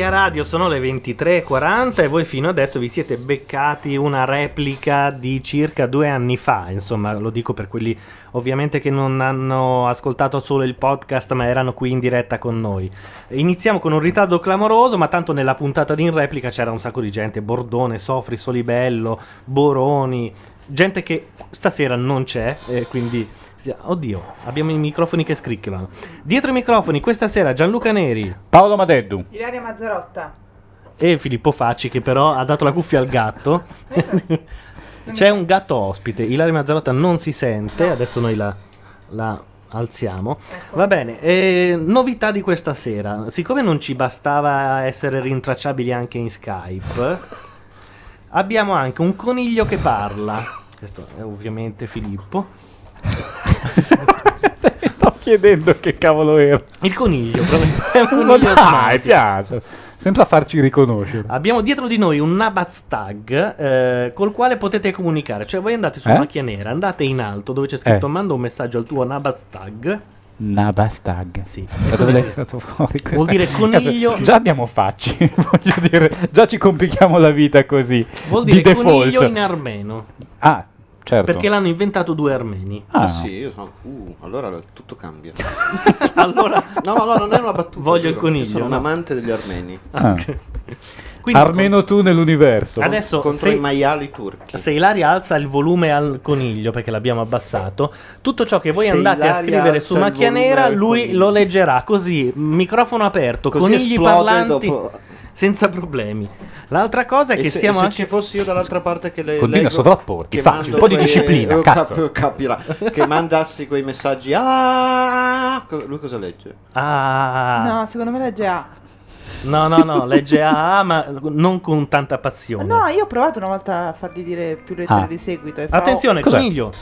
Macchia Radio sono le 23.40 e voi fino adesso vi siete beccati una replica di circa due anni fa, insomma lo dico per quelli ovviamente che non hanno ascoltato solo il podcast ma erano qui in diretta con noi. Iniziamo con un ritardo clamoroso ma tanto nella puntata di in replica c'era un sacco di gente, Bordone, Sofri, Solibello, Boroni, gente che stasera non c'è, eh, quindi Oddio, abbiamo i microfoni che scricchiolano. Dietro i microfoni questa sera Gianluca Neri, Paolo Madeddu. Ilaria Mazzarotta. e Filippo Facci che però ha dato la cuffia al gatto. C'è un gatto ospite, Ilaria Mazzarotta non si sente, adesso noi la, la alziamo. Va bene, eh, novità di questa sera, siccome non ci bastava essere rintracciabili anche in Skype, abbiamo anche un coniglio che parla. Questo è ovviamente Filippo. Sto chiedendo che cavolo era. Il coniglio, probabilmente Ma coniglio dai, smart. piace. Sempre a farci riconoscere. Abbiamo dietro di noi un Nabaz tag eh, col quale potete comunicare. Cioè, voi andate su Eh? macchia nera, andate in alto dove c'è scritto Eh. manda un messaggio al tuo Nabaz tag. Nabastag. Sì. Da dove l'hai tirato fuori Vuol dire coniglio- Già abbiamo facci, voglio dire, già ci complichiamo la vita così. Vuol di dire default. coniglio in armeno. Ah, certo. Perché l'hanno inventato due armeni. Ah, Ah sì, io sono... Uh, allora tutto cambia. allora No, no, no, non è una battuta. Voglio il coniglio, Io sono un no. amante degli armeni. ah. Quindi, Almeno tu nell'universo. Adesso Contro se, i maiali turchi. se Ilaria alza il volume al coniglio perché l'abbiamo abbassato, tutto ciò che voi Se andate a Ilaria scrivere alza su macchia nera, lui coniglio. lo leggerà così, microfono aperto, Così conigli parlanti dopo. Senza problemi. L'altra cosa è E che se, siamo se anche ci fossi io dall'altra parte che le Continua a leggo, sovrapporti, che facci mando un po' di disciplina, eh, cazzo. cap- capirà che mandassi quei messaggi ah lui cosa legge? Ah, No, secondo me legge A. no, no, no, legge A, ma non con tanta passione. No, io ho provato una volta a fargli dire più lettere Ah. di seguito. E fa- Attenzione, Cos'è? coniglio.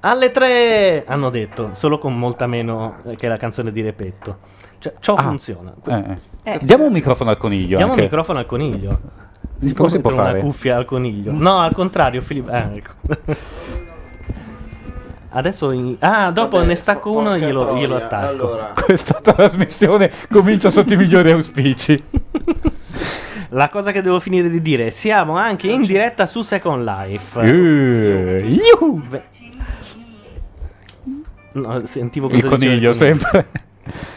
Alle tre hanno detto, solo con molta meno che la canzone di Repetto. Cioè, ciò Ah. funziona. Eh. Eh. Diamo un microfono al coniglio. Diamo un anche. microfono al coniglio. Come si può fare? una cuffia al coniglio? No, al contrario, Filippo. Ah, ecco. Adesso. in- Ah, dopo Vabbè, ne stacco uno e glielo, glielo attacco. Allora, Questa trasmissione comincia sotto i migliori auspici. La cosa che devo finire di dire: siamo anche in diretta su Second Life. Eh, yuhu! Beh. No, sentivo Il coniglio sempre.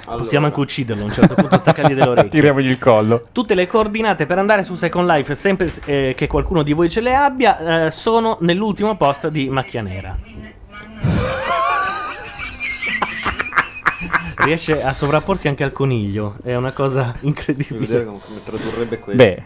Allora, Possiamo anche ucciderlo a un certo punto, staccargli delle orecchie. Tiriamogli il collo. Tutte le coordinate per andare su Second Life, sempre eh, che qualcuno di voi ce le abbia, eh, sono nell'ultimo post di Macchia Nera. Riesce a sovrapporsi anche al coniglio, è una cosa incredibile. come, come tradurrebbe questo. Beh,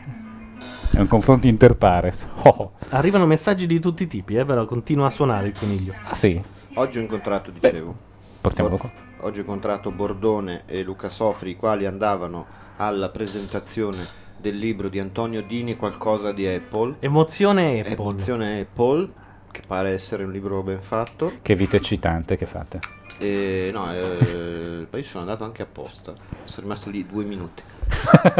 è un confronto interpares. Oh, Arrivano messaggi di tutti i tipi, eh, però continua a suonare il coniglio. ah sì, Oggi ho incontrato, dicevo. portiamolo Bor- qua. Oggi ho incontrato Bordone e Luca Sofri, i quali andavano alla presentazione del libro di Antonio Dini, qualcosa di Apple. Emozione Apple. Emozione Apple, che pare essere un libro ben fatto. Che vita eccitante che fate. E no, eh, poi sono andato anche apposta. Sono rimasto lì due minuti.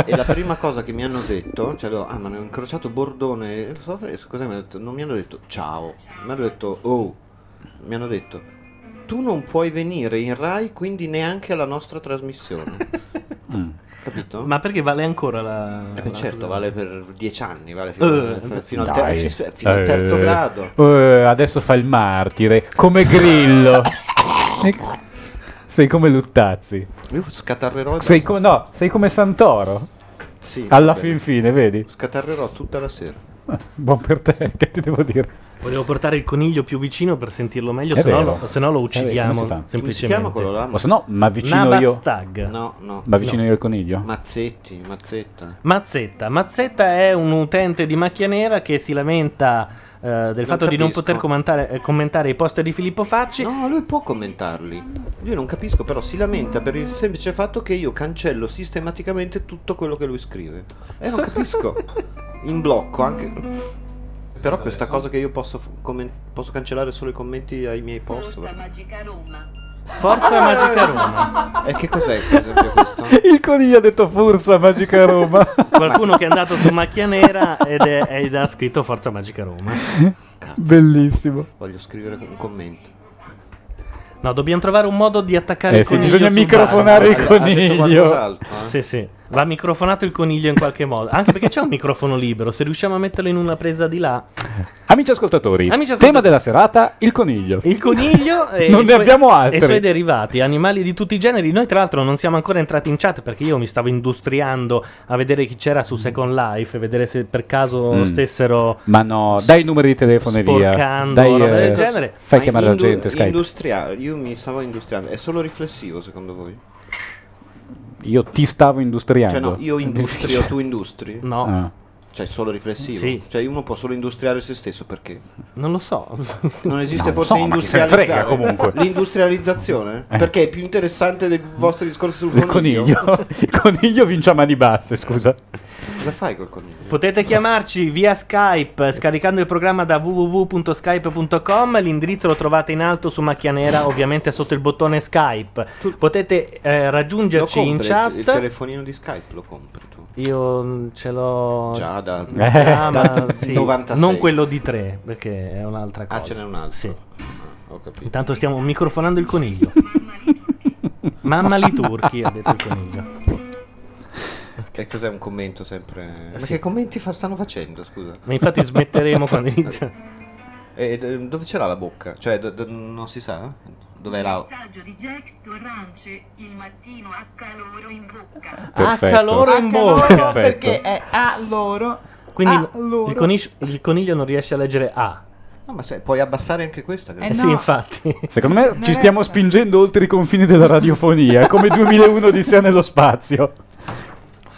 e la prima cosa che mi hanno detto, cioè, ah, ma ne ho incrociato Bordone e Sofri, cosa mi hanno detto? Non mi hanno detto ciao, mi hanno detto oh, mi hanno detto tu non puoi venire in Rai, quindi neanche alla nostra trasmissione. Mm. Capito? Ma perché vale ancora la... Eh beh, la- certo, vale per dieci anni, vale fino, Eh, fino al, ter- sì, fino al terzo Eh, grado. eh, adesso fa il martire, come Grillo. sei come Luttazzi. Io scatarrerò Sei come, no, sei come Santoro. Sì, Alla vabbè. fin fine, vedi? Scatarrerò tutta la sera. Buon per te, che ti devo dire. Volevo portare il coniglio più vicino per sentirlo meglio, se no, se no lo Eh, uccidiamo come si fa? Come si semplicemente. chiama quello là? O se no, ma vicino io. Nabastag. No, no. Ma vicino io al coniglio? Mazzetti, Mazzetta. Mazzetta. Mazzetta è un utente di macchia nera che si lamenta eh, del fatto di non capisco. poter commentare, eh, commentare i post di Filippo Facci. No, lui può commentarli. Io non capisco, però si lamenta per il semplice fatto che io cancello sistematicamente tutto quello che lui scrive. E non capisco. In blocco anche. Però questa cosa che io posso, f- commen- posso cancellare solo i commenti ai miei post. Forza Magica Roma. Forza Magica Roma. E che cos'è per esempio questo? Il coniglio ha detto Forza Magica Roma. Qualcuno che è andato su macchia nera ed, è, ed ha scritto Forza Magica Roma. Cazzo, Bellissimo. voglio scrivere un commento. No, dobbiamo trovare un modo di attaccare Eh il sì, coniglio. bisogna microfonare bar. il Ha- ha detto coniglio. qualcos'altro, eh? Sì, sì. Va microfonato il coniglio in qualche modo. Anche perché c'è un microfono libero. Se riusciamo a metterlo in una presa di là. Amici ascoltatori, Amici ascoltatori. tema della serata, il coniglio. Il coniglio e Non i ne suoi- abbiamo altri. E i suoi derivati, animali di tutti i generi. Noi, tra l'altro, non siamo ancora entrati in chat perché io mi stavo industriando a vedere chi c'era su Second Life, vedere se per caso Mm. stessero. Ma no, dai i numeri di telefono e via. Sporcando, Dai, roba eh, del genere. Fai Ma chiamare la indu- gente, Skype. Industriale, io mi stavo industriando. È solo riflessivo secondo voi? Io ti stavo industriando. Cioè no, io industrio, tu industri? No, Ah. Cioè solo riflessivo? Sì. Cioè uno può solo industriare se stesso perché? non lo so. Non esiste No, forse no, ma chi se ne industrializzare frega, comunque. L'industrializzazione? Eh. Perché è più interessante dei vostri discorsi sul Il coniglio? coniglio. il coniglio vince a mani basse, scusa. Cosa fai col coniglio? Potete chiamarci via Skype scaricando il programma da www.skype.com. L'indirizzo lo trovate in alto su macchia nera, ovviamente sotto il bottone Skype. Potete eh, Lo raggiungerci in compri il- chat. Il telefonino di Skype lo compri tu? Io mm, ce l'ho Già da... già, ma dal sì, 96. non quello di 3, perché è un'altra cosa. Ah, ce n'è un altro? Sì. Ah, ho capito. Intanto stiamo microfonando il coniglio. Mamma li turchi, ha detto il coniglio. Che cos'è un commento sempre? Ma Sì. che commenti fa- stanno facendo, scusa? Ma infatti smetteremo quando inizia. E d- dove ce l'ha la bocca? Cioè, d- d- non si sa? Dov'è la... Messaggio di Jack Torrance. Il mattino ha calore in bocca. Perfetto. Ha calore in bocca. perché è a loro. Quindi a loro. il, conis- il coniglio non riesce a leggere A. No, ma se, puoi abbassare anche questa? Eh Eh no. sì, infatti. Secondo me Non ci stiamo spingendo oltre i confini della radiofonia, come 2001 di sia nello spazio.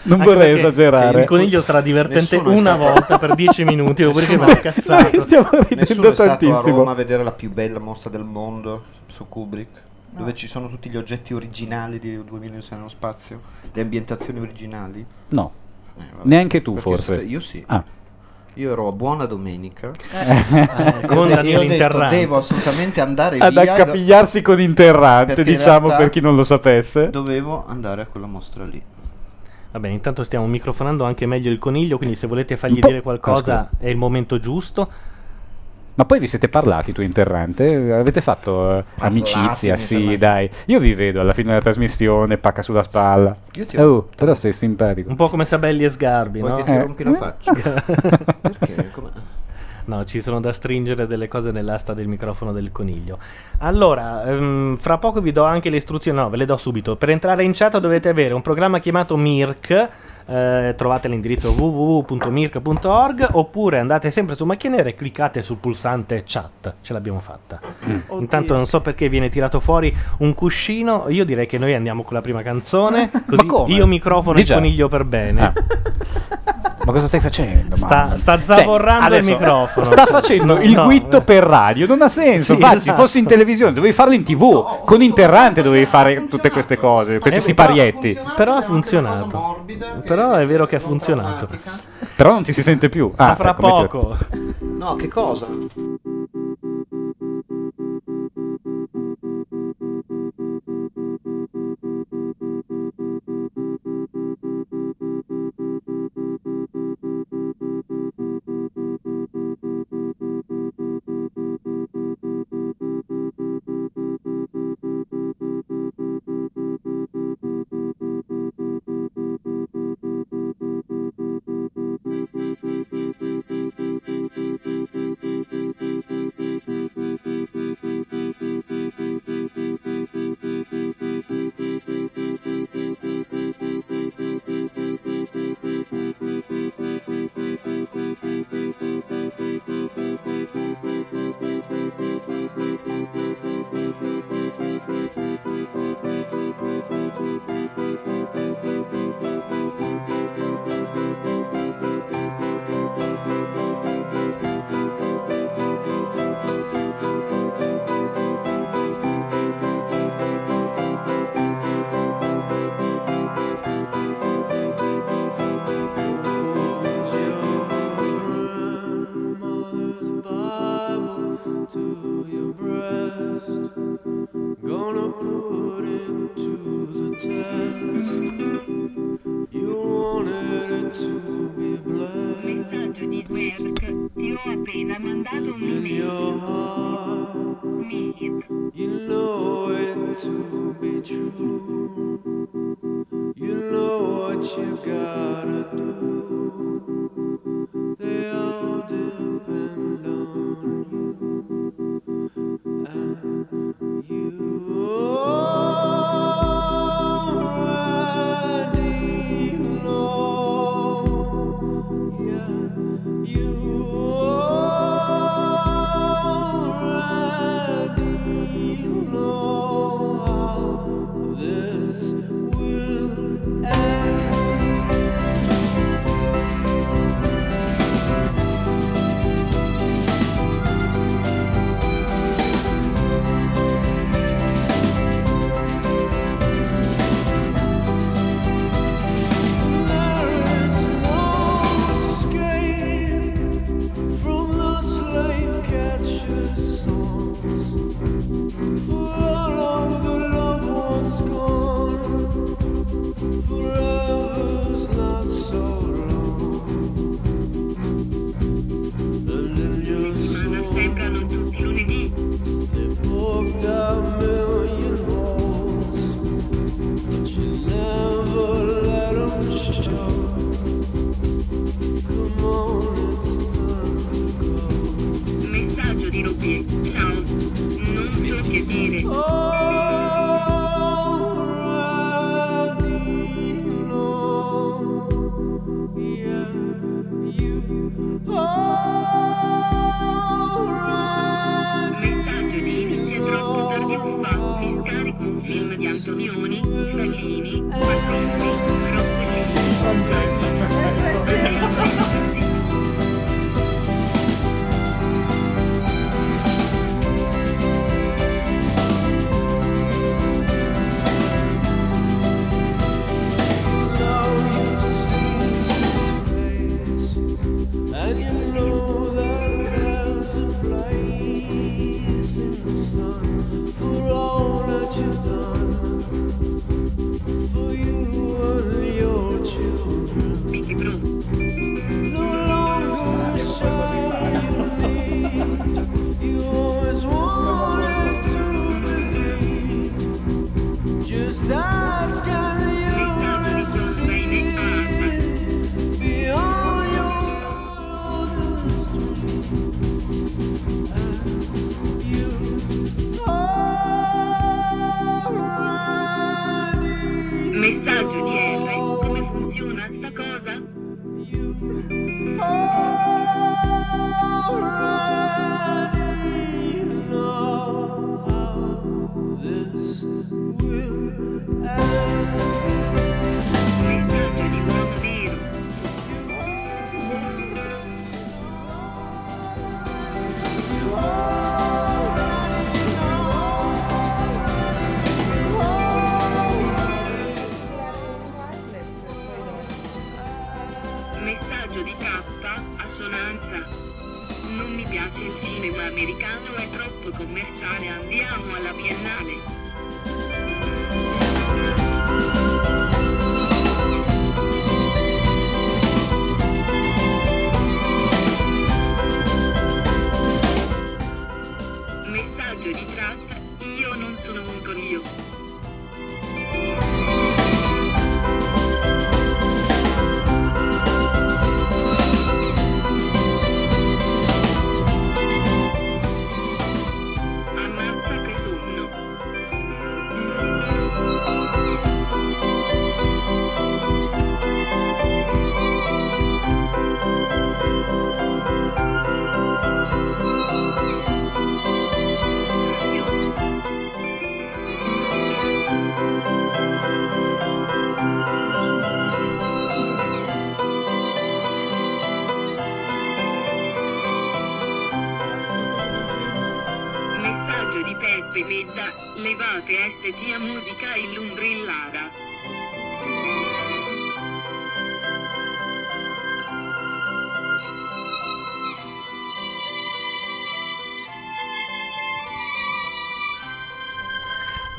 Non Anche vorrei esagerare. Il coniglio sarà divertente Nessuno una stato- volta per 10 minuti, dopodiché Nessuno- va Noi cassato. stiamo Nessuno ridendo è stato a tantissimo. Roma a vedere la più bella mostra del mondo su Kubrick? Dove ci sono tutti gli oggetti originali di 2001 nello spazio? Le ambientazioni originali? No, Eh, vabbè. neanche tu Perché forse. se- Io sì. Ah. Io ero a buona domenica. Eh, con Io ho detto, devo assolutamente andare Ad via. accapigliarsi con interrante, diciamo per chi non lo sapesse. Dovevo andare a quella mostra lì. Va bene, intanto stiamo microfonando anche meglio il coniglio, quindi se volete fargli po'- dire qualcosa scusa. è il momento giusto. Ma poi vi siete parlati tu interrante? Avete fatto eh, amicizia? mi Sì, dai. Io vi vedo alla fine della trasmissione, pacca sulla spalla. Io ti ho- Oh, però sei simpatico. Un po' come Sabelli e Sgarbi, Vuoi no? che ti Eh. rompi la faccia? Perché? Come- No, ci sono da stringere delle cose nell'asta del microfono del coniglio. Allora, ehm, fra poco vi do anche le istruzioni, no, ve le do subito. Per entrare in chat dovete avere un programma chiamato Mirk. Eh, trovate l'indirizzo www.mirk.org oppure andate sempre su macchia nera e cliccate sul pulsante chat. Ce l'abbiamo fatta. Oddio. Intanto non so perché viene tirato fuori un cuscino. Io direi che noi andiamo con la prima canzone. Così come? io microfono Di il coniglio per bene. Ah. Ma cosa stai facendo? Sta- sta Cioè, zavorrando il adesso microfono. Sta facendo No, il no, guitto per radio. Non ha senso. Sì, Infatti, esatto. fossi in televisione, dovevi farlo in tv. Con Interrante dovevi fare tutte queste cose, questi Eh, siparietti. Però ha funzionato. Però è vero che ha funzionato. Però non ci si sente più. Ah, Ma fra ecco, metti- poco. No, che cosa?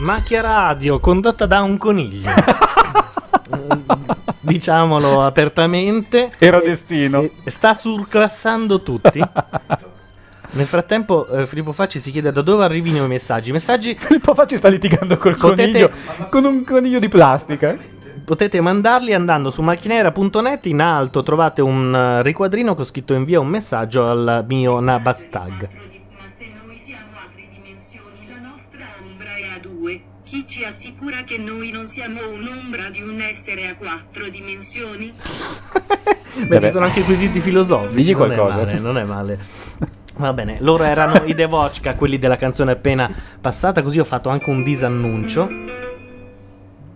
Macchia Radio condotta da un coniglio. Diciamolo apertamente. Era destino. E- Sta surclassando tutti. Nel frattempo, eh, Filippo Facci si chiede da dove arrivino i messaggi. Messaggi Filippo Facci sta litigando col Potete- coniglio, con un coniglio di plastica. potete mandarli andando su macchinera.net. In alto trovate un eh, riquadrino con scritto invia un messaggio al mio Nabastag. Ci assicura che noi non siamo un'ombra di un essere a quattro dimensioni? Beh, ci sono anche quesiti filosofici. Digli non qualcosa. È male, non è male. Va bene, loro erano i Devochka, quelli della canzone appena passata, così ho fatto anche un disannuncio.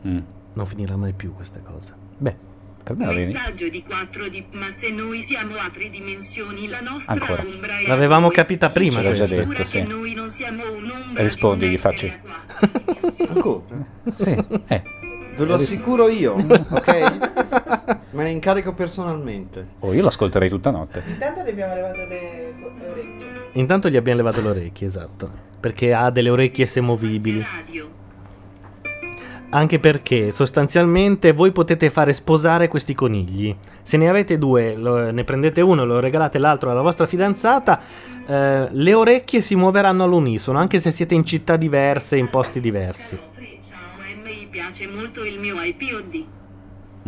Mm. Non finirà mai più questa cosa. Beh, per me. Messaggio di quattro di... Ma se noi siamo a tre dimensioni, la nostra Ancora. ombra è L'avevamo due. capita prima L'ho già detto, che sì. noi non siamo un'ombra Rispondi, gli facci. Ancora? Sì, eh. Ve lo assicuro io, ok? Me ne incarico personalmente. Oh, io l'ascolterei tutta notte. Intanto le abbiamo levato le, le orecchie. Intanto gli abbiamo levato le orecchie, esatto. Perché ha delle orecchie semovibili. Radio. Anche perché sostanzialmente voi potete fare sposare questi conigli. Se ne avete due, lo- ne prendete uno e lo regalate l'altro alla vostra fidanzata, eh, le orecchie si muoveranno all'unisono, anche se siete in città diverse, in posti diversi. A me piace molto il mio iPod.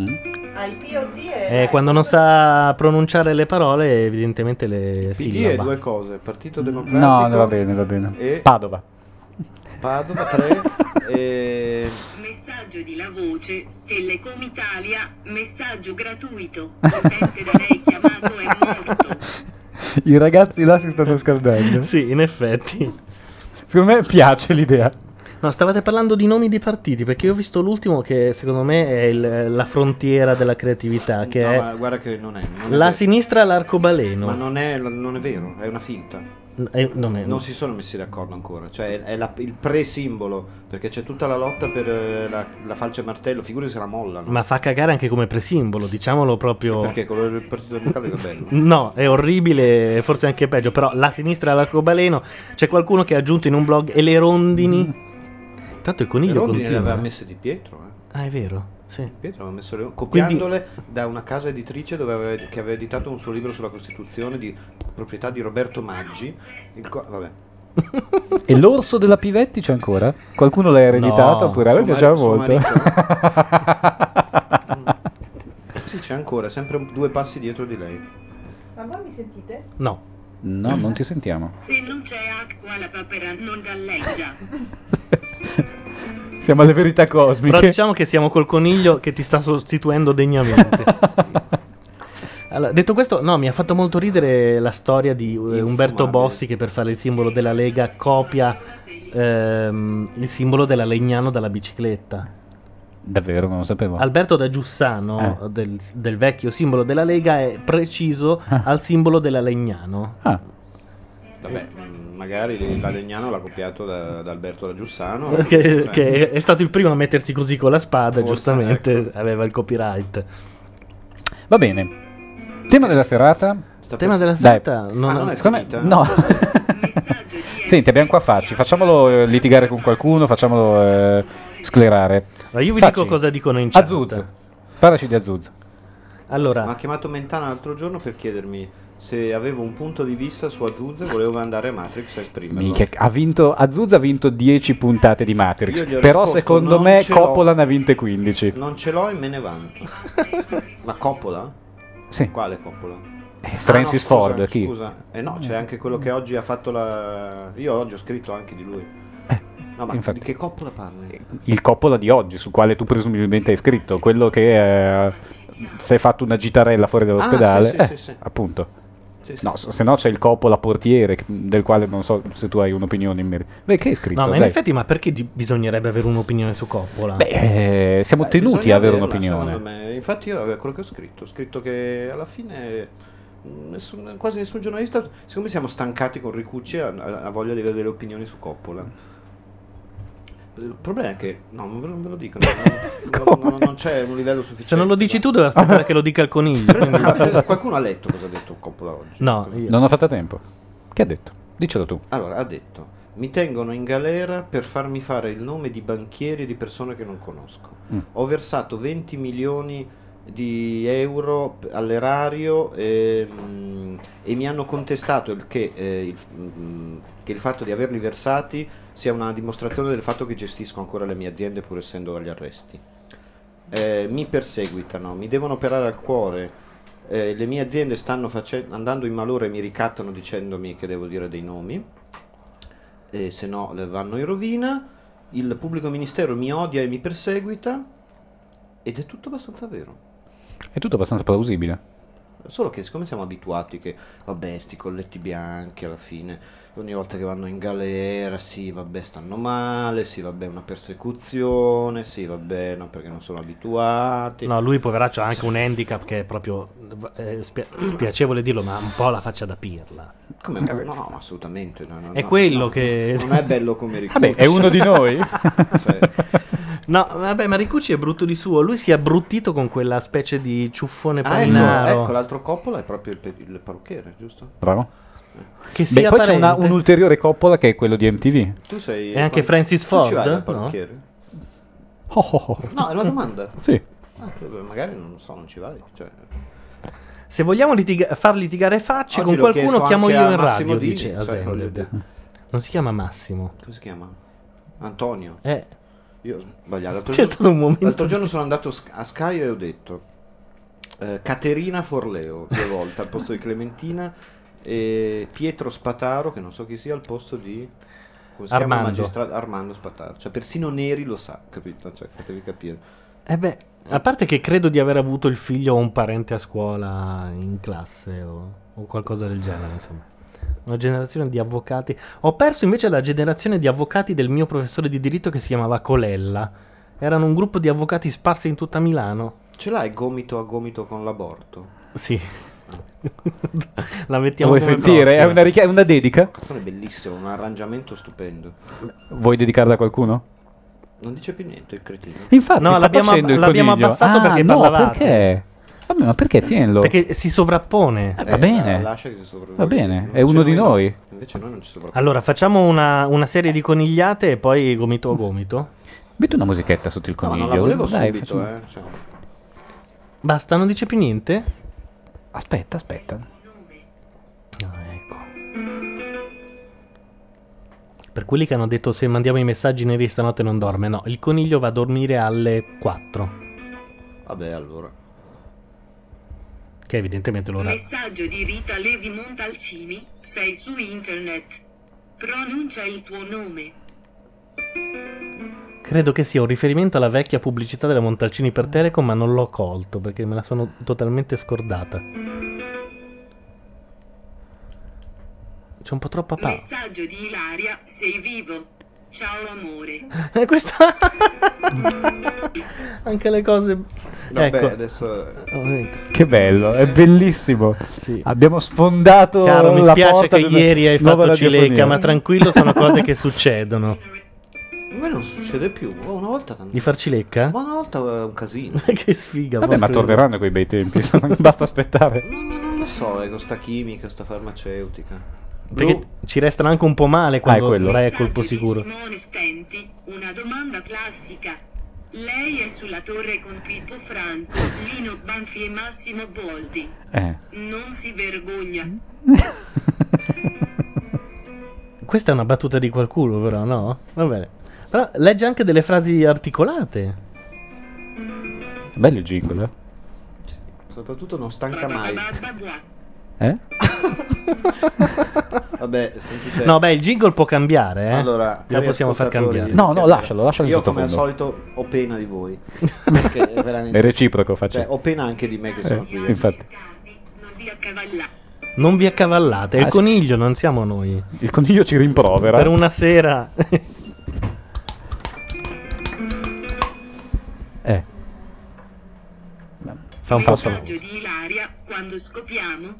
Mm? IPOD è... Eh, quando non sa pronunciare le parole, evidentemente le PD è sillaba. due cose, Partito Democratico No, va bene, va bene. e Padova. Padova 3 e Messaggio di La Voce, Telecom Italia, messaggio gratuito. L'utente da lei chiamato è morto. I ragazzi là si stanno scaldando. Sì, in effetti. Secondo me piace l'idea. No, stavate parlando di nomi di partiti, perché io ho visto l'ultimo che secondo me è il- la frontiera della creatività, che no, è ma guarda che non è, non è la vero. sinistra l'arcobaleno. Ma non è, non è vero, è una finta. Eh, non è- Non si sono messi d'accordo ancora, cioè è, è la- il pre-simbolo, perché c'è tutta la lotta per eh, la, la falce e martello, figuri se la mollano. Ma fa cagare anche come presimbolo, diciamolo proprio. Perché quello del Partito Democratico è bello. No, è orribile, forse anche peggio, però la sinistra all'arcobaleno, c'è qualcuno che ha aggiunto in un blog e le rondini. Tanto il Le coniglio rondini le continua. aveva eh. messe di Pietro, eh. Ah, è vero, sì. Pietro aveva messo le copiandole da una casa editrice dove aveva- che aveva editato un suo libro sulla Costituzione di proprietà di Roberto Maggi. Il qua- vabbè. E l'orso della Pivetti c'è ancora? Qualcuno l'ha ereditato No. oppure a me piaceva molto. Sì, c'è ancora, sempre un- due passi dietro di lei. Ma voi mi sentite? No. No, non ti sentiamo. Se non c'è acqua la papera non galleggia. Siamo alle verità Però cosmiche. diciamo che siamo col coniglio che ti sta sostituendo degnamente. Allora, detto questo, no, mi ha fatto molto ridere la storia di eh, Umberto. Bossi che per fare il simbolo della Lega copia ehm, il simbolo della Legnano dalla bicicletta. Davvero, non lo sapevo. Alberto da Giussano, Eh. del, del vecchio simbolo della Lega, è preciso al simbolo della Legnano. Ah, Vabbè, mh, magari la Legnano l'ha copiato da, da Alberto da Giussano. Che, Cioè, che è stato il primo a mettersi così con la spada, Forse, giustamente ecco. aveva il copyright. va bene. Tema della serata? sta Tema per- della Dai. serata non Ah, non è finita? no. Senti, abbiamo qua Facci. Facciamolo eh, litigare con qualcuno, facciamolo eh, sclerare. Ma io vi Facci. dico cosa dicono in chat. Azuz. Parlaci di Azuz. Allora, Mi ha chiamato Mentana l'altro giorno per chiedermi se avevo un punto di vista su Azuz e volevo andare a Matrix a esprimerlo. Minchia, ha vinto, Azuz ha vinto 10 puntate di Matrix. Io gli ho Però risposto, secondo "Non me ce l'ho". Coppola ne ha vinte 15. Non ce l'ho e me ne vanto. Ma Coppola? Sì. Quale Coppola? Eh, Francis Ah, no, scusa, Ford, chi? Scusa, eh no, c'è anche quello che oggi ha fatto la. Io oggi ho scritto anche di lui. No, ma Eh, infatti. di che Coppola parli? Il Coppola di oggi, sul quale tu presumibilmente hai scritto, quello che eh, si è fatto una gitarella fuori dall'ospedale. Ah, sì, sì, Eh, sì, sì. Appunto. Sì, sì. No, se no c'è il Coppola portiere, del quale non so se tu hai un'opinione in merito. Beh, che hai scritto? no, ma in Dai. effetti, ma perché di- bisognerebbe avere un'opinione su Coppola? Beh, eh, siamo Eh, tenuti a avere un'opinione. Infatti, io avevo quello che ho scritto. Ho scritto che alla fine. mh, nessun- quasi nessun giornalista. Secondo me siamo stancati con Ricucci a, a- a voglia di avere delle opinioni su Coppola. Il problema è che. No, non ve lo, non ve lo dico. non- non, non- c'è un livello sufficiente. Se non lo dici tu, devi aspettare che lo dica il coniglio. quindi- per esempio, qualcuno ha letto cosa ha detto Coppola oggi? No, io. Non ho fatto tempo. Che ha detto? Dicelo tu. Allora, ha detto: Mi tengono in galera per farmi fare il nome di banchieri e di persone che non conosco. Mm. Ho versato 20 milioni di euro all'erario e, mm, e mi hanno contestato il che, eh, il, mm, che il fatto di averli versati sia una dimostrazione del fatto che gestisco ancora le mie aziende pur essendo agli arresti. Eh, mi perseguitano, mi devono operare al cuore. eh, le mie aziende stanno andando in malore e mi ricattano dicendomi che devo dire dei nomi, e se no vanno in rovina. Il pubblico ministero mi odia e mi perseguita, ed è tutto abbastanza vero. È tutto abbastanza plausibile. Solo che siccome siamo abituati che, vabbè, sti colletti bianchi alla fine, ogni volta che vanno in galera, sì, vabbè, stanno male, sì, vabbè, una persecuzione, sì, vabbè, no, perché non sono abituati. No, lui poveraccio ha anche un handicap che è proprio eh, spia- spiacevole dirlo, ma un po' la faccia da pirla. Come? No, no, assolutamente. no, no, È no, quello no, che- Non è bello come ricordo. Vabbè, è uno di noi. No, vabbè, ma Ricucci è brutto di suo. Lui si è abbruttito con quella specie di ciuffone Ah, ecco, paninaro. ecco, l'altro coppola è proprio il, pe- il parrucchiere, giusto? Bravo. Che Beh, poi c'è una- parente. un ulteriore coppola che è quello di MTV. Tu sei... E anche Francis tu Ford, ci vai dal no? parrucchiere? Oh, oh, oh. No, è una domanda. Sì. Ah, magari non so, non ci vai. Cioè, Se vogliamo litiga- far litigare facce Oggi con qualcuno, chiamo io in Massimo radio, Dini, dice cioè. Non si chiama Massimo. come si chiama? Antonio. Eh, Io ho sbagliato. L'altro C'è giorno- stato un momento- L'altro giorno sono andato a Sky e ho detto eh, Caterina Forleo due volte al posto di Clementina e Pietro Spataro, che non so chi sia, al posto di Armando. Armando Spataro. Cioè, persino Neri lo sa, capito? Cioè, fatevi capire. eh beh, a parte che credo di aver avuto il figlio o un parente a scuola in classe o, o qualcosa del genere, insomma. Una generazione di avvocati. Ho perso invece la generazione di avvocati del mio professore di diritto che si chiamava Colella. Erano un gruppo di avvocati sparsi in tutta Milano. Ce l'hai gomito a gomito con l'aborto? Sì. la Lo mettiamo vuoi sentire? È una, richi- è una dedica? Canzone bellissima, un arrangiamento stupendo. Vuoi dedicarla a qualcuno? Non dice più niente il cretino. Infatti, No, sta l'abbiamo- il l'abbiamo abbassato ah, perché no, parlavate. perché? Vabbè, ma perché? Tienilo. Perché si sovrappone. Eh, va bene. Lascia che si sopravvive. Va bene, è uno di no. noi. Invece noi non ci sopravviviamo. Allora, facciamo una, una serie di conigliate e poi gomito a gomito. Metti una musichetta sotto il No, coniglio. non la volevo Dai, subito, facciamo- eh. cioè. Basta, non dice più niente? Aspetta, aspetta. Ah, ecco. Per quelli che hanno detto se mandiamo i messaggi neri stanotte non dorme, no, il coniglio va a dormire alle 4, Vabbè, allora. Che evidentemente l'ora... Messaggio di Rita Levi Montalcini, sei su internet. Pronuncia il tuo nome. Credo che sia un riferimento alla vecchia pubblicità della Montalcini per Telecom, ma non l'ho colto perché me la sono totalmente scordata. C'è un po' troppa pausa. Messaggio di Ilaria, sei vivo. Ciao amore. Eh, questa... Anche le cose... Vabbè, ecco. adesso... Ovviamente. Che bello, è bellissimo. Sì. Abbiamo sfondato Caro, mi la spiace porta che ieri hai fatto cilecca, radiofonia. ma tranquillo, sono cose che succedono. A me non succede più. Oh, una volta tanto. Di far cilecca? Ma una volta è un casino. che sfiga. Vabbè, ma torneranno quei bei tempi, basta aspettare. No, ma non lo so, è con sta chimica, sta farmaceutica. Perché ci restano anche un po' male quando Ah, è quello. a Messaggio colpo sicuro. Simone Stenti, una domanda classica. Lei è sulla torre con Pippo Franco, Lino Banfi e Massimo Boldi. Eh. Non si vergogna. Questa è una battuta di qualcuno, però, no? Va bene. Però legge anche delle frasi articolate. Bello il jingle, eh? soprattutto non stanca mai. Eh? Vabbè, sentite. No, beh, il jingle può cambiare, eh. Allora, lo possiamo far cambiare. No, no, lascialo, lascialo Io come al solito ho pena di voi. Perché è veramente... È reciproco, faccio. Cioè, ho pena anche di me che sono qui. eh. infatti. Non vi accavallate. Non vi accavallate, è il Ah, coniglio, non siamo noi. Il coniglio ci rimprovera. Per una sera. Eh. Fa un passo avanti. Messaggio di Ilaria, quando scopiamo.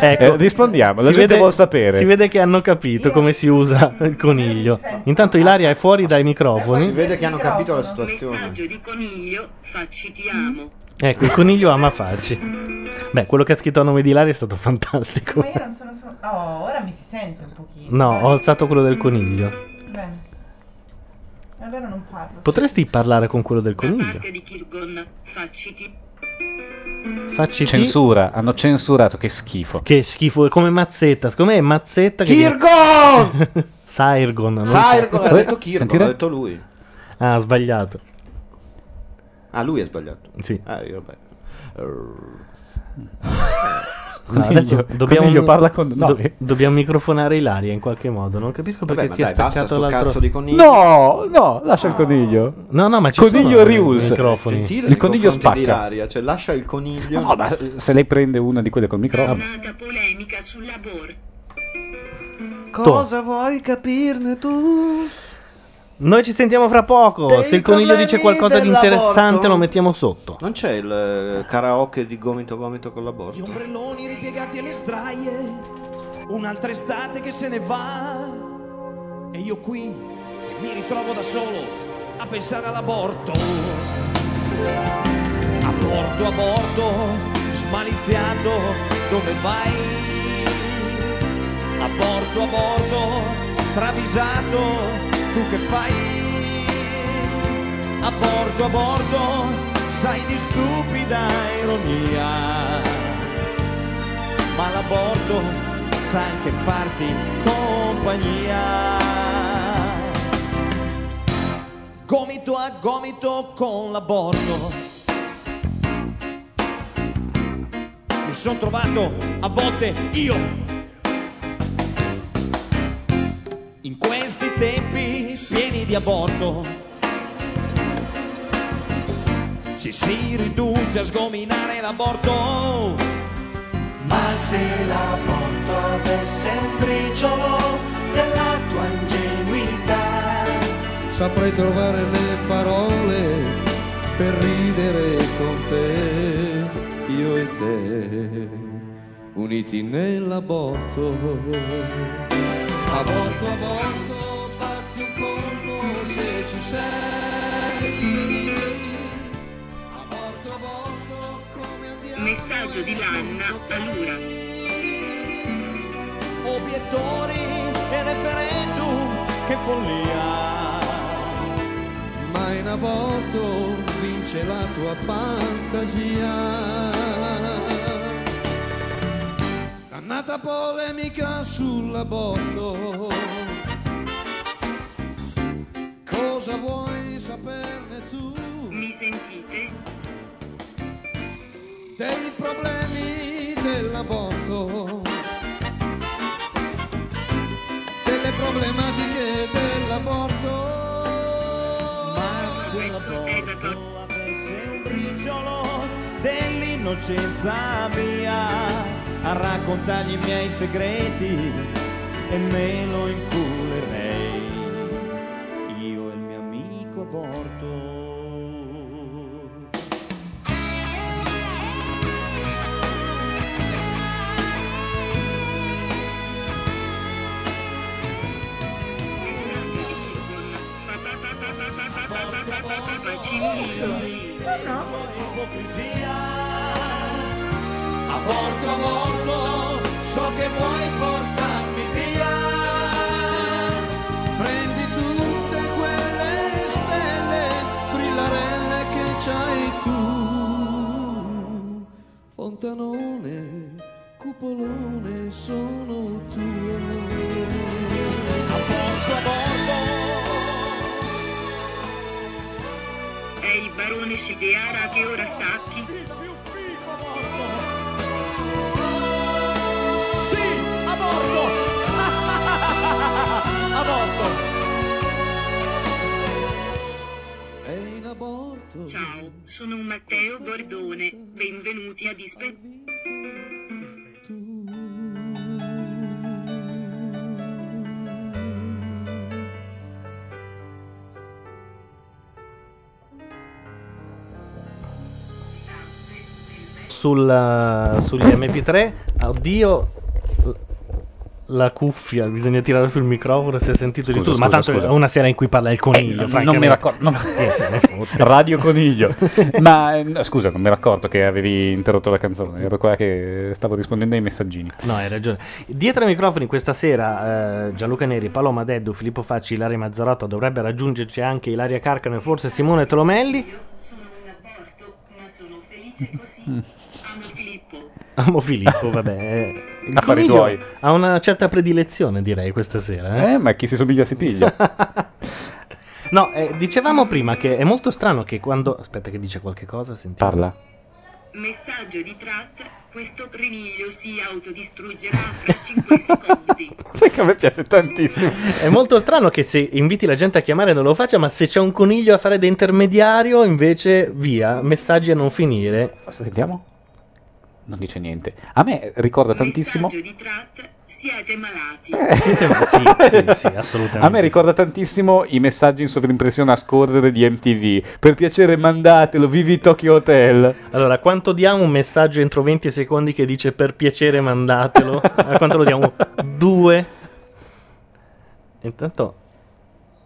Ecco. Eh, rispondiamo, la Si gente vuol sapere. Si vede che hanno capito come si usa il coniglio. Intanto Ilaria è fuori dai Si microfoni. vede che hanno capito la situazione. Messaggio di coniglio, facci ti amo. Ecco, il coniglio ama farci. Beh, quello che ha scritto a nome di Ilaria è stato fantastico. Ma io non sono solo... Oh, ora mi si sente un pochino. No, eh. ho alzato quello del coniglio. Bene. Allora non parlo. Potresti parlare con quello del Da coniglio. parte di Kirgon, facciti. Facci Censura, hanno censurato, che schifo. Che schifo, è come Mazzetta. Secondo me è Mazzetta che. Kirgon! Sairgon. non Sairgon, ha so. detto Kirgon, Sentire? ha detto lui. Ah, ha sbagliato. Ah, lui ha sbagliato. Sì. Ah, io vabbè. adesso Coniglio- dobbiamo, Coniglio parla con do- noi. dobbiamo microfonare Ilaria in qualche modo. Non capisco perché Vabbè, dai, basta staccato l'altro. cazzo di coniglio. No, no, lascia il coniglio. No, no, ma ci Coniglio sono i Rules. microfoni. Gentile Il coniglio spacca. Ilaria, cioè lascia il coniglio. No, ma se lei prende una di quelle col microfono. Nata polemica sull'aborto. Cosa vuoi capirne tu? Noi ci sentiamo fra poco. Dei Se il coniglio dice qualcosa di interessante, lo mettiamo sotto. Non c'è il eh, karaoke di gomito gomito con l'aborto? Gli ombrelloni ripiegati alle straie, un'altra estate che se ne va. E io qui mi ritrovo da solo a pensare all'aborto. Aborto, aborto, smaliziato, dove vai? Aborto, aborto, travisato, tu che fai? Aborto, aborto, sai di stupida ironia. Ma l'aborto sa anche farti compagnia. Gomito a gomito con l'aborto. Mi sono trovato a volte io di aborto ci si riduce a sgominare l'aborto. Ma se l'aborto avesse un briciolo della tua ingenuità, saprei trovare le parole per ridere con te, io e te, uniti nell'aborto. Aborto, aborto, Messaggio di Lanna a Lura. obiettori e referendum, che follia. ma in aborto vince la tua fantasia. Dannata polemica sull'aborto. Cosa vuoi saperne tu Mi sentite? dei problemi dell'aborto? Delle problematiche dell'aborto? Ma se l'aborto avesse un briciolo dell'innocenza mia, a raccontargli i miei segreti e me lo inculerei. Facinissimi. ipocrisia. Aborto, aborto, so che vuoi portarmi via. Prendi tutte quelle stelle brillarelle che c'hai tu. Fontanone, cupolone sono tue. Aborto, aborto, il barone Shigeara che ora stacchi. Sì, aborto. aborto. È in aborto. Ciao, sono Matteo Bordone. Benvenuti a Dispe... Sul, uh, sugli MP3. Oddio. la cuffia, bisogna tirare sul microfono se è sentito di Scusa, tutto. Ma scusa, tanto scusa. è una sera in cui parla il coniglio. Eh, non mi raccordo. non- Eh, se ne fotte. Radio Coniglio. Ma eh, no, scusa, non mi ero accorto che avevi interrotto la canzone. Ero qua che stavo rispondendo ai messaggini. No, hai ragione. Dietro ai microfoni questa sera eh, Gianluca Neri, Paloma Deddu, Filippo Facci, Ilaria Mazzarotto, dovrebbe raggiungerci anche Ilaria Carcano e forse Simone Tolomelli. Sono in aborto, ma sono felice così. Amo Filippo. Vabbè. eh, il Affari tuoi. Ha una certa predilezione, direi, questa sera. eh. Eh, ma chi si somiglia si piglia. No, eh, dicevamo prima che è molto strano che quando... Aspetta che dice qualche cosa, sentiamo. Parla. Messaggio di Trat, questo riniglio si autodistruggerà fra 5 secondi. Sai che a me piace tantissimo. È molto strano che se inviti la gente a chiamare non lo faccia, ma se c'è un coniglio a fare da intermediario, invece via, messaggi a non finire. Sentiamo. Non dice niente. A me ricorda tantissimo. Messaggio di Trat, siete malati. Siete- sì, sì, sì, assolutamente. A me ricorda tantissimo i messaggi in sovrimpressione a scorrere di MTV. Per piacere mandatelo, vivi Tokyo Hotel. Allora, quanto diamo un messaggio entro 20 secondi che dice per piacere mandatelo? A quanto lo diamo? Due? Intanto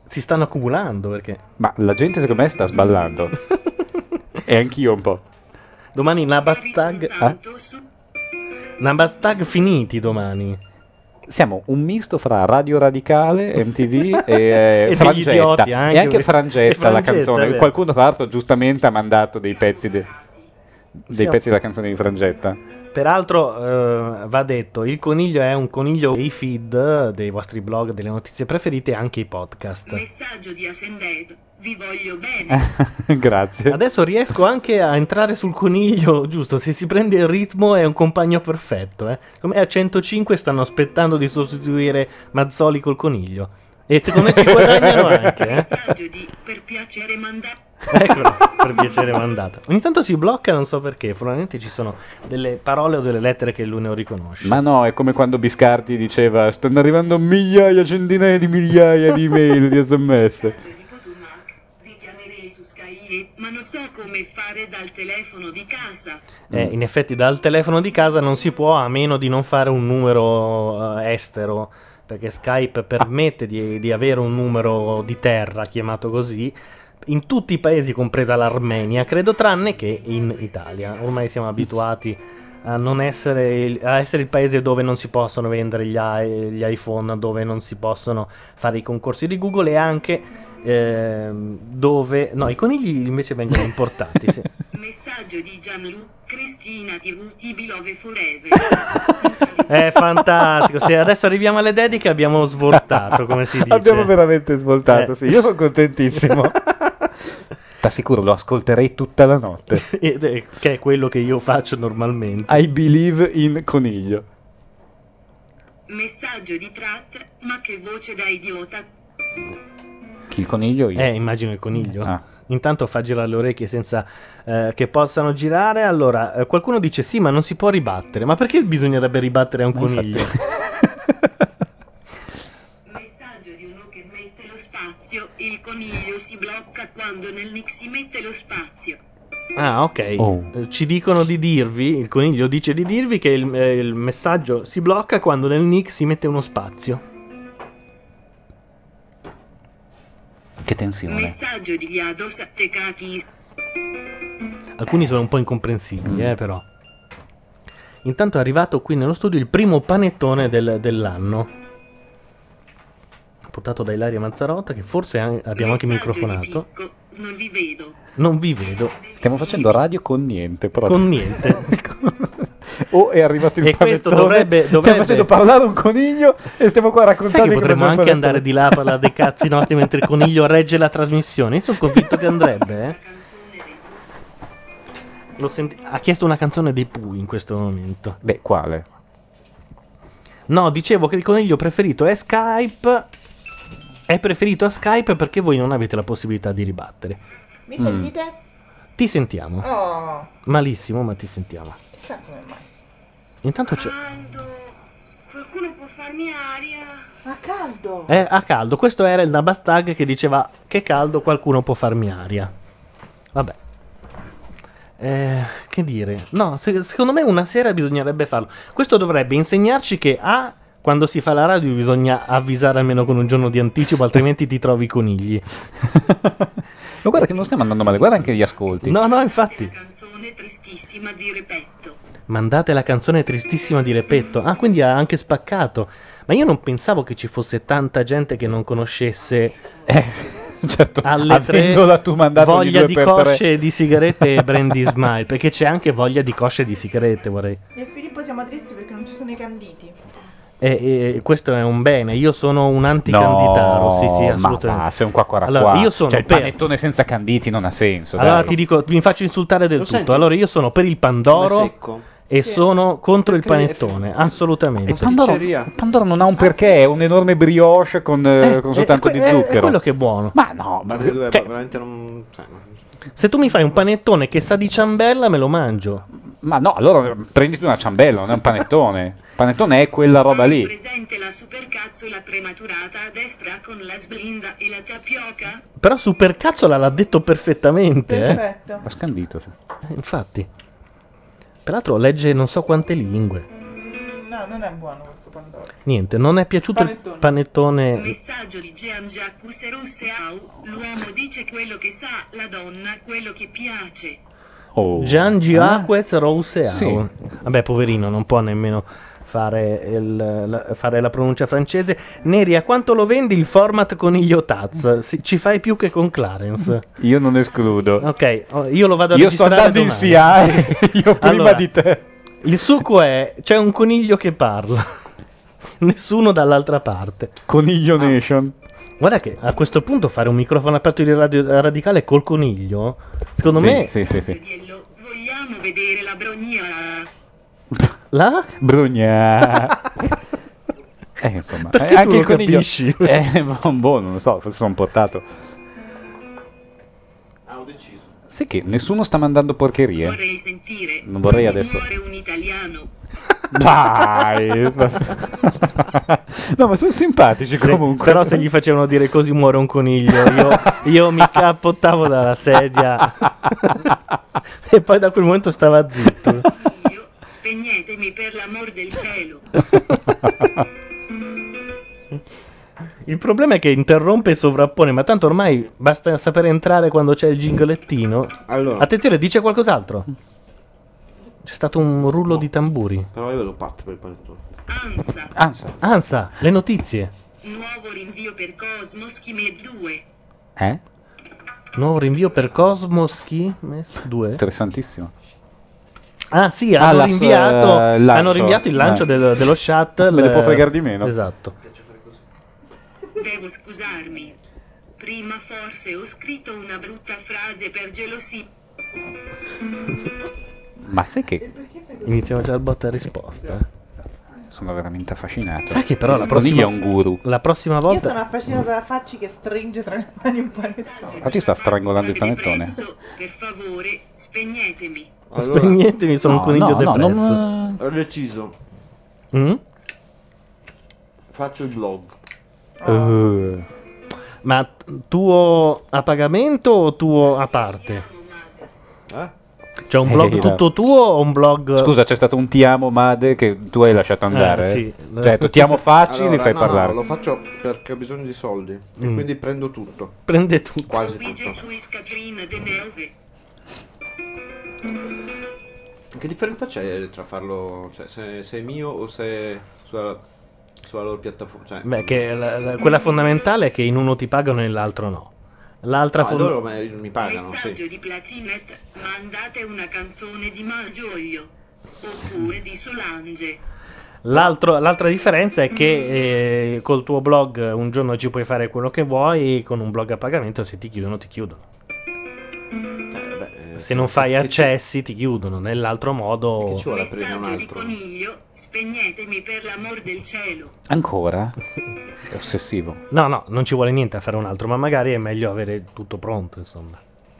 si stanno accumulando perché Ma la gente secondo me sta sballando. e anch'io un po'. Domani Nabastag... Ah? Nabastag finiti domani. Siamo un misto fra Radio Radicale, MTV e, eh, E degli Frangetta. idioti anche, e anche perché- Frangetta, e Frangetta, la è canzone. vero. Qualcuno, tra l'altro, giustamente ha mandato dei pezzi, de- dei Siamo- pezzi della canzone di Frangetta. Peraltro eh, va detto, il coniglio è un coniglio dei feed, dei vostri blog, delle notizie preferite e anche i podcast. Messaggio di Ascended, vi voglio bene. Grazie. Adesso riesco anche a entrare sul coniglio, giusto? Se si prende il ritmo è un compagno perfetto. Eh. Secondo me a 105 stanno aspettando di sostituire Mazzoli col coniglio. E secondo me ci guadagnano anche. Eh. Messaggio di per piacere mandare. Eccolo, per piacere mandato. Ogni tanto si blocca, non so perché. Probabilmente ci sono delle parole o delle lettere che lui non riconosce. Ma no, è come quando Biscardi diceva stanno arrivando migliaia, centinaia di migliaia di email, di sms. Sky, ma non so come fare dal telefono di casa. Eh, in effetti dal telefono di casa non si può a meno di non fare un numero eh, estero, perché Skype permette di, di avere un numero di terra, chiamato così, in tutti i paesi, compresa l'Armenia, credo, tranne che in Italia. Ormai siamo abituati a non essere il, a essere il paese dove non si possono vendere gli, gli iPhone, dove non si possono fare i concorsi di Google e anche ehm, dove... No, i conigli invece vengono importati. sì. Messaggio di Gianlu, Cristina TV, ti love forever. È fantastico. Se adesso arriviamo alle dediche abbiamo svoltato, come si dice. Abbiamo veramente svoltato, Eh. sì. Io sono contentissimo. T'assicuro, lo ascolterei tutta la notte. Che è quello che io faccio normalmente. I believe in coniglio. Messaggio di Trat, ma che voce da idiota. Chi il coniglio? Io. Eh, immagino il coniglio. Ah. Intanto fa girare le orecchie senza eh, che possano girare. Allora, eh, qualcuno dice sì, ma non si può ribattere. Ma perché bisognerebbe ribattere a un Ma coniglio? Messaggio di uno che mette lo spazio, il coniglio si blocca quando nel nick si mette lo spazio. Ah, ok. Oh. Eh, Ci dicono di dirvi, il coniglio dice di dirvi che il, eh, il messaggio si blocca quando nel nick si mette uno spazio. Che tensione. Alcuni sono un po' incomprensibili, Mm. eh, però. Intanto è arrivato qui nello studio il primo panettone del- dell'anno. Portato da Ilaria Mazzarotta, che forse an- abbiamo anche microfonato. Non vi vedo. Non vi vedo. Stiamo facendo radio con niente, proprio. Con niente. O è arrivato il E questo panettone, dovrebbe- Stiamo dovrebbe- facendo parlare un coniglio e stiamo qua a Sai che potremmo anche panettone. andare di là a parlare dei cazzi nostri mentre il coniglio regge la trasmissione? Io sono convinto che andrebbe, eh. L'ho senti- ha chiesto una canzone dei Pooh in questo momento. Beh, quale? No, dicevo che il coniglio preferito è Skype. È preferito a Skype perché voi non avete la possibilità di ribattere. Mi Mm. sentite? Ti sentiamo. Oh, Malissimo, ma ti sentiamo. chissà come mai. Intanto c'è. Qualcuno può farmi aria? Ma caldo! È a caldo. Questo era il Nabastag che diceva che caldo qualcuno può farmi aria. Vabbè. Eh, che dire? No, se- secondo me una sera bisognerebbe farlo. Questo dovrebbe insegnarci che A. quando si fa la radio bisogna avvisare almeno con un giorno di anticipo, altrimenti ti trovi i conigli. Ma guarda che non stiamo andando male, guarda anche gli ascolti. No, no, infatti. Canzone tristissima di Repetto. Mandate la canzone tristissima di Repetto. Ah, quindi ha anche spaccato. Ma io non pensavo che ci fosse tanta gente che non conoscesse certo, alle tre tu voglia di per tre. cosce di sigarette e Brandy Smile. Perché c'è anche voglia di cosce di sigarette, vorrei. E Filippo siamo tristi perché non ci sono i canditi. E, e questo è un bene. Io sono un anticanditaro. sì, sì, ma assolutamente. va, sei un qua qua Allora, io sono cioè, il per- panettone senza canditi non ha senso. Allora dai. ti dico, mi faccio insultare del Lo tutto. senti? Allora io sono per il Pandoro e Sì. sono contro il Perché panettone. Assolutamente. Il Pandoro, il Pandoro non ha un perché, è un enorme brioche con, eh, Eh, con è- soltanto è, di è- è zucchero. quello che è buono. Ma no, ma Ma due cioè, veramente non... Cioè, no. Se tu mi fai un panettone che sa di ciambella, me lo mangio. ma no, allora prenditi una ciambella, non è un panettone. Il panettone è quella roba lì. presente la supercazzola prematurata a destra con la sblinda e la tapioca? Però Supercazzola l'ha detto perfettamente. Eh? Perfetto. Ha scandito. sì. Eh, Infatti. Peraltro legge non so quante lingue. Mm, No, non è buono questo Pandoro. Niente, non è piaciuto Panettone. il panettone. Messaggio di Jean-Jacques Rousseau. L'uomo dice quello che sa, la donna quello che piace. Oh. Gian Giaquez Rousseau. Sì. Vabbè, poverino, non può nemmeno fare, il- la, fare la pronuncia francese. Neri, a quanto lo vendi il format coniglio Taz? Si- ci fai più che con Clarence. Io non escludo. Ok, oh, io lo vado a Io sto registrare andando in domani. SIA, Sì, sì. io prima Allora, di te. Il succo è: c'è un coniglio che parla, nessuno dall'altra parte. Coniglio Nation. Guarda che a questo punto fare un microfono aperto di radio radicale col coniglio, secondo Sì, me, sì, sì, sì. Vogliamo vedere la brogna? là Brugna. Eh, insomma, Perché eh, tu anche lo il coniglio. capisci? Eh, boh, non lo so, forse sono portato. Ah, ho deciso. Sai che nessuno sta mandando porcherie. Vorrei sentire. Non vorrei adesso. muore un italiano. Dai, no, ma sono simpatici se- comunque. però se gli facevano dire così muore un coniglio, io, io mi cappottavo dalla sedia e poi da quel momento stava zitto. Spegnetemi per l'amor del cielo. Il problema è che interrompe e sovrappone, ma tanto ormai basta sapere entrare quando c'è il gingolettino. Allora, Attenzione, dice qualcos'altro. C'è stato un rullo di tamburi. però io ve l'ho fatto per il panettone. Ansa. Ansa. Ansa, le notizie. Nuovo rinvio per Cosmos Chimè 2. Eh? Nuovo rinvio per Cosmos Chimes 2. Interessantissimo. Ah sì, Ah, hanno, la- rinviato, il lancio. hanno rinviato il lancio Eh. del- dello shuttle. Me ne può fregare di meno. Esatto. Devo scusarmi. Prima forse ho scritto una brutta frase per gelosia. Ma sai che Iniziamo già il botta e risposta. eh. sono veramente affascinato. Sai che però la prossima, è un guru. la prossima Io volta... sono affascinato dalla Facci che stringe tra le mani un panettone. Oggi sta strangolando il panettone. Per favore, spegnetemi. Allora, Spegnetemi, sono un No, coniglio no, no, depresso. non- ho deciso. Mm? Faccio il blog. Eh, Ma tuo a pagamento o tuo a parte? Eh? Cioè un blog Eh, tutto tuo o un blog... Scusa, c'è stato un ti amo Made che tu hai lasciato andare. Eh, eh? sì. Cioè, ti amo facci, Allora, li fai no, parlare. No, lo faccio perché ho bisogno di soldi. E Mm. quindi prendo tutto. Prende tutto. Quasi Luigi tutto. Che differenza c'è tra farlo, cioè, se, se è mio o se è sulla, sulla loro piattaforma? Cioè, Beh, che la- la- quella fondamentale è che in uno ti pagano e nell'altro no. L'altra no, fon- loro me- mi pagano, Messaggio sì. di Platinet. Mandate una canzone di Malgioglio. Oppure di Solange. l'altro- l'altra differenza è che eh, col tuo blog un giorno ci puoi fare quello che vuoi, con un blog a pagamento se ti chiudono ti chiudono. Eh, Se non fai accessi ti chiudono, nell'altro modo... Che ci vuole aprire un Messaggio di altro? Coniglio. Spegnetemi per l'amor del cielo. Ancora? È ossessivo. No, no, non ci vuole niente a fare un altro, ma magari è meglio avere tutto pronto, insomma.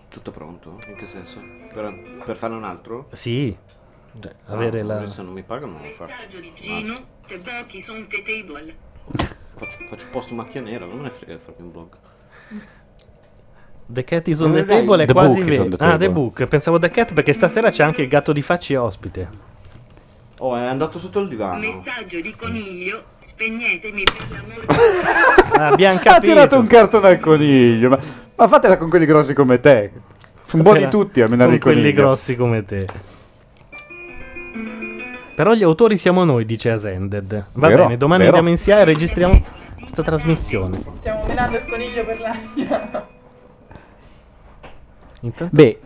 Tutto pronto? In che senso? Per, per fare un altro? Sì, cioè, No, avere la... Se non mi pagano non lo faccio. Messaggio di Gino. Te bocchi son te table. Faccio, faccio post macchia nera, non me ne frega di farmi un blog. The Cat is on Eh, the dai, table è The quasi Book vero. the Ah. The Book. Pensavo The Cat perché stasera c'è anche il gatto di facci ospite. Oh, è andato sotto il divano. Messaggio di coniglio, spegnetemi per l'amor di Abbiamo Ha capito. tirato un cartone al coniglio, ma, ma fatela con quelli grossi come te. Sono buoni Fatela tutti a menare con il coniglio. quelli grossi come te. Però gli autori siamo noi, dice Asended. Va Vero, bene, domani vero. andiamo in SIA e registriamo questa trasmissione. Stiamo menando il coniglio per l'aria. Intanto- Beh,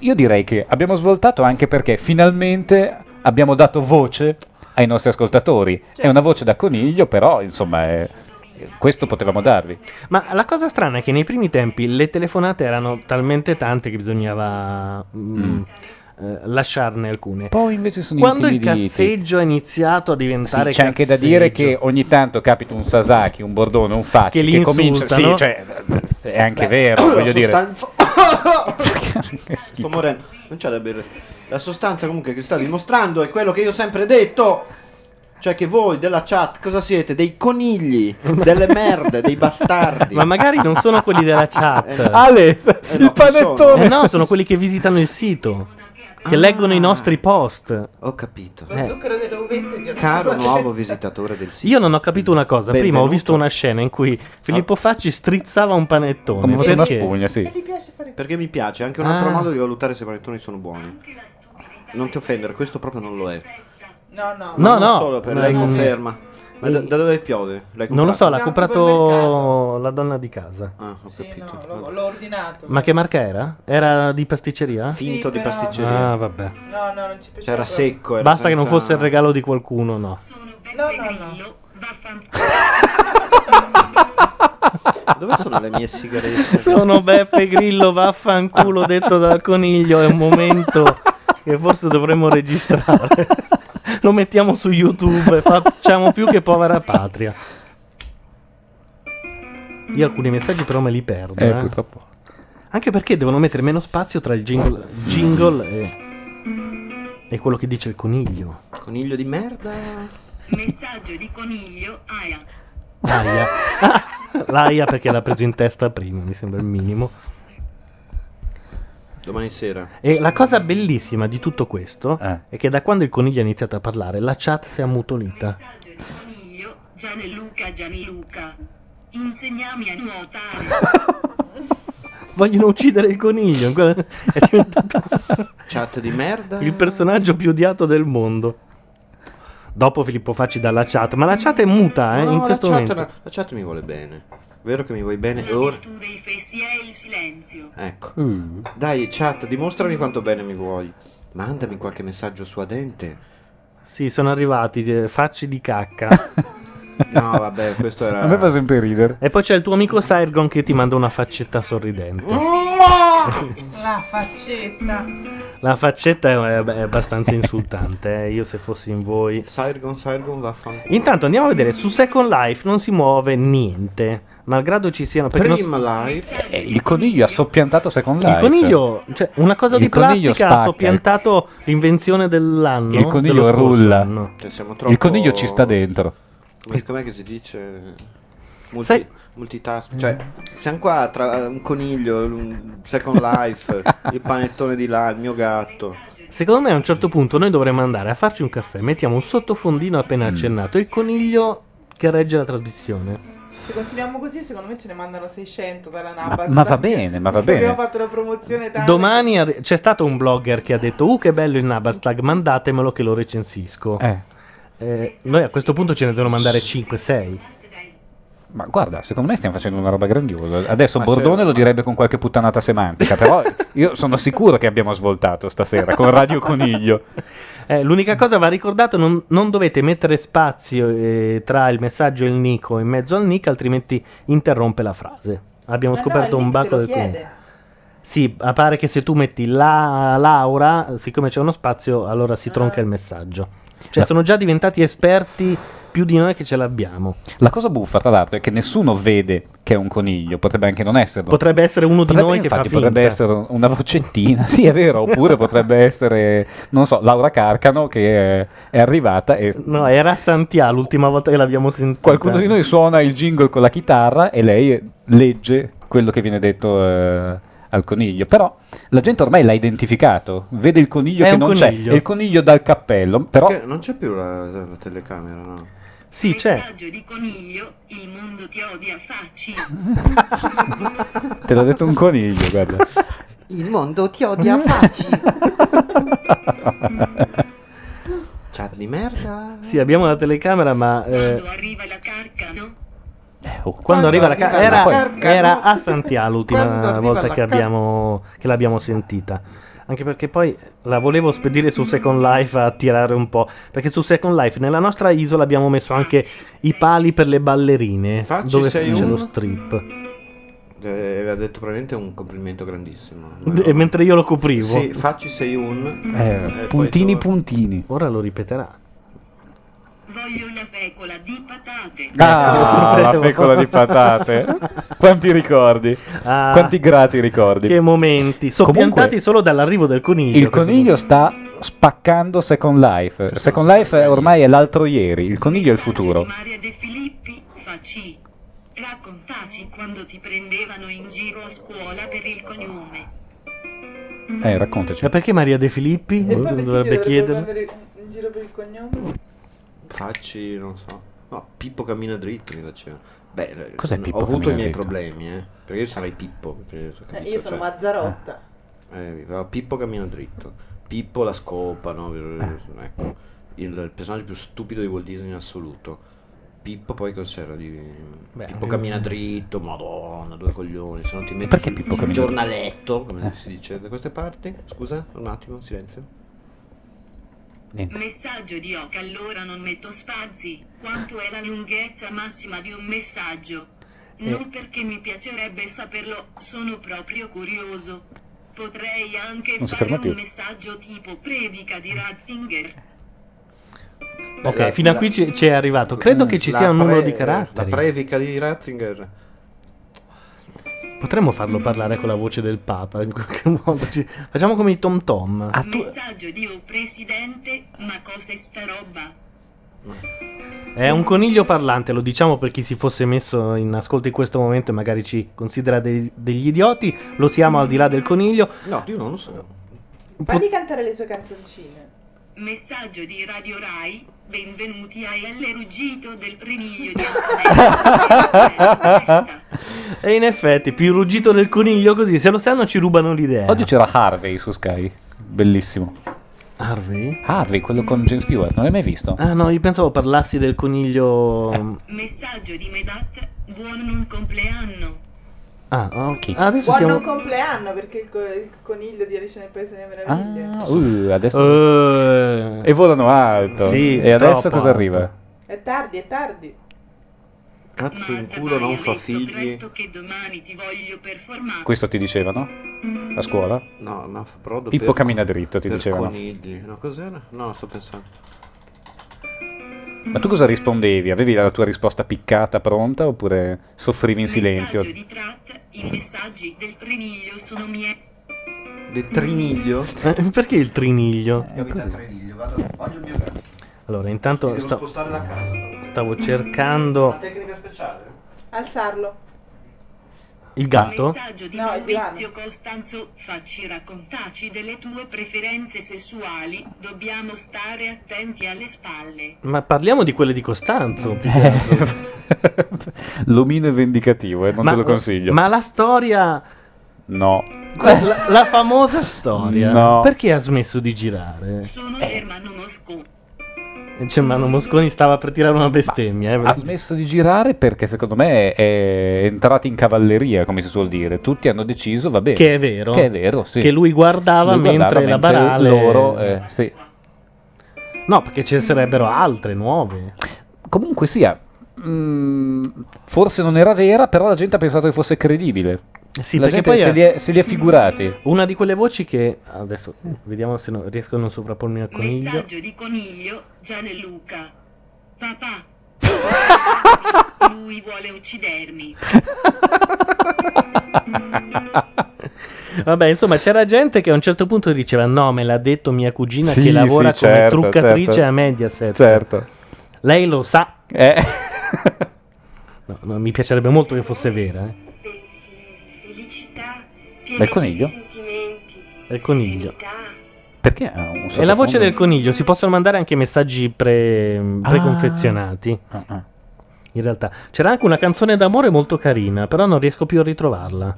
io direi che abbiamo svoltato anche perché finalmente abbiamo dato voce ai nostri ascoltatori. È una voce da coniglio, però insomma, è- questo potevamo darvi. Ma la cosa strana è che nei primi tempi le telefonate erano talmente tante che bisognava mm, eh, lasciarne alcune. Poi invece sono Quando il cazzeggio ha iniziato a Sì, diventare c'è anche da dire che ogni tanto capita un Sasaki, un Bordone, un Facci Che li che, comincia. Sì, cioè, è anche Beh, vero, la voglio dire. sostanza- Sto morendo. Non c'è da bere. La sostanza comunque che sta dimostrando è quello che io ho sempre detto. Cioè che voi della chat cosa siete? Dei conigli, delle merde, dei bastardi. Ma magari non sono quelli della chat. Eh, Ale, Eh, no, il sono? panettone. Eh no, sono quelli che visitano il sito. Che Ah. leggono i nostri post. Ho capito. Lo zucchero delle uvette di Caro nuovo visitatore del sito. Io non ho capito una cosa. Prima ho Benvenuto. visto una scena in cui Filippo Facci strizzava un panettone. Come fosse una spugna, sì. Perché mi piace, è anche un altro Ah. modo di valutare se i panettoni sono buoni. Non ti offendere, questo proprio non lo è. No, no. No, no. solo per lei conferma. Ma da, da dove piove? L'hai Non lo so, l'ha comprato? La donna di casa. Ah, ho Sì, capito. no, l'ho, l'ho ordinato. Ma che marca era? Era di pasticceria? Finto Sì, di però- pasticceria. Ah, vabbè. No, no, non ci piaceva. C'era proprio. secco. era Basta che non senza- fosse il regalo di qualcuno, no. sono No, no, no. Dove sono le mie sigarette? Sono Beppe Grillo, vaffanculo detto dal coniglio. È un momento che forse dovremmo registrare. Lo mettiamo su YouTube e facciamo più che povera patria. Io alcuni messaggi però me li perdo. Eh, eh. purtroppo. Anche perché devono mettere meno spazio tra il jingle, jingle e, e quello che dice il coniglio. Coniglio di merda. Messaggio di coniglio, aia. L'aia. L'aia perché l'ha preso in testa prima, mi sembra il minimo. Domani sera. E la cosa bellissima di tutto questo Eh. è che da quando il coniglio ha iniziato a parlare, la chat si è ammutolita. Coniglio, Gianluca Gianluca. Insegnami a nuotare. Vogliono uccidere il coniglio. È diventato Chat di merda. il personaggio più odiato del mondo. Dopo Filippo Facci dalla chat, ma la chat è muta eh, No, in la questo chat, momento. la, la chat mi vuole bene. Vero che mi vuoi bene? La Ora. virtù dei fessi è il silenzio. Ecco. Uh. Dai, chat, dimostrami quanto bene mi vuoi. Mandami qualche messaggio suadente. Sì, sono arrivati eh, facci di cacca. No, vabbè, questo era. A me fa sempre ridere. e poi c'è il tuo amico Sirgon che ti manda una faccetta sorridente. La faccetta. La faccetta è, è abbastanza insultante. eh, Io se fossi in voi. Sirgon, Sirgon, vaffanculo. Intanto andiamo a vedere su Second Life non si muove niente. Malgrado ci siano. Perché non Prima live. Eh, il coniglio ha soppiantato Second Life. il coniglio, cioè una cosa Il di coniglio plastica spacca. ha soppiantato l'invenzione dell'anno. Il coniglio dello scorso rulla. anno. Cioè, siamo troppo... Il coniglio ci sta dentro. Come, com'è che si dice? Multi, Sai- Multitask. Cioè, siamo qua tra un coniglio, un Second Life, il panettone di là, il mio gatto. Secondo me a un certo punto noi dovremmo andare a farci un caffè, mettiamo un sottofondino appena Mm. accennato il coniglio che regge la trasmissione. Se continuiamo così, secondo me ce ne mandano 600 dalla Ma, Nabas. ma va bene, ma va Perché Abbiamo bene. fatto la promozione tale. Domani arri- c'è stato un blogger che ha detto Uh che bello il Nabastag, mandatemelo che lo recensisco. Eh, Eh, noi a questo punto ce ne devono mandare 5-6. ma guarda, secondo me stiamo facendo una roba grandiosa. Adesso Ma Bordone c'è- lo direbbe con qualche puttanata semantica, però io sono sicuro che abbiamo svoltato stasera con Radio Coniglio. Eh, l'unica cosa va ricordato, non, non dovete mettere spazio eh, tra il messaggio e il nico in mezzo al nick, altrimenti interrompe la frase. Abbiamo Ma no, scoperto il un Nick te bacco lo del chiede. Sì, appare che se tu metti la Laura, siccome c'è uno spazio, allora si tronca il messaggio. Cioè, sono già diventati esperti più di noi che ce l'abbiamo. La cosa buffa, tra l'altro, è che nessuno vede che è un coniglio, potrebbe anche non esserlo. Potrebbe essere uno di Potrebbe- noi che fa infatti, finta. potrebbe essere una vocettina, sì è vero, oppure potrebbe essere, non so, Laura Carcano che è, è arrivata e No, era Santia l'ultima volta che l'abbiamo sentita. qualcuno di noi suona il jingle con la chitarra e lei legge quello che viene detto eh, al coniglio, però la gente ormai l'ha identificato, vede il coniglio È che un non coniglio. c'è, e il coniglio dal cappello, però Perché non c'è più la, la telecamera, no? Sì, c'è. Messaggio di coniglio, il mondo ti odia, facci. te l'ha detto un coniglio, guarda. Il mondo ti odia, facci. Chat di merda. Sì, abbiamo la telecamera, ma eh, Quando arriva la carca, no? oh, quando arriva la arriva ca- la era, carca, era no? a Santiago l'ultima Quando arriva volta che, abbiamo, che l'abbiamo sentita. Anche perché poi la volevo spedire su Second Life a tirare un po'. Perché su Second Life nella nostra isola abbiamo messo anche i pali per le ballerine. Facci dove c'è un- lo strip. Eh, aveva detto probabilmente un complimento grandissimo. E mentre io lo coprivo. Sì, facci sei un... Eh, puntini tu- puntini. Ora lo ripeterà. Voglio la fecola di patate. Ah, Io la fecola di patate. Quanti ricordi? Ah, Quanti grati ricordi? Che momenti. Soppiantati Comunque, solo dall'arrivo del coniglio. Il coniglio sta spaccando Second Life. Second Life è ormai è l'altro ieri, il coniglio è il futuro. Maria De Filippi, facci. Raccontaci quando ti prendevano in giro a scuola per il cognome. Eh, raccontaci. Ma perché Maria De Filippi? Dovrebbe chiederlo. in giro per il cognome? Facci, non so. No, Pippo cammina dritto mi faceva. Beh, eh, Cos'è Pippo ho avuto i miei dritto? problemi, eh. Perché io sarei Pippo. ho Eh, capito, io sono cioè, Mazzarotta. eh, però Pippo cammina dritto. Pippo la scopa, no? Ecco. Il, il personaggio più stupido di Walt Disney in assoluto. Pippo poi cosa c'era di... Beh, Pippo eh, cammina dritto, madonna, due coglioni, se no ti metti perché sul, Pippo sul cammina dritto? giornaletto, come Eh. si dice da queste parti. Scusa, un attimo, silenzio. Niente. Messaggio di Oca, allora non metto spazi. Quanto è la lunghezza massima di un messaggio? Non perché mi piacerebbe saperlo, sono proprio curioso. Potrei anche Non fare ferma più. un messaggio tipo predica di Ratzinger. Ok, La- fino a la- qui ci, ci è arrivato. Credo che ci sia un numero pre- di caratteri. La previca di Ratzinger. Potremmo farlo parlare con la voce del Papa in qualche modo. Ci- Facciamo come i Tom Tom. Ah, tu... Messaggio di oh presidente, ma cos'è sta roba? È un coniglio parlante, lo diciamo per chi si fosse messo in ascolto in questo momento e magari ci considera dei- degli idioti. Lo siamo al di là del coniglio. No, io non lo so. Fagli cantare le sue canzoncine. Messaggio di Radio Rai, benvenuti a El Ruggito del Riniglio di Antonella. E in effetti, più ruggito del coniglio così, se lo sanno ci rubano l'idea. Oggi c'era Harvey su Sky. Bellissimo. Harvey? Harvey, quello con James Stewart, non l'hai mai visto? Ah no, io pensavo parlassi del coniglio... Messaggio di Medat, buon non compleanno. Ah, ok. Chi? Adesso Buon siamo... non compleanno perché il, co- il coniglio di Alice nel Paese delle Meraviglie. Ah, uh, adesso... Eh, E volano alto. Sì, e adesso cosa alto. arriva? È tardi, è tardi. Cazzo in culo non fa figli. presto che domani ti voglio performare. Questo ti dicevano? A scuola? No, ma fa brodo Pippo per- cammina dritto, ti per dicevano. conigli. No, cos'era? No, sto pensando. Ma tu cosa rispondevi? Avevi la tua risposta piccata pronta oppure soffrivi in silenzio? Di Trat, i messaggi del Triniglio sono miei. Del triniglio? Eh, Perché il triniglio? Capita triniglio, vado, voglio il mio gatto. Allora, intanto Devo sta- spostare la casa. stavo cercando Una tecnica speciale? Alzarlo. Il gatto. Messaggio di No, Maurizio Costanzo, facci raccontaci delle tue preferenze sessuali, dobbiamo stare attenti alle spalle. Ma parliamo di quelle di Costanzo. più che altro. L'omino è vendicativo, eh, non ma, te lo consiglio. Ma la storia, No. la, la famosa storia, No. perché ha smesso di girare? Sono Germano Moscò. Germano Mosconi stava per tirare una bestemmia. eh, Ha smesso di girare perché secondo me è entrato in cavalleria, come si suol dire. Tutti hanno deciso, va bene. Che è vero. Che è vero, sì. Che lui guardava, Lui guardava mentre la barale. loro, eh, sì. No, perché ce ne sarebbero altre nuove. Comunque sia, mm, forse non era vera, però la gente ha pensato che fosse credibile. Sì, la perché gente poi se è- li, è, se li è figurati. Una di quelle voci che adesso vediamo se non- riesco a non sovrappormi al coniglio. Messaggio di Coniglio, Gianluca. Papà. Lui vuole uccidermi. Vabbè, insomma, c'era gente che a un certo punto diceva: No, me l'ha detto mia cugina Sì, che lavora sì, come certo, truccatrice certo. a Mediaset. Certo. Lei lo sa. Eh. No, no, mi piacerebbe molto che fosse vera. eh. Il coniglio? È il coniglio. Perché ha un È la voce del coniglio, si possono mandare anche messaggi pre- preconfezionati. Ah, ah. In realtà c'era anche una canzone d'amore molto carina, però non riesco più a ritrovarla.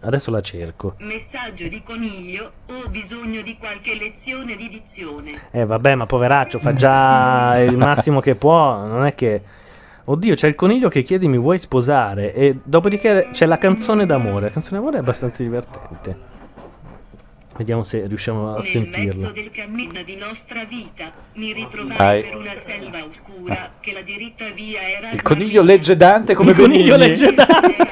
Adesso la cerco. Messaggio di coniglio, ho bisogno di qualche lezione di dizione. Eh vabbè, ma poveraccio, fa già il massimo che può, non è che... Oddio, c'è il coniglio che chiede mi vuoi sposare e dopodiché c'è la canzone d'amore. La canzone d'amore è abbastanza divertente. Vediamo se riusciamo a Nel sentirla. mezzo del cammino di nostra vita mi ritrovai Dai. per una selva oscura che la diritta via era Il coniglio legge Dante come Il coniglio legge Dante.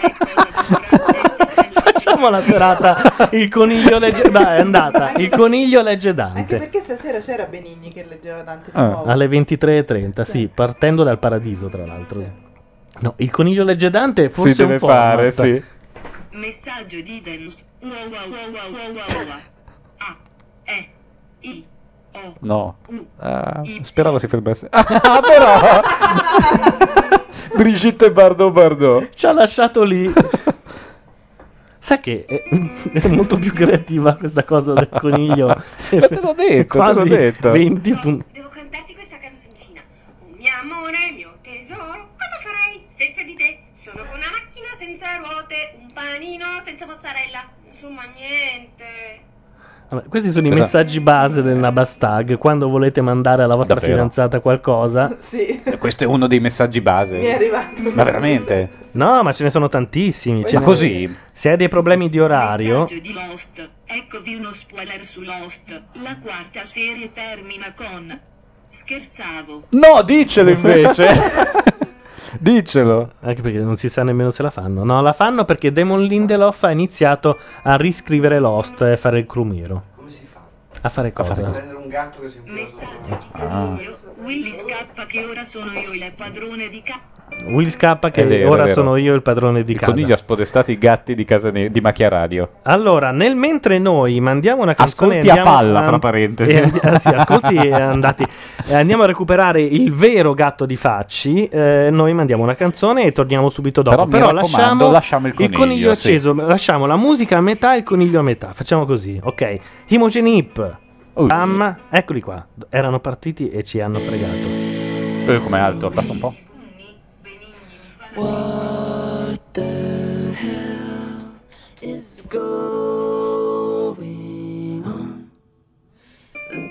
Facciamo la serata. Il coniglio legge. Dai, è andata. Il coniglio legge Anche Dante. perché stasera c'era Benigni che leggeva Dante di Ah. nuovo. Alle 23.30, sì, partendo dal paradiso, tra l'altro. No, il coniglio legge Dante forse Si deve fare, sì. Messaggio di Dens. Wow, wow, wow, wow, wow. A. E. I. O. No. U. Y. speravo si fermasse. Ah, però! Brigitte Bardot Bardot. Ci ha lasciato lì. Sai che è, è molto più creativa questa cosa del coniglio. Ma te l'ho detto, te Quasi l'ho detto. 20 punti. Devo cantarti questa canzoncina. Oh mio amore, mio tesoro, cosa farei senza di te? Sono con una macchina senza ruote, un panino senza mozzarella, insomma niente. Vabbè, questi sono i Esatto. messaggi base del Nabastag. Quando volete mandare alla vostra Davvero? fidanzata qualcosa, Sì, Questo è uno dei messaggi base. mi è arrivato. Ma veramente? no, ma ce ne sono tantissimi. Ce Ma ne- così? Se hai dei problemi di orario, Messaggio di Lost. Eccovi uno spoiler su Lost. La quarta serie termina con. Scherzavo. No, dicelo invece. Dicelo. anche perché non si sa nemmeno se la fanno. No, la fanno perché Damon Lindelof ha iniziato a riscrivere Lost e fare il crumiro. Come si fa? A fare cosa? fare Prendere un gatto che si Messaggio di Ah. Willy scappa che ora sono io il padrone di casa. Will scappa che vero, ora sono io il padrone di Il casa. coniglio ha spodestato i gatti di, casa ne- di Macchia Radio. Allora, nel mentre noi mandiamo una canzone Ascolti a palla, fra parentesi. e andi- ah, sì, ascolti e andati. E andiamo a recuperare il vero gatto di Facci. eh, noi mandiamo una canzone e torniamo subito dopo. Però Però, lasciamo, lasciamo il coniglio, sì. acceso, lasciamo la musica a metà e il coniglio a metà. Facciamo così, ok? Imogen Hip. Uh. Bam, eccoli qua. Erano partiti e ci hanno fregato. Eh, com'è alto? Abbassa un po'. What the hell is going on?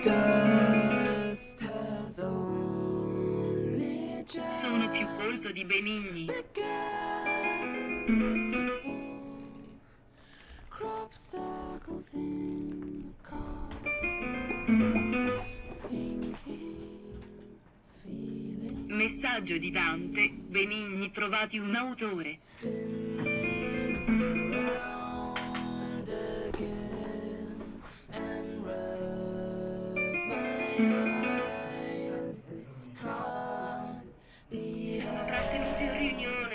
Dust has only just Sono più colto di Benigni. begun to form. Crop circles in the car. Feeling. Messaggio di Dante. Benigni trovati un autore. Sono trattenuti in riunione.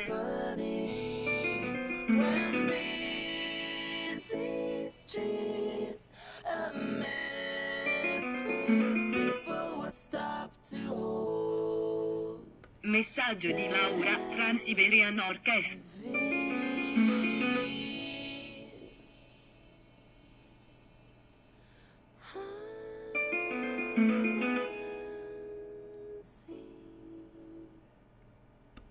Messaggio di Laura. Transiberian Orchestra.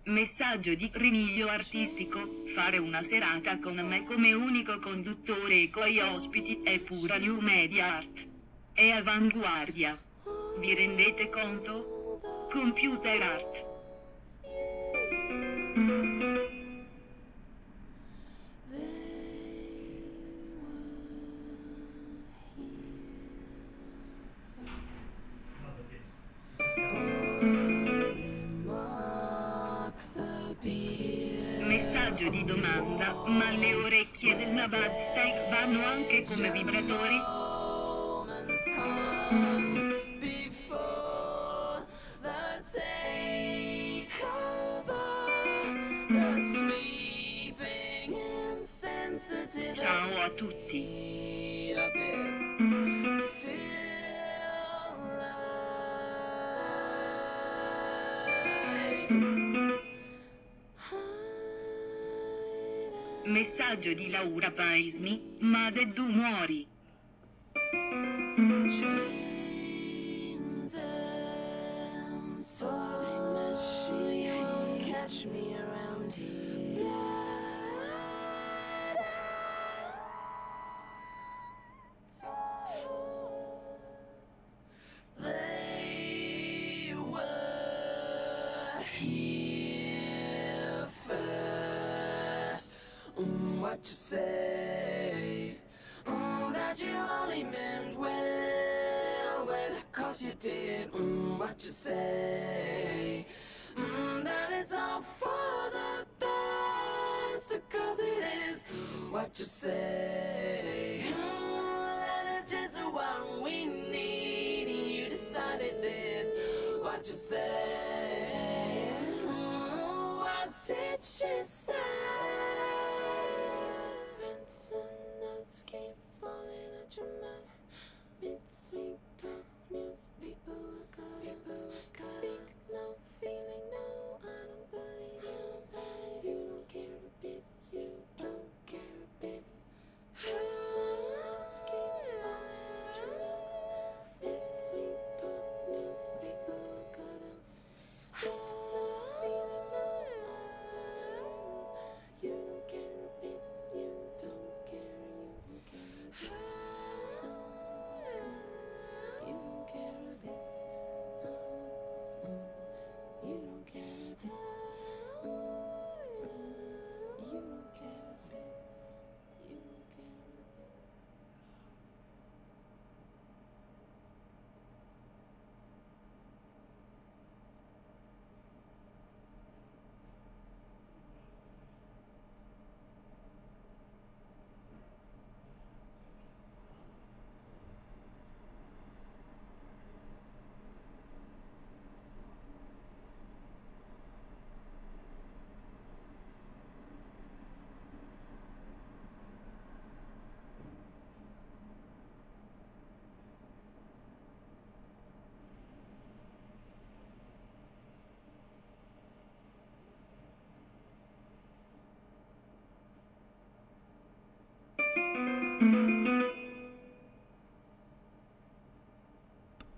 Messaggio di Riniglio artistico. Fare una serata con me come unico conduttore e coi ospiti è pura new media art. È avanguardia. Vi rendete conto? Computer art. Disney, ma Deddu muori.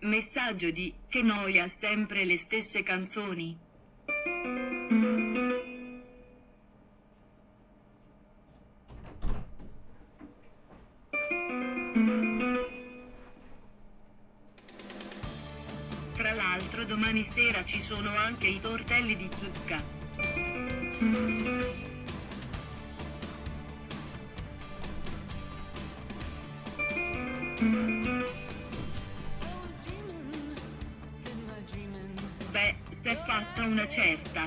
Messaggio di Che noia sempre le stesse canzoni. Tra l'altro domani sera ci sono anche i tortelli di zucca. Mm. È fatta una certa.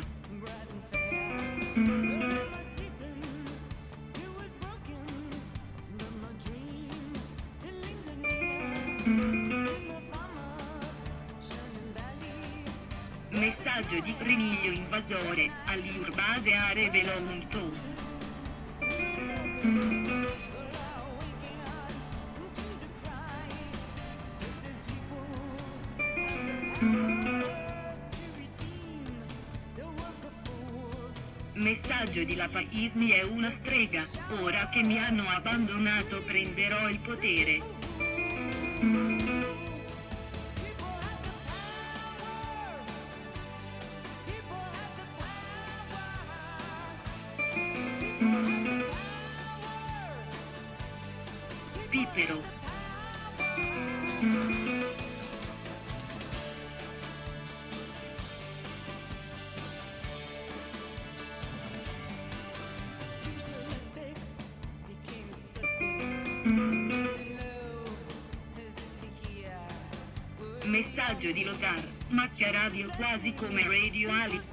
Messaggio di Cremiglio invasore, all'Urbase Arevelo Untos. Isni è una strega, ora che mi hanno abbandonato prenderò il potere, radio quasi come Radio Ali.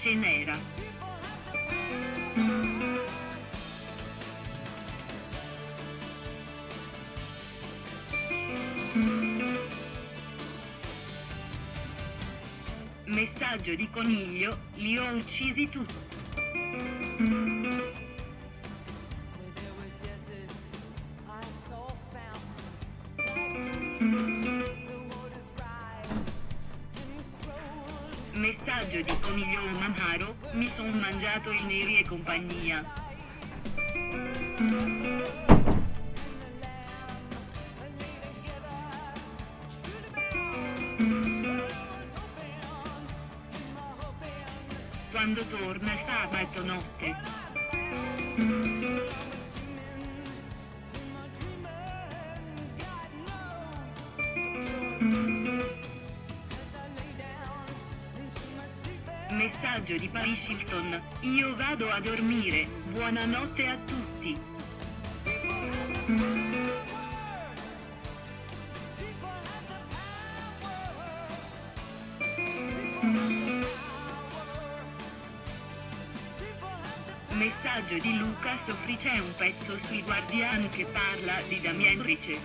Dolce nera. Messaggio di coniglio, li ho uccisi tutti. Neri e compagnia. Hilton, io vado a dormire, buonanotte a tutti. Messaggio di Luca Sofri c'è un pezzo sui Guardian che parla di Damien Rice.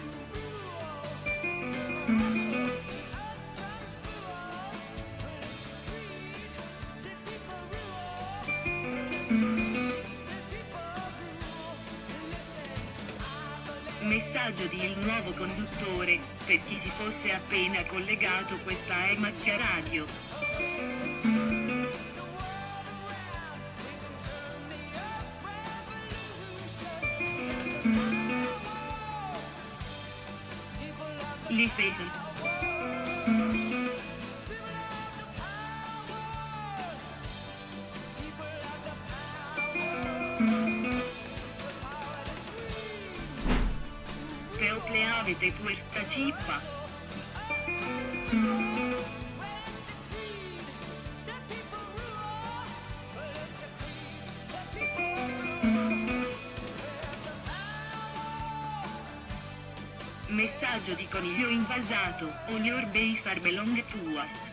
Messaggio di il nuovo conduttore, per chi si fosse appena collegato questa è Macchia Radio. Messaggio di coniglio invasato, o your base are belong to us.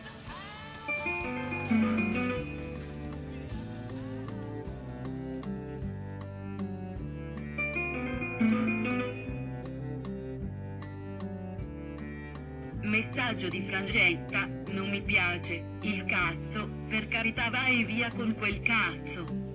Messaggio di Frangetta, non mi piace, il cazzo, per carità vai via con quel cazzo.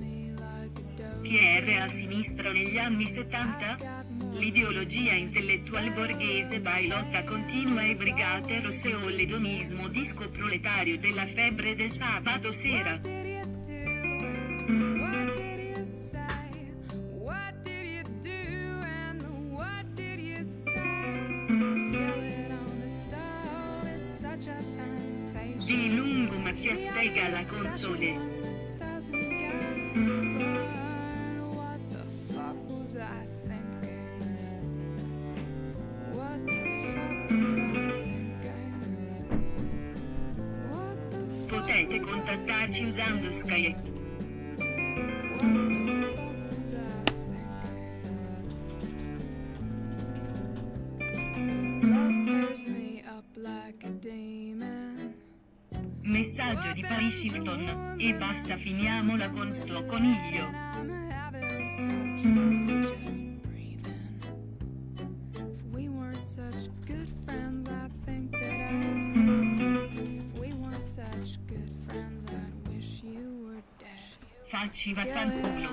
Me like a sinistra negli anni 70? L'ideologia intellettuale borghese bailotta continua e brigate rosse o l'edonismo disco proletario della febbre del sabato sera. Usando Skype. Messaggio di Paris Hilton, e basta finiamola con sto coniglio. Shiva Fanculo.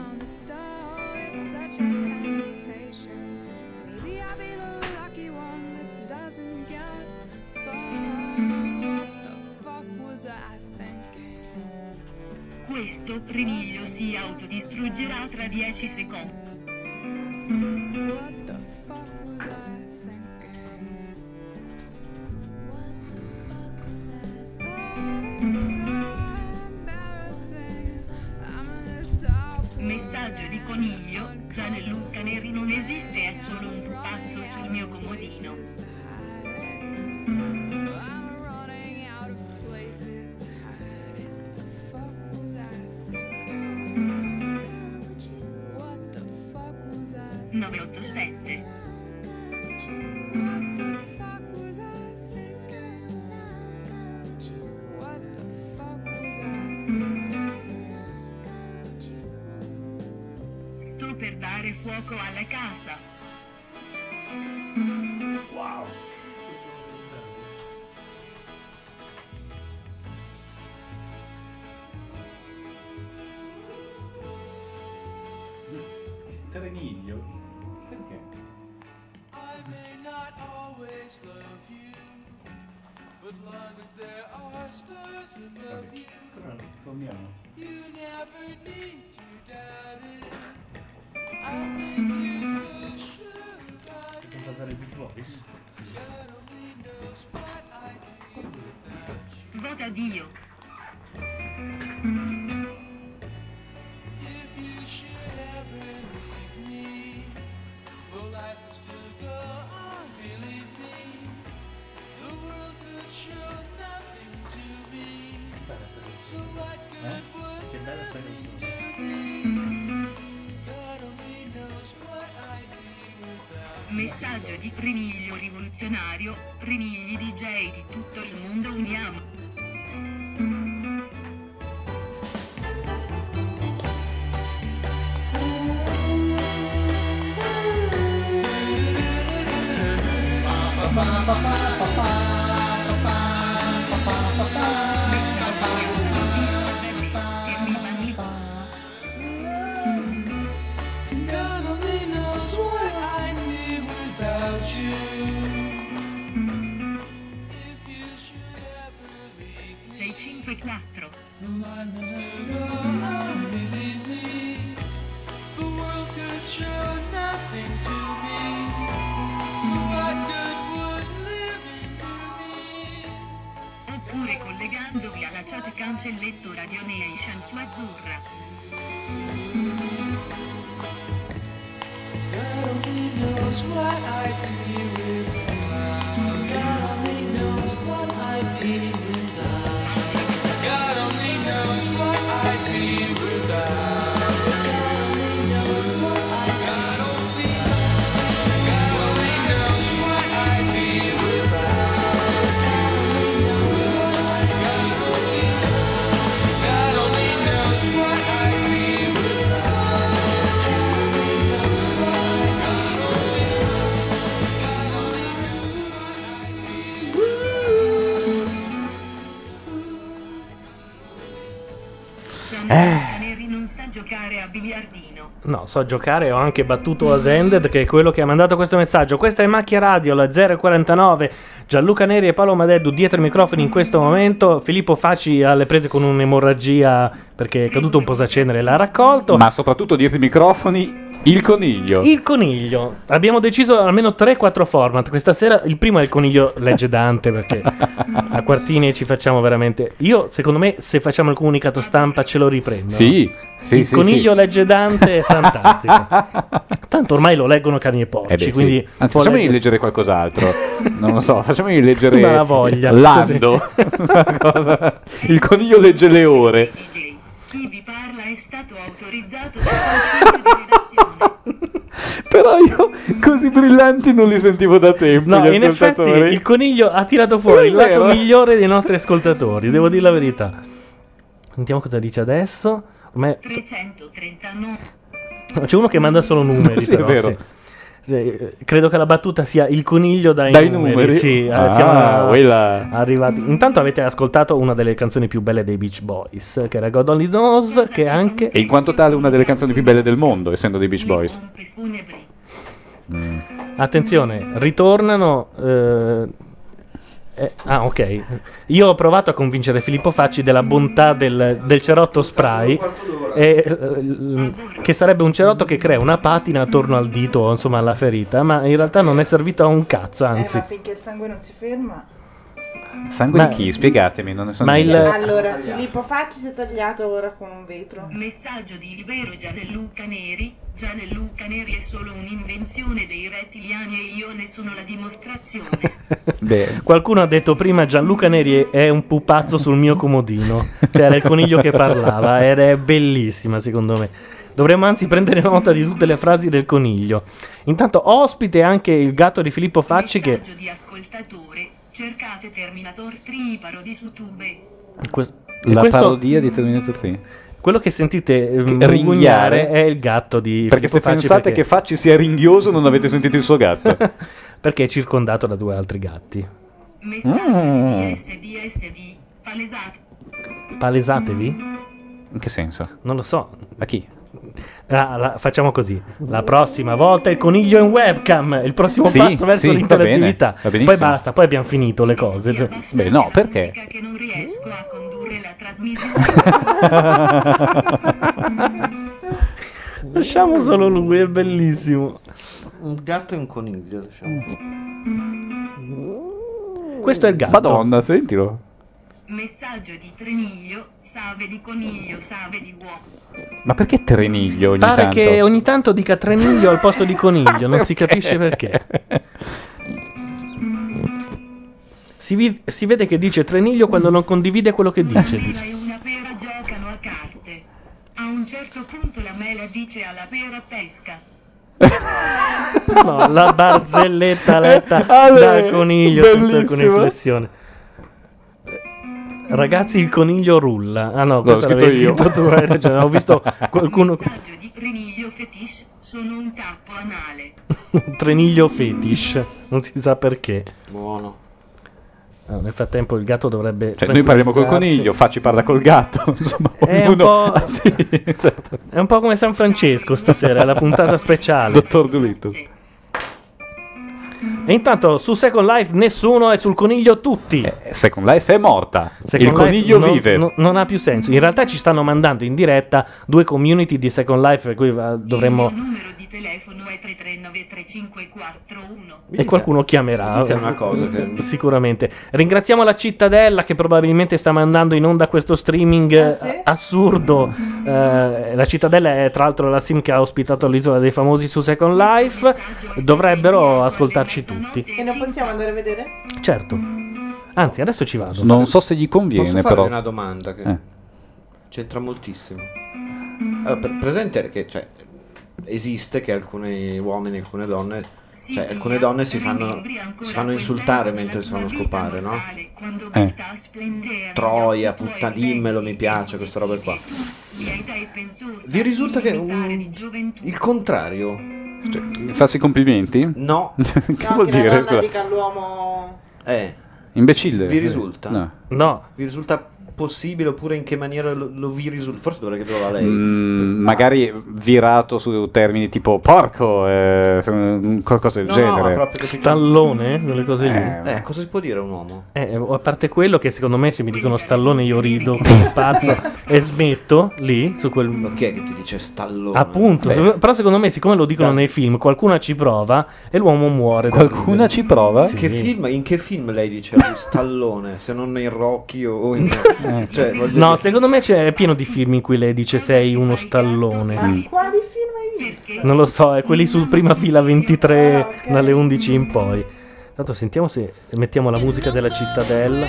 Questo premiglio si autodistruggerà tra 10 secondi. Never need Messaggio di Riniglio rivoluzionario, Rinigli DJ di tutto il mondo uniamo. Azzurra. God No, so giocare, ho anche battuto Asended che è quello che ha mandato questo messaggio. Questa è Macchia Radio, la 049. Gianluca Neri e Paolo Madeddu dietro i microfoni in questo momento. Filippo Faci alle prese con un'emorragia perché è caduto un posacenere e l'ha raccolto. Ma soprattutto dietro i microfoni il coniglio. Il coniglio. Abbiamo deciso almeno 3-4 format. Questa sera il primo è il coniglio legge Dante perché a quartini ci facciamo veramente... Io, secondo me, se facciamo il comunicato stampa ce lo riprendo. Sì, sì, il sì, coniglio sì. legge Dante è fantastico. Tanto ormai lo leggono cani e porci, Eh beh, sì. quindi Anzi, può facciamogli leggere- leggere qualcos'altro. Non lo so, facciamogli leggere Una voglia, Lando. Cosa- Il coniglio legge le ore. Chi vi parla è stato autorizzato dal consiglio di redazione. Però io così brillanti non li sentivo da tempo. No, gli in effetti ascoltatori. il coniglio ha tirato fuori È il lato migliore dei nostri ascoltatori, devo dire la verità. Sentiamo cosa dice adesso. Ormai 339. c'è uno che manda solo numeri. Sì, è però, vero. sì. Sì, credo che la battuta sia il coniglio dai, Dai numeri. numeri? Sì, eh, Ah, siamo quella- arrivati. Intanto avete ascoltato una delle canzoni più belle dei Beach Boys, che era God Only Knows, che anche E in quanto tale una delle canzoni più belle del mondo, essendo dei Beach Boys. Mm. Attenzione, ritornano. eh, Eh, ah, ok. Io ho provato a convincere Filippo Facci della bontà del, del cerotto spray, e, eh, che sarebbe un cerotto che crea una patina attorno al dito, o insomma alla ferita, ma in realtà non è servito a un cazzo, Eh, anzi. ma finché il sangue non si ferma. Sangue Ma- di chi? Spiegatemi, non ne so Ma il-. Allora, Filippo Facci si è tagliato ora con un vetro. Messaggio di il vero Gianluca Neri. Gianluca Neri è solo un'invenzione dei rettiliani e io ne sono la dimostrazione. Beh, Qualcuno ha detto prima Gianluca Neri è un pupazzo sul mio comodino. Cioè era il coniglio che parlava ed è bellissima secondo me. Dovremmo anzi prendere nota di tutte le frasi del coniglio. Intanto ospite anche il gatto di Filippo Facci che... Messaggio di ascoltatore. Cercate Terminator Triparo di su Tube. que- la questo- parodia di Terminator 3. Quello che sentite Che- ringhiare. ringhiare è il gatto di Perché se Filippo Facci pensate perché- che Facci sia ringhioso non avete sentito il suo gatto. perché è circondato da due altri gatti. Messaggio Mm. Palesate. Palesatevi? In che senso? Non lo so. A chi? Ah, la- facciamo così. La prossima volta il coniglio in webcam. Il prossimo Sì, passo verso sì, va l'interattività. bene, va. Poi basta, poi abbiamo finito le cose. Beh, no, perché? Che non riesco a condurre la trasmissione. Lasciamo solo lui, è bellissimo. Un gatto e un coniglio, diciamo. Questo è il gatto. Madonna, sentilo. Messaggio di Treniglio. Save di coniglio, save di uovo. Ma perché Treniglio ogni Pare tanto? che ogni tanto dica treniglio al posto di coniglio, non si capisce perché. Si, vi- si vede che dice treniglio quando non condivide quello che dice. dice. e una pera giocano a carte. A un certo punto la mela dice alla pera pesca. No, la barzelletta letta Ale, dal coniglio senza alcuna bellissimo. Ragazzi, il coniglio rulla. Ah no, questo scritto l'avevi io. scritto tu, hai ragione. Ho visto qualcuno. Messaggio di Treniglio fetish. Sono un tappo anale. Un treniglio fetish. Non si sa perché. Buono. Ah, nel frattempo il gatto dovrebbe. Cioè, noi parliamo col coniglio, Facci parla col gatto. Insomma, È un, ognuno- po'... Sì, certo. è un po' come San Francesco stasera, è la puntata speciale. Dottor Dolittle. E intanto su Second Life nessuno è sul coniglio tutti. Second Life è morta. Second il Life coniglio non- vive. non- non ha più senso. In realtà ci stanno mandando in diretta due community di Second Life per cui va- dovremmo... Il mio numero di telefono è 33935341. E qualcuno chiamerà. Dite una cosa che- Sicuramente. Ringraziamo la cittadella che probabilmente sta mandando in onda questo streaming eh, assurdo. Eh, la cittadella è tra l'altro la sim che ha ospitato l'isola dei famosi su Second Life. Dovrebbero ascoltarci tutti. E non possiamo andare a vedere? Certo. Anzi, adesso ci vado. Non so se gli conviene, Posso farvi però. una domanda che Eh. c'entra moltissimo. Allora, per- presente che cioè, esiste che alcuni uomini e alcune donne, cioè alcune donne si fanno, si fanno insultare mentre si fanno scopare, no? Eh. Troia, puttana, dimmelo, mi piace, queste robe qua. Vi risulta che un- il contrario? Cioè, farsi complimenti? No. che No, vuol che la dire? donna scusa? dica all'uomo... Eh, Imbecille? vi risulta? No. No. Vi risulta possibile oppure in che maniera lo, lo vi risulta? Forse dovrei a lei. Mm, magari virato su termini tipo porco, eh, qualcosa del No, no, genere. che- Stallone, quelle cose lì. Eh. Eh, cosa si può dire a un uomo? Eh, a parte quello che secondo me se mi dicono stallone io rido come pazzo e smetto lì su quel... Ma chi è che ti dice stallone? Appunto, se- però secondo me siccome lo dicono nei film, qualcuno ci prova e l'uomo muore. da Qualcuna ridere. ci prova? Sì. Che film, in che film lei dice stallone? Se non in Rocky o o in... cioè, voglio No, dire- secondo me c'è pieno di film in cui lei dice sei uno stallone. Ma quali film hai visto? Non lo so, è quelli sul prima fila 23 Ah, ok. dalle 11 in poi. Tanto sentiamo se mettiamo la musica della cittadella.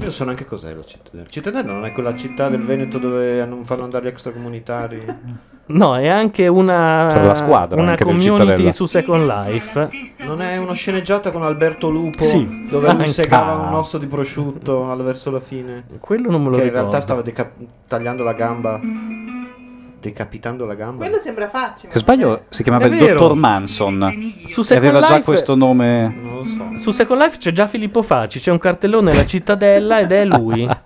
Io so neanche cos'è la cittadella. Cittadella non è quella città del Veneto dove non fanno andare gli extracomunitari? No, è anche una, la squadra una anche del community Cittadella. su Second Life. Non è una sceneggiata con Alberto Lupo Sì, dove lui anche. segava un osso di prosciutto al- verso la fine? Quello non me lo che in ricordo. realtà stava deca- tagliando la gamba. Decapitando la gamba? Quello sembra facile. Se sbaglio si chiamava È il vero. dottor Manson Su e Second aveva già Life- questo nome. Non lo so. Su Second Life c'è già Filippo Facci, c'è un cartellone La cittadella ed è lui.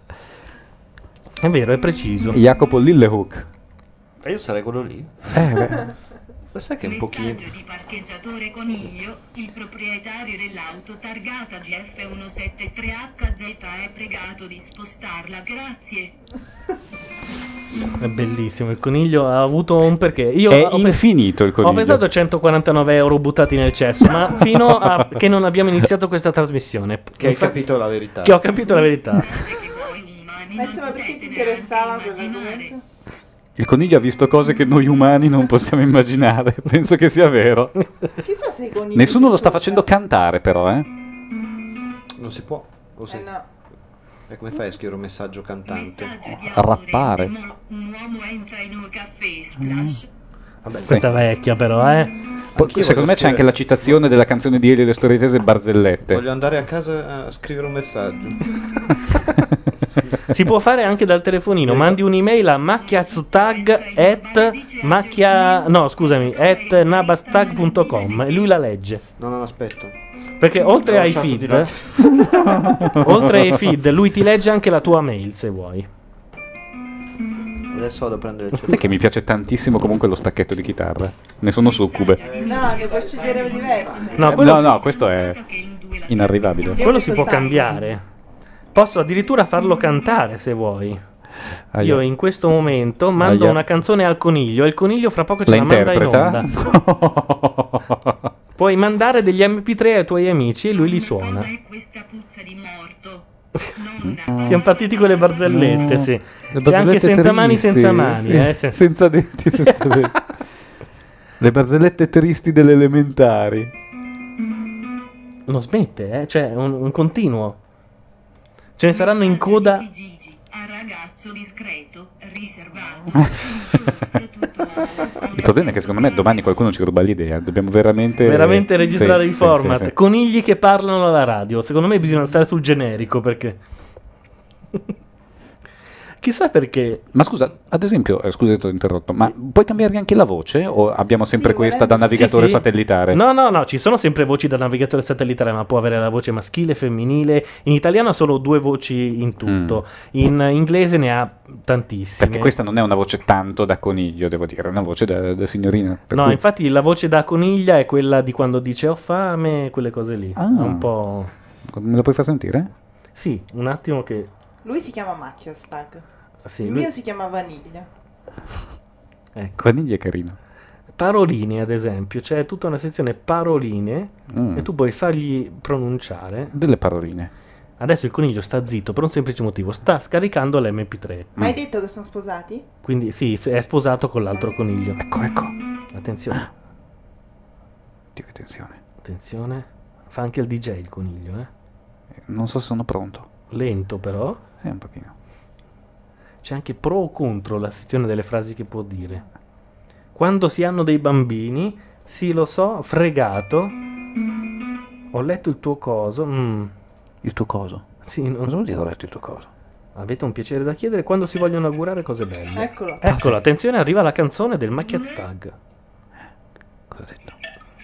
È vero, è preciso. Jacopo Lillehook. E io sarei quello lì. Eh, beh. Ma sai che un pochino... Messaggio di parcheggiatore Coniglio, il proprietario dell'auto targata GF173HZ è pregato di spostarla, grazie. È bellissimo. Il coniglio ha avuto un perché. Io È ho pe- infinito il Ho coniglio. pensato a 149 euro buttati nel cesso, ma fino a che non abbiamo iniziato questa trasmissione. Che hai Infatti- capito la verità. Che ho capito la verità. Ma insomma, perché ti interessava quell'argomento? Il coniglio ha visto cose che noi umani non possiamo immaginare. Penso che sia vero. Chissà se i conigli... Nessuno lo sta facendo cantare, però, eh. Non si può. O sì? Eh no. E come fai a scrivere un messaggio cantante? Rappare. Un uomo entra in un caffè, splash. Vabbè, questa è vecchia, però, eh. Poi, secondo me c'è anche la citazione della canzone di Elio e le storie tese Barzellette. Voglio andare a casa a scrivere un messaggio. Si può fare anche dal telefonino. Mandi un'email a macchiaztag at macchia. No, scusami, at nabastag.com e lui la legge. No, no, aspetta. Perché oltre ai feed, oltre ai feed, lui ti legge anche la tua mail se vuoi. Adesso vado a prendere il Sai cellulare. che mi piace tantissimo comunque lo stacchetto di chitarra? Ne sono succube. No, ne puoi scegliere diversi. No, quello no, no, questo è inarrivabile. Quello si può cambiare. Posso addirittura farlo cantare se vuoi. Aia. Io in questo momento mando Aia. una canzone al coniglio e il coniglio fra poco ce La la, manda in onda. Puoi mandare degli MP3 ai tuoi amici e lui li suona. Siamo partiti con le barzellette, sì. Le C'è anche barzellette senza mani, tristi, senza mani. sì, eh, sì. Senza denti, senza denti. Le barzellette tristi delle elementari. Non smette, eh? Cioè, un, un continuo. Ce ne saranno in coda. A ragazzo discreto, riservato. Il problema è che secondo me domani qualcuno ci ruba l'idea. Dobbiamo veramente... Veramente registrare Sì, il sì, format. sì, sì. Conigli che parlano alla radio. Secondo me bisogna stare sul generico perché. Chissà perché. Ma scusa, ad esempio, eh, scusa ti ho interrotto, ma puoi cambiare anche la voce o abbiamo sempre questa da navigatore Sì, sì. satellitare? No, no, no, ci sono sempre voci da navigatore satellitare, ma può avere la voce maschile, femminile. In italiano ha solo due voci in tutto. In inglese ne ha tantissime. Mm. Perché questa non è una voce tanto da coniglio, devo dire, è una voce da, da signorina. per No, cui- infatti la voce da coniglia è quella di quando dice ho fame, quelle cose lì. Ah. È un po'. Me la puoi far sentire? Sì, un attimo che. Lui si chiama Macchia Stag. Sì, Il lui- mio si chiama Vaniglia. Ecco. Vaniglia è carino. Paroline, ad esempio, c'è tutta una sezione paroline Mm. e tu puoi fargli pronunciare. Delle paroline. Adesso il coniglio sta zitto per un semplice motivo, sta scaricando l'MP3. Ma hai detto che sono sposati? Quindi sì, è sposato con l'altro coniglio. Ecco, ecco. Attenzione. Dio, che attenzione. Attenzione. Fa anche il DJ il coniglio, eh. Non so se sono pronto. Lento però. Sì, un pochino. C'è anche pro o contro la sezione delle frasi che può dire. Quando si hanno dei bambini, sì lo so, fregato. Ho letto il tuo coso. mm. Il tuo coso? Sì, non Cosa vuol dire ho letto il tuo coso? Avete un piacere da chiedere quando si vogliono augurare cose belle. Eccolo. Eccolo, attenzione, arriva la canzone del Macchiat Tag. Cosa ha detto?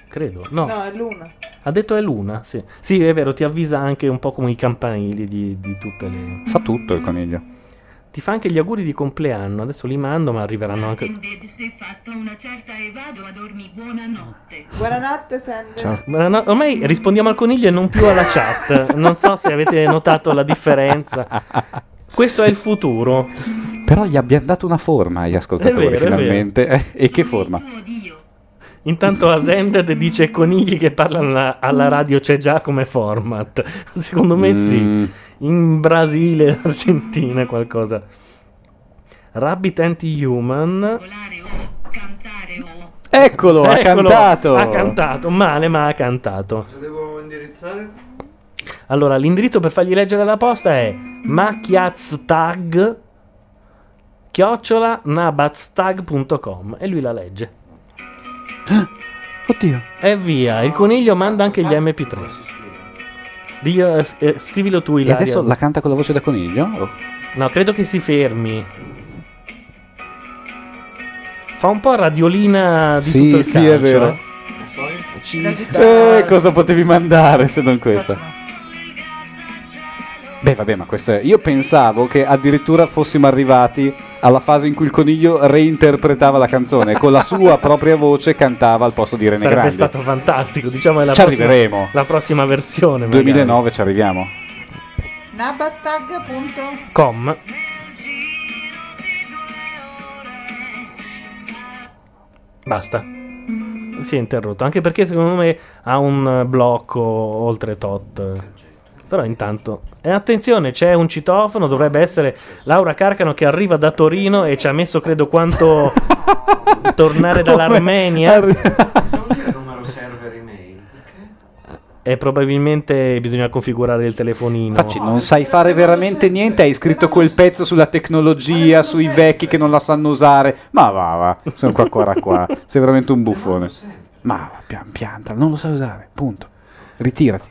Credo. No, No, è l'una. ha detto è l'una, sì. Sì, è vero, ti avvisa anche un po' come i campanili di, di tutte le... Fa tutto il coniglio. Ti fa anche gli auguri di compleanno, adesso li mando, ma arriveranno anche... Sended se fatto una certa e vado a dormire buonanotte. Buonanotte, Sander. Ma no, ormai rispondiamo al coniglio e non più alla chat. Non so se avete notato la differenza. Questo è il futuro. Però gli abbiamo dato una forma agli ascoltatori È vero, è finalmente. Eh, E che forma? Intanto Asended dice conigli che parlano alla- alla radio c'è già come format. Secondo me Mm. sì. In Brasile, Argentina, qualcosa. Rabbit Anti-Human. Eccolo, ha cantato. Ha cantato, male ma ha cantato. devo indirizzare? Allora, l'indirizzo per fargli leggere la posta è macchiaztag chiocciola nabaztag.com e lui la legge. Oddio. E via, il coniglio manda anche gli MP3. Dio, eh, eh, scrivilo tu, E Ilaria. adesso la canta con la voce da coniglio? Oh. No, credo che si fermi. Fa un po' radiolina di Sì, tutto il sì, calcio, è vero. eh. Eh, cosa potevi mandare se non questa? Beh, vabbè, ma questa. Io pensavo che addirittura fossimo arrivati alla fase in cui il coniglio reinterpretava la canzone e con la sua propria voce cantava al posto di René Sarebbe Grandi. stato fantastico. Diciamo è la Ci prossima- arriveremo. La prossima versione. magari. 2009 ci arriviamo. Nabastag.com Com. Basta. Si è interrotto. Anche perché secondo me ha un blocco oltre tot. Però intanto. E attenzione, c'è un citofono. Dovrebbe essere Laura Carcano che arriva da Torino e ci ha messo credo quanto tornare dall'Armenia. numero server email. E probabilmente bisogna configurare il telefonino. Facci, non sai fare veramente niente, hai scritto quel pezzo sulla tecnologia, sui vecchi che non la sanno usare. Ma va, va, sono qua, qua, qua. Sei veramente un buffone. Ma va, pian pianta, non lo sai usare, punto. Ritirati.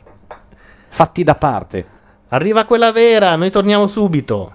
Fatti da parte. Arriva quella vera, noi torniamo subito.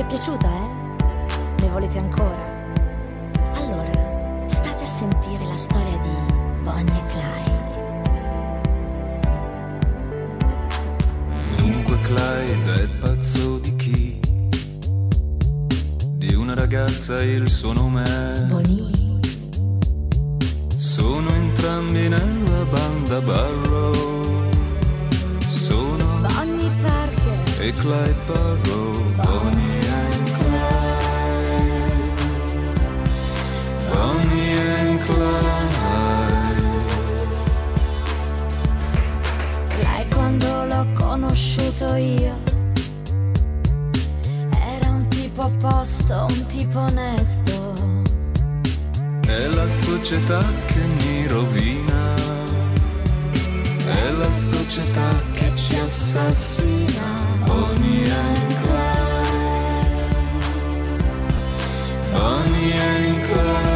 Vi è piaciuta, eh? Ne volete ancora? Allora, state a sentire la storia di Bonnie e Clyde. Dunque Clyde è pazzo di chi? Di una ragazza il suo nome è Bonnie. Sono entrambi nella banda Barrow Sono Bonnie Parker. e Clyde Barrow Bonnie quando l'ho conosciuto io era un tipo a posto, un tipo onesto. È la società che mi rovina, è la società che ci assassina. And Clyde, Bonnie and Clyde.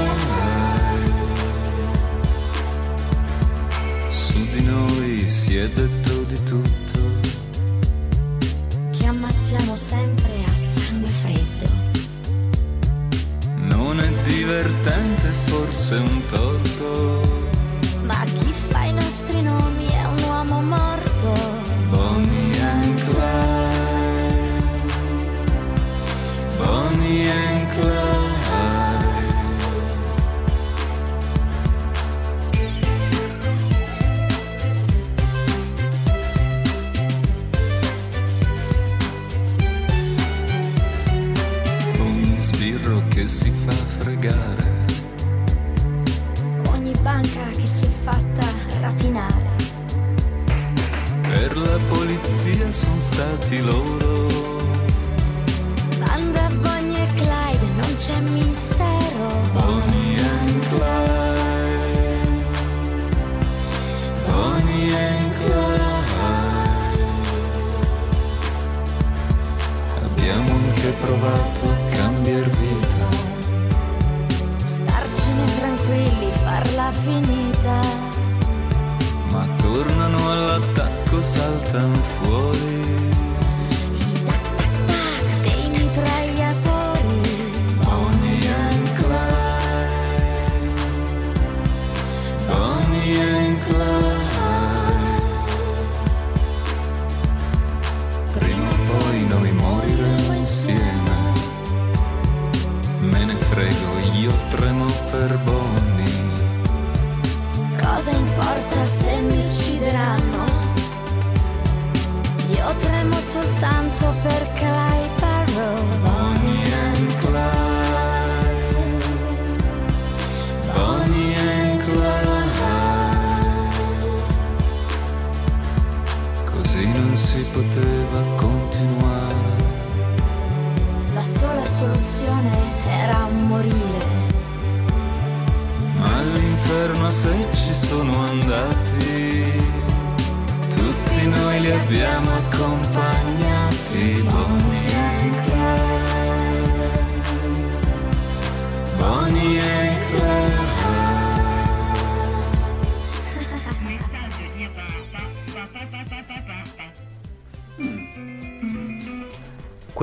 Si è detto di tutto, Che ammazziamo sempre a sangue freddo. non è divertente, forse un torto.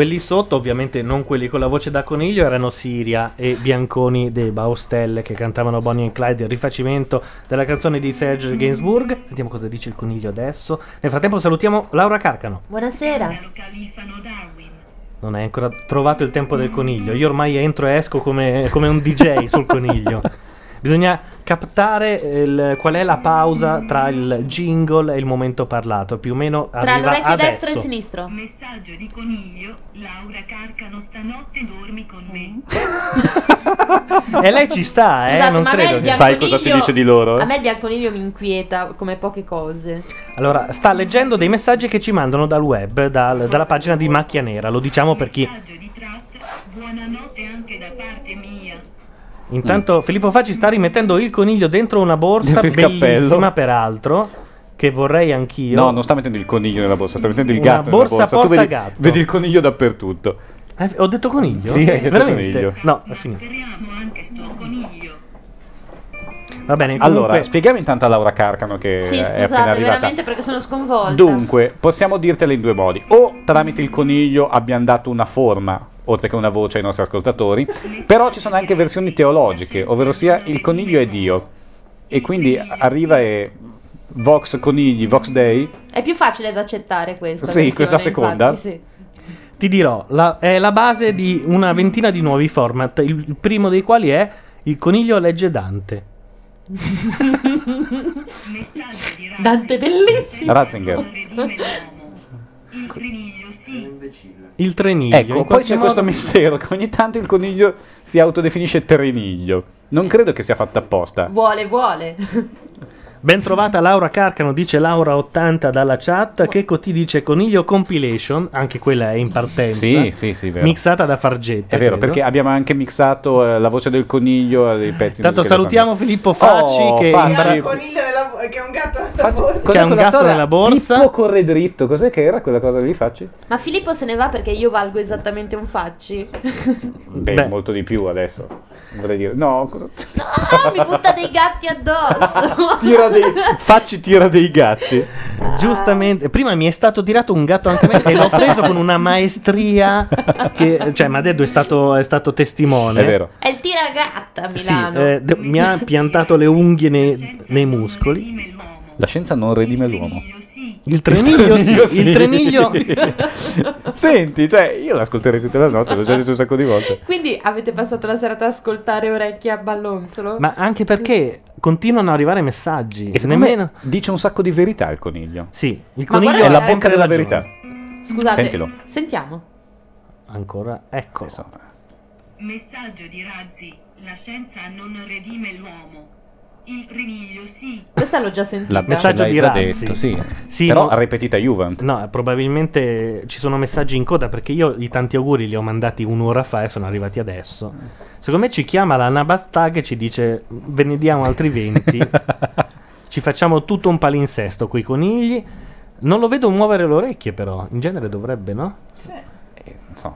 Quelli sotto, ovviamente non quelli con la voce da coniglio, erano Siria e Bianconi dei Baustelle che cantavano Bonnie and Clyde, il rifacimento della canzone di Serge Gainsbourg. Sentiamo cosa dice il coniglio adesso. Nel frattempo salutiamo Laura Carcano. Buonasera. Non hai ancora trovato il tempo del coniglio. Io ormai entro e esco come, come un DJ sul coniglio. Bisogna captare il- qual è la pausa tra il jingle e il momento parlato. Più o meno Tra arriva l'orecchio adesso. destro e il sinistro. Messaggio di coniglio, Laura Carcano stanotte dormi con me. E lei ci sta, eh? Scusate, non ma a me credo il che... Sai cosa si dice di loro? A me il bianconiglio mi inquieta come poche cose. Allora, sta leggendo dei messaggi che ci mandano dal web, dal- dalla pagina di Macchia Nera. Lo diciamo per chi. Buonanotte anche da parte mia. Intanto Filippo Facci sta rimettendo il coniglio dentro una borsa Dentro il bellissima, cappello. peraltro. Che vorrei anch'io. No, non sta mettendo il coniglio nella borsa, sta mettendo il Una gatto borsa nella borsa. Tu vedi, portagatto. vedi il coniglio dappertutto. Eh, ho detto coniglio? Sì, hai detto Veramente? coniglio. No, è finito. Anche sto coniglio. Va bene, comunque... Allora, spieghiamo intanto a Laura Carcano che Sì, è appena scusate, arrivata. veramente perché sono sconvolta. Dunque, possiamo dirtele in due modi. O tramite il coniglio abbiamo dato una forma oltre che una voce ai nostri ascoltatori. Però ci sono anche versioni teologiche, ovvero sia il coniglio è Dio. E quindi arriva e Vox conigli, Vox Dei. È più facile da accettare questa. Sì, versione, questa seconda. infatti, sì. Ti dirò, la- è la base di una ventina di nuovi format, il, il primo dei quali è Il coniglio legge Dante. Dante bellissimo. Ratzinger. Il sì. Il treniglio. Ecco, poi c'è questo modo- mistero che ogni tanto il coniglio si autodefinisce treniglio. Non credo che sia fatto apposta. Vuole, vuole. Ben trovata Laura Carcano, dice Laura80 dalla chat. Checco ti dice Coniglio Compilation, anche quella è in partenza. Sì, sì, sì, vero. Mixata da Fargetta. È vero, credo. perché abbiamo anche mixato eh, la voce del coniglio ai pezzi Tanto salutiamo Filippo Facci Oh, che Facci. in Che nella, è un gatto nella borsa. famiglia. che ha un gatto nella borsa. Pippo corre dritto, cos'è che era quella cosa lì, Facci? Ma Filippo se ne va perché io valgo esattamente un facci. Beh, Beh. molto di più adesso. Vorrei dire, no, cosa... Ah, mi butta dei gatti addosso. tira dei... Facci tira dei gatti. Giustamente, prima mi è stato tirato un gatto anche a me e l'ho preso con una maestria che, cioè, ma Deddo è stato, è stato testimone. È vero. È il tiragatta a Sì, Milano. eh, de- mi ha piantato le unghie nei, nei muscoli. La scienza non redime l'uomo. Il treniglio, sì, il treniglio Senti, cioè, io l'ascolterei tutta la notte, l'ho già detto un sacco di volte. Quindi avete passato la serata ad ascoltare orecchie a ballonzolo? Ma anche perché continuano ad arrivare messaggi. E secondo nemmeno... me dice un sacco di verità il coniglio. Sì, il coniglio È la bocca della verità. Scusate, Sentilo. sentiamo. Ancora, ecco. Messaggio di Razzi. La scienza non redime l'uomo. Il criniglio sì. Questa l'ho già sentita. La Messaggio di già Razzi. detto, sì. Sì, Però no- ha ripetita Juvent. No, probabilmente ci sono messaggi in coda perché io i tanti auguri li ho mandati un'ora fa e sono arrivati adesso. Secondo me ci chiama la Nabastag e ci dice ve ne diamo altri 20. ci facciamo tutto un palinsesto coi conigli. Non lo vedo muovere le orecchie però, in genere dovrebbe, no? Eh, non so,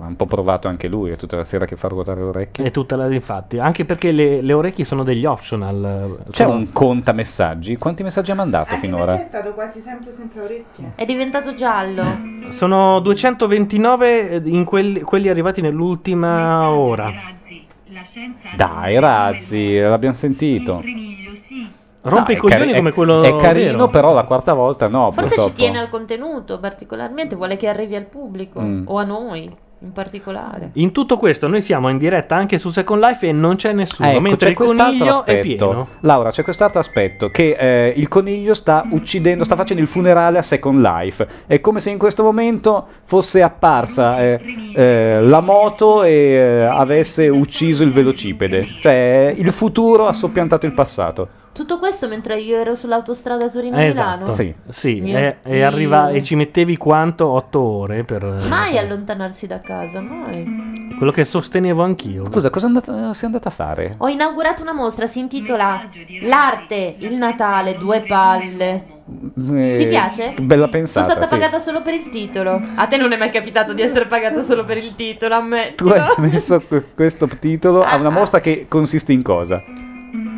sarà un po' provato anche lui, è tutta la sera che fa ruotare le orecchie. È tutta la infatti, anche perché le, le orecchie sono degli optional. C'è sono- un conta messaggi? Quanti messaggi ha mandato Anche finora? perché è stato quasi sempre senza orecchie. È diventato giallo. Sono 229 in quelli, quelli arrivati nell'ultima ora. La scienza Dai, Razzi, l'abbiamo sentito. Rompe No, i è coglioni cari- come quello È carino, vero. però la quarta volta no, Forse purtroppo. ci tiene al contenuto particolarmente, vuole che arrivi al pubblico Mm. o a noi in particolare. In tutto questo noi siamo in diretta anche su Second Life e non c'è nessuno, Ecco, mentre c'è il coniglio è aspetto. pieno. Laura, c'è quest'altro aspetto che eh, il coniglio sta uccidendo, sta facendo il funerale a Second Life. È come se in questo momento fosse apparsa eh, eh, la moto e eh, avesse ucciso il velocipede. Cioè, il futuro ha soppiantato il passato. Tutto questo mentre io ero sull'autostrada Torino-Milano? esatto. Sì, Mio e, e arriva- e ci mettevi quanto? 8 ore per Mai allontanarsi da casa, mai. quello che sostenevo anch'io. Scusa, cosa andata- sei andata a fare? Ho inaugurato una mostra, si intitola L'arte, il Natale, due palle. Eh, Ti piace? Bella Sono pensata. stata sì. pagata solo per il titolo. A te non è mai capitato di essere pagata solo per il titolo, Tu ammettilo. hai messo que- questo titolo a una mostra che consiste in cosa?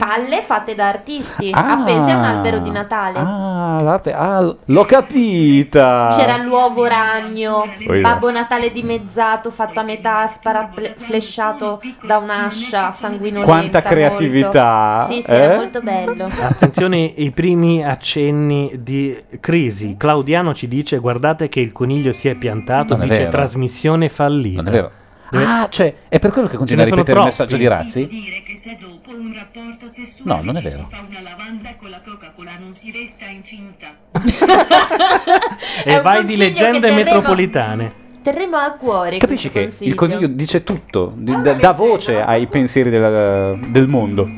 Palle fatte da artisti, Ah. appese a un albero di Natale. Ah, l'arte. Ah, l'ho capita. C'era l'uovo ragno, là. Babbo Natale dimezzato, fatto a metà, sparaple- flesciato da un'ascia sanguinolenta. Quanta creatività, Molto. Sì, sì, era eh? molto bello. Attenzione i primi accenni di crisi. Claudiano ci dice guardate che il coniglio si è piantato, Non dice trasmissione fallita. Non è vero. Deve- Ah, cioè, è per quello che continua a ripetere il messaggio di Razzi? Dire che se dopo un rapporto sessuale No, non è vero. si fa una lavanda con la Coca-Cola non si resta incinta. E vai di leggende terremo- metropolitane. Terremo a cuore. Capisci che il consiglio. coniglio dice tutto, di- da, dà voce ai pensieri della- del mondo.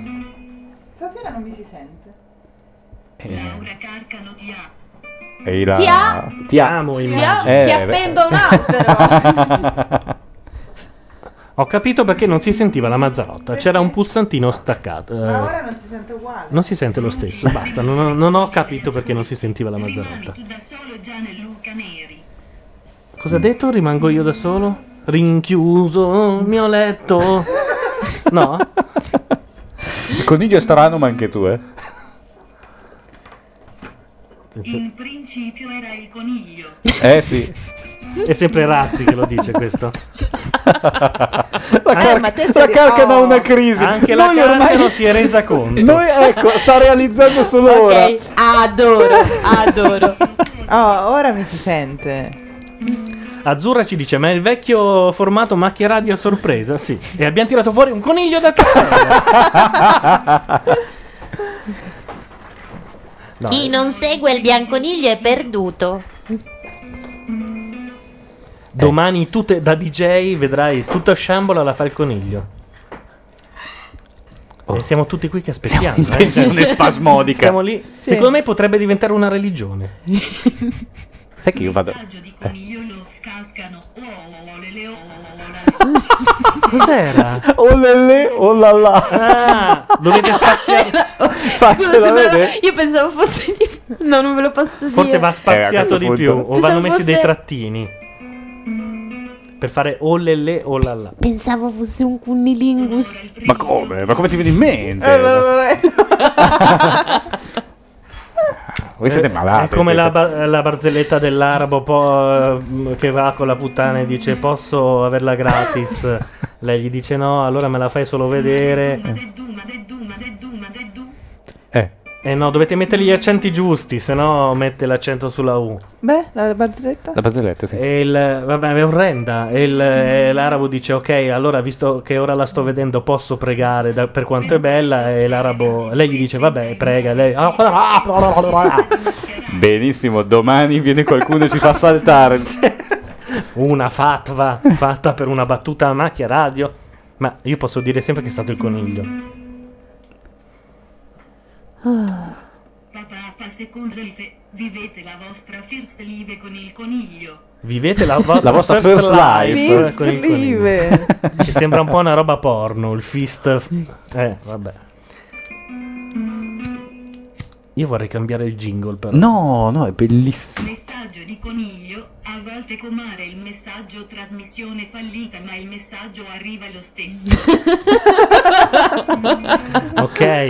Stasera non mi si sente. Laura Carcano ti ha. E la- Ti ha? Ti ha. Amo Ti, immagini. ti Eh, appendo a un albero. Ho capito perché non si sentiva la Mazzarotta. C'era un pulsantino staccato. Ma Eh, ora non si sente uguale. non si sente lo stesso. Basta. Non ho, non ho capito perché non si sentiva la Mazzarotta. Tu da solo già nel Luca Neri. Cosa ha detto? Rimango io da solo? Rinchiuso il mio letto. No? Il coniglio è strano, ma anche tu, eh. In principio era il coniglio. Eh sì. È sempre Razzi che lo dice questo. La, Eh, ma te la sei- Carcano ha oh. una crisi. Anche la Noi ormai- Carcano si è resa conto. Noi, ecco, sta realizzando solo ora. Ok, adoro, adoro. Oh, ora mi si sente. Azzurra ci dice: Ma è il vecchio formato macchia radio a sorpresa? Sì. E abbiamo tirato fuori un coniglio dal cappello. No, Chi non segue il bianconiglio è perduto. Domani tutte, da DJ vedrai tutta sciambola la fa il coniglio. E siamo tutti qui che aspettiamo. Oh. Siamo in eh. tensione spasmodica. Siamo lì. Sì. Secondo me potrebbe diventare una religione. Sai che io vado. Cos'era? Oh lele, oh la la. Ah, dovete spaziare. Faccela vedere. io pensavo fosse di... No, non ve lo posso Forse dire. va spaziato di punto. più. O vanno messi dei fosse- trattini. Per fare o lelle o la la. Pensavo fosse un cunnilingus. Ma come? Ma come ti viene in mente? Eh, Voi siete Eh, malati. È come siete- la, ba- la barzelletta dell'arabo po- eh, che va con la puttana e dice posso averla gratis. Lei gli dice no, allora me la fai solo vedere. Eh. No, dovete mettere gli accenti giusti, se no mette l'accento sulla U. Beh, la barzelletta? La barzelletta, sì. E il, vabbè, è orrenda. E il- e l'arabo dice: Ok, allora visto che ora la sto vedendo, posso pregare da- per quanto è bella. E l'arabo, lei gli dice: Vabbè, prega. Lei, Benissimo, domani viene qualcuno e ci fa saltare. una fatwa fatta per una battuta a macchia radio. Ma io posso dire sempre che è stato il coniglio. Papà, secondo il fe- vivete la vostra first live con il coniglio. Vivete la vostra, La vostra first life. First con il coniglio. live. Che sembra un po' una roba porno. Il fist. Eh, vabbè. Io vorrei cambiare il jingle, però. No, no, è bellissimo. Messaggio di coniglio, a volte comare il messaggio trasmissione fallita, ma il messaggio arriva lo stesso. Ok.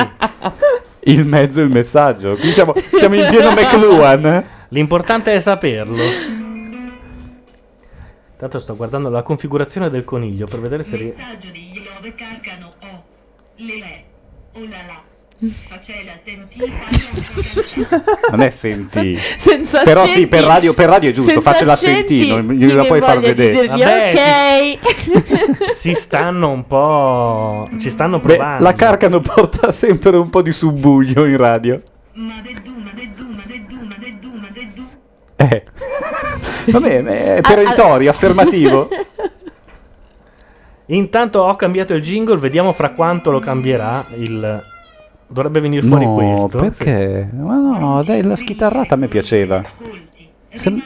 Il mezzo e il messaggio. Qui siamo, siamo in pieno McLuhan. L'importante è saperlo. Tanto sto guardando la configurazione del coniglio per vedere se... ri- Messaggio di Ilove Carcano o Lele o la la. Facela Non è senti. Senza Però sì, accenti. per radio, per radio è giusto, Senza faccela accenti, sentire, non gliela puoi far vedere. Vabbè, ok. si stanno un po'... ci stanno Beh, provando. la Carcano porta sempre un po' di subbuglio in radio. Eh. Va bene, è territorio, affermativo. Intanto ho cambiato il jingle, vediamo fra quanto lo cambierà il... Dovrebbe venire fuori no, questo. perché? Ma no, dai, la schitarrata a me piaceva. Sem-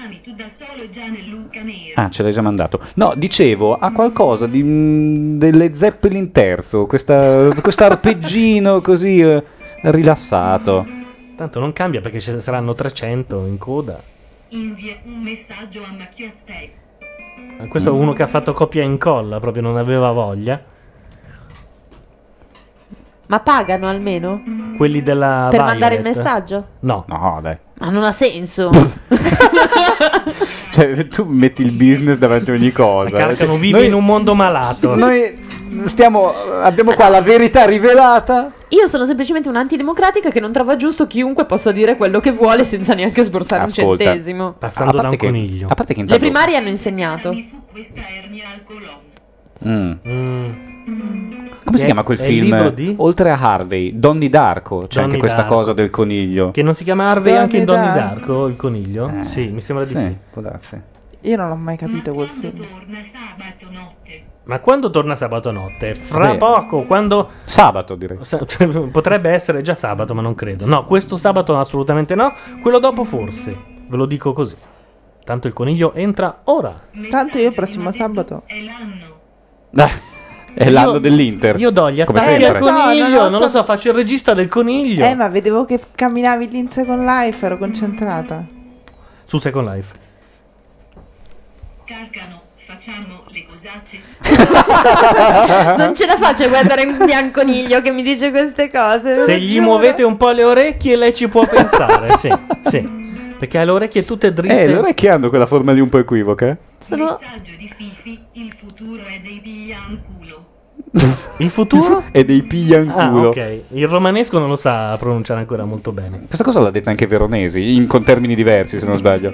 Ah, ce l'hai già mandato. No, dicevo, ha qualcosa di, mm, delle Zeppelin terzo, questa, questo arpeggino così eh, rilassato. Tanto non cambia perché ci saranno 300 in coda. Invia un messaggio a Macchiazzei. Questo è uno che ha fatto copia e incolla, proprio non aveva voglia. Ma pagano almeno? Quelli della Per mandare il Violet. messaggio? No. No, dai. Ma non ha senso. Cioè, tu metti il business davanti a ogni cosa. Carcano, Cioè, vivi noi- in un mondo malato. Noi stiamo, abbiamo qua la verità rivelata. Io sono semplicemente un'antidemocratica che non trova giusto chiunque possa dire quello che vuole senza neanche sborsare un Ascolta, centesimo. Passando a parte da un che- coniglio. A parte che Le intanto... primarie hanno insegnato. Mm. Come Che si chiama quel film? di? Oltre a Harvey, Donnie Darko. C'è Donnie anche questa Darko. cosa del coniglio. Che non si chiama Harvey Donnie anche in Donnie Darko. Il coniglio? sì, mi sembra di sì, sì. può darsi. Io non l'ho mai capito quel film. Ma quando torna sabato notte? Fra Beh. poco, quando... Sabato, direi. Sa- Potrebbe essere già sabato, ma non credo. No, questo sabato assolutamente no. Quello dopo forse. Ve lo dico così. Tanto il coniglio entra ora. Tanto io prossimo sabato. È l'anno Io- dell'Inter. Io do gli Come attacchi sempre. al coniglio, No, no, no, non lo sto- so, faccio il regista del coniglio. Eh, ma vedevo che camminavi lì in Second Life, ero concentrata. Su Second Life. Carcano, facciamo le cosacce. Non ce la faccio a guardare un bianconiglio che mi dice queste cose. Se gli giuro. muovete un po' le orecchie, lei ci può pensare. sì, sì. Perché ha le orecchie tutte dritte. Eh, le orecchie hanno quella forma lì un po' equivoca. eh? Sono... Messaggio di Fifi, il futuro è dei piglianculo. Il futuro? E dei piglianculo. Ah, ok. Il romanesco non lo sa pronunciare ancora molto bene. Questa cosa l'ha detta anche Veronesi, in- con termini diversi se non sbaglio.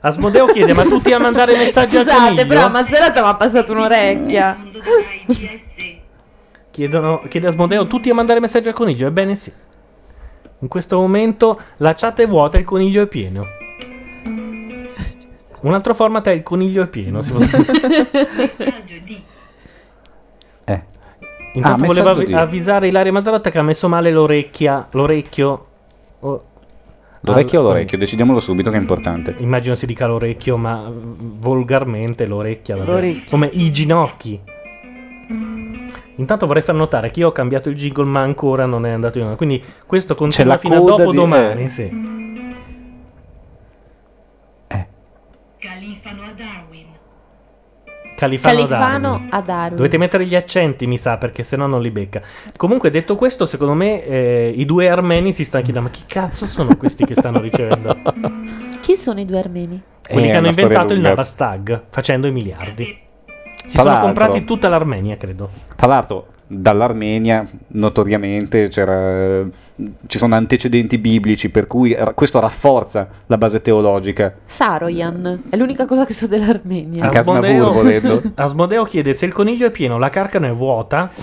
Asmodeo chiede: Ma tutti a mandare messaggi al Scusate, coniglio? però a Mazzarotta mi ha passato un'orecchia. Chiedono, chiede Asmodeo: Tutti a mandare messaggi al coniglio? Ebbene sì. In questo momento la chat è vuota e il coniglio è pieno. Un altro format è il coniglio è pieno. Si può- Messaggio di Eh. Intanto Ah, avvi- di- avvisare Ilaria Mazzarotta che ha messo male l'orecchia, l'orecchio. Oh, L'orecchio o l'orecchio? Decidiamolo subito che è importante. Immagino si dica l'orecchio, ma mm, volgarmente l'orecchia. vabbè. L'orecchio. Come i ginocchi. Intanto vorrei far notare che io ho cambiato il jingle, ma ancora non è andato in onda. Quindi questo continua fino a dopo di- domani. eh. Sì. Califano a Darwin. Califano, Califano Darwin. a Darwin. Dovete mettere gli accenti, mi sa, perché sennò non li becca. Comunque, detto questo, secondo me eh, i due armeni si stanno chiedendo: ma chi cazzo sono questi che stanno ricevendo? Chi sono i due armeni? Quelli Eh, che hanno inventato il. Nabastag facendo i miliardi. Si sono comprati tutta l'Armenia, credo. Tra l'altro, dall'Armenia notoriamente c'era, ci sono antecedenti biblici, per cui questo rafforza la base teologica. Saroyan. È l'unica cosa che so dell'Armenia. Volendo. Asmodeo chiede se il coniglio è pieno, la carcano è vuota.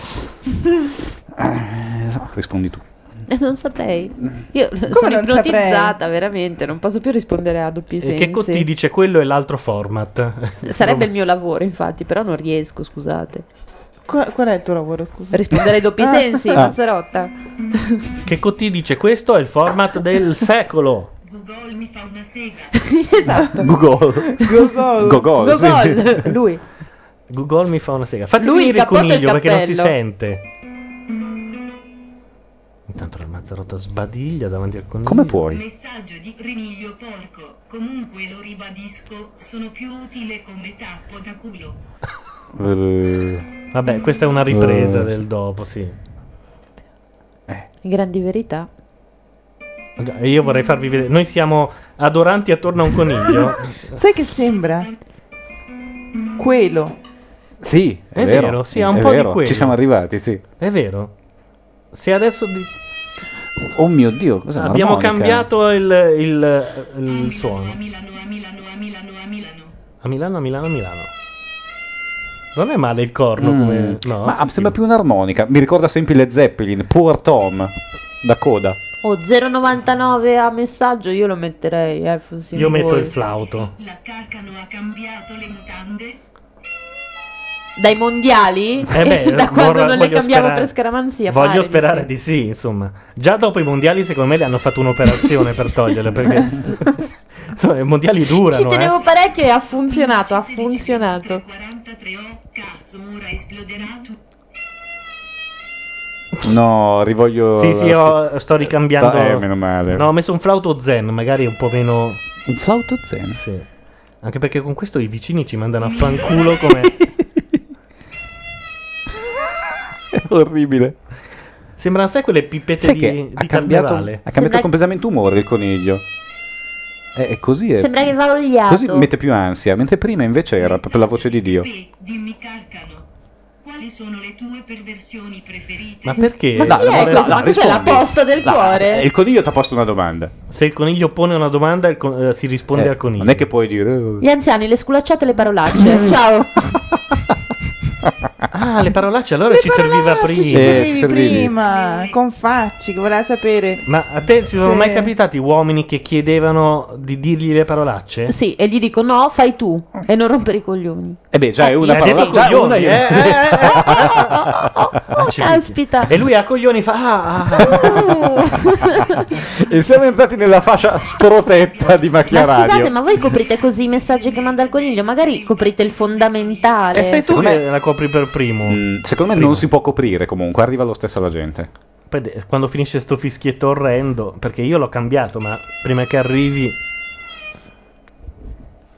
Rispondi tu. Eh, non saprei. Io sono non ipnotizzata, veramente. Non posso più rispondere a doppi E sensi. che Cotti dice quello è l'altro format. Sarebbe il mio lavoro, infatti, però non riesco, scusate. Qual, qual è il tuo lavoro, scusa? Rispondere ai doppi Ah. sensi, Ah. Mazzarotta. Che Cotti dice questo è il format del secolo. Google mi fa una sega. esatto. Google. Google. Gogol, sì. Gogol, lui. Google mi fa una sega. Fatti Lui venire il coniglio perché non si sente. Intanto la Mazzarotta sbadiglia davanti al coniglio. Come puoi? Messaggio di Riniglio Porco. Comunque lo ribadisco, sono più utile come tappo da culo. Eh, Vabbè, questa è una ripresa Eh, del dopo, sì. Grandi verità. Io vorrei farvi vedere. Noi siamo adoranti attorno a un coniglio. Sai che sembra? Quello. Sì, è, È vero, sì, ha un è po' di vero. quello. Ci siamo arrivati, sì. È vero. Se adesso di- Oh mio Dio, cos'è abbiamo un'armonica? cambiato il, il- il suono. A Milano, a Milano, a Milano. Non è male il corno Mm. come... No, Ma sì, sembra più un'armonica. Mi ricorda sempre le Zeppelin. Poor Tom. Da coda. Oh, 0,99 a messaggio, io lo metterei, eh, Io metto voi. il flauto. La Carcano ha cambiato le mutande. Dai mondiali? Eh beh, da quando vorrò- non le cambiamo sperare- per scaramanzia. Voglio pare di sperare sì. di sì, insomma. Già dopo i mondiali, secondo me, le hanno fatto un'operazione per toglierle. Perché insomma, i mondiali Ci durano. eh. tenevo parecchio e ha funzionato, ha funzionato. 43 oh, cazzo, ora esploderà tu. No, rivoglio. Sì, sì, ho- sto ricambiando. Eh, meno male. No, ho messo un flauto zen, magari un po' meno. Un flauto zen? Sì. Anche perché con questo i vicini ci mandano a fanculo come. orribile. Sembrano sai quelle pipette Sai di, che di ha cambiato, carnevale. ha cambiato Sembra- completamente umore il coniglio. Eh, è così è. Sembra che va oliato. Così mette più ansia, mentre prima invece era proprio la voce di Dio. Dimmi Carcano, quali sono le tue perversioni preferite? Ma perché? Ma chi è questo? Ma cos'è la posta del cuore? Il coniglio ti ha posto una domanda. Se il coniglio pone una domanda, il con- eh, si risponde Eh, al coniglio. Non è che puoi dire. eh, Gli anziani, le sculacciate e le parolacce. Ciao. Ah, le parolacce allora ci serviva prima. Ci servivi prima, con Facci, che voleva sapere. Ma a te ci sono Se- mai capitati uomini che chiedevano di dirgli le parolacce? Sì, e gli dico no, fai tu e non rompere i coglioni. Eh beh, già è una Eh, parola. Già coglioni, una eh, eh, eh, Oh, caspita. E lui a coglioni fa ah, ah. E siamo entrati nella fascia sprotetta di macchia Ma scusate, radio. ma voi coprite così i messaggi che manda il coniglio? Magari coprite il fondamentale. E sei tu Secondo che la copri per primo. Mm, secondo me Prima. non si può coprire comunque, arriva lo stesso alla gente. Quando finisce sto fischietto orrendo, perché io l'ho cambiato, ma prima che arrivi...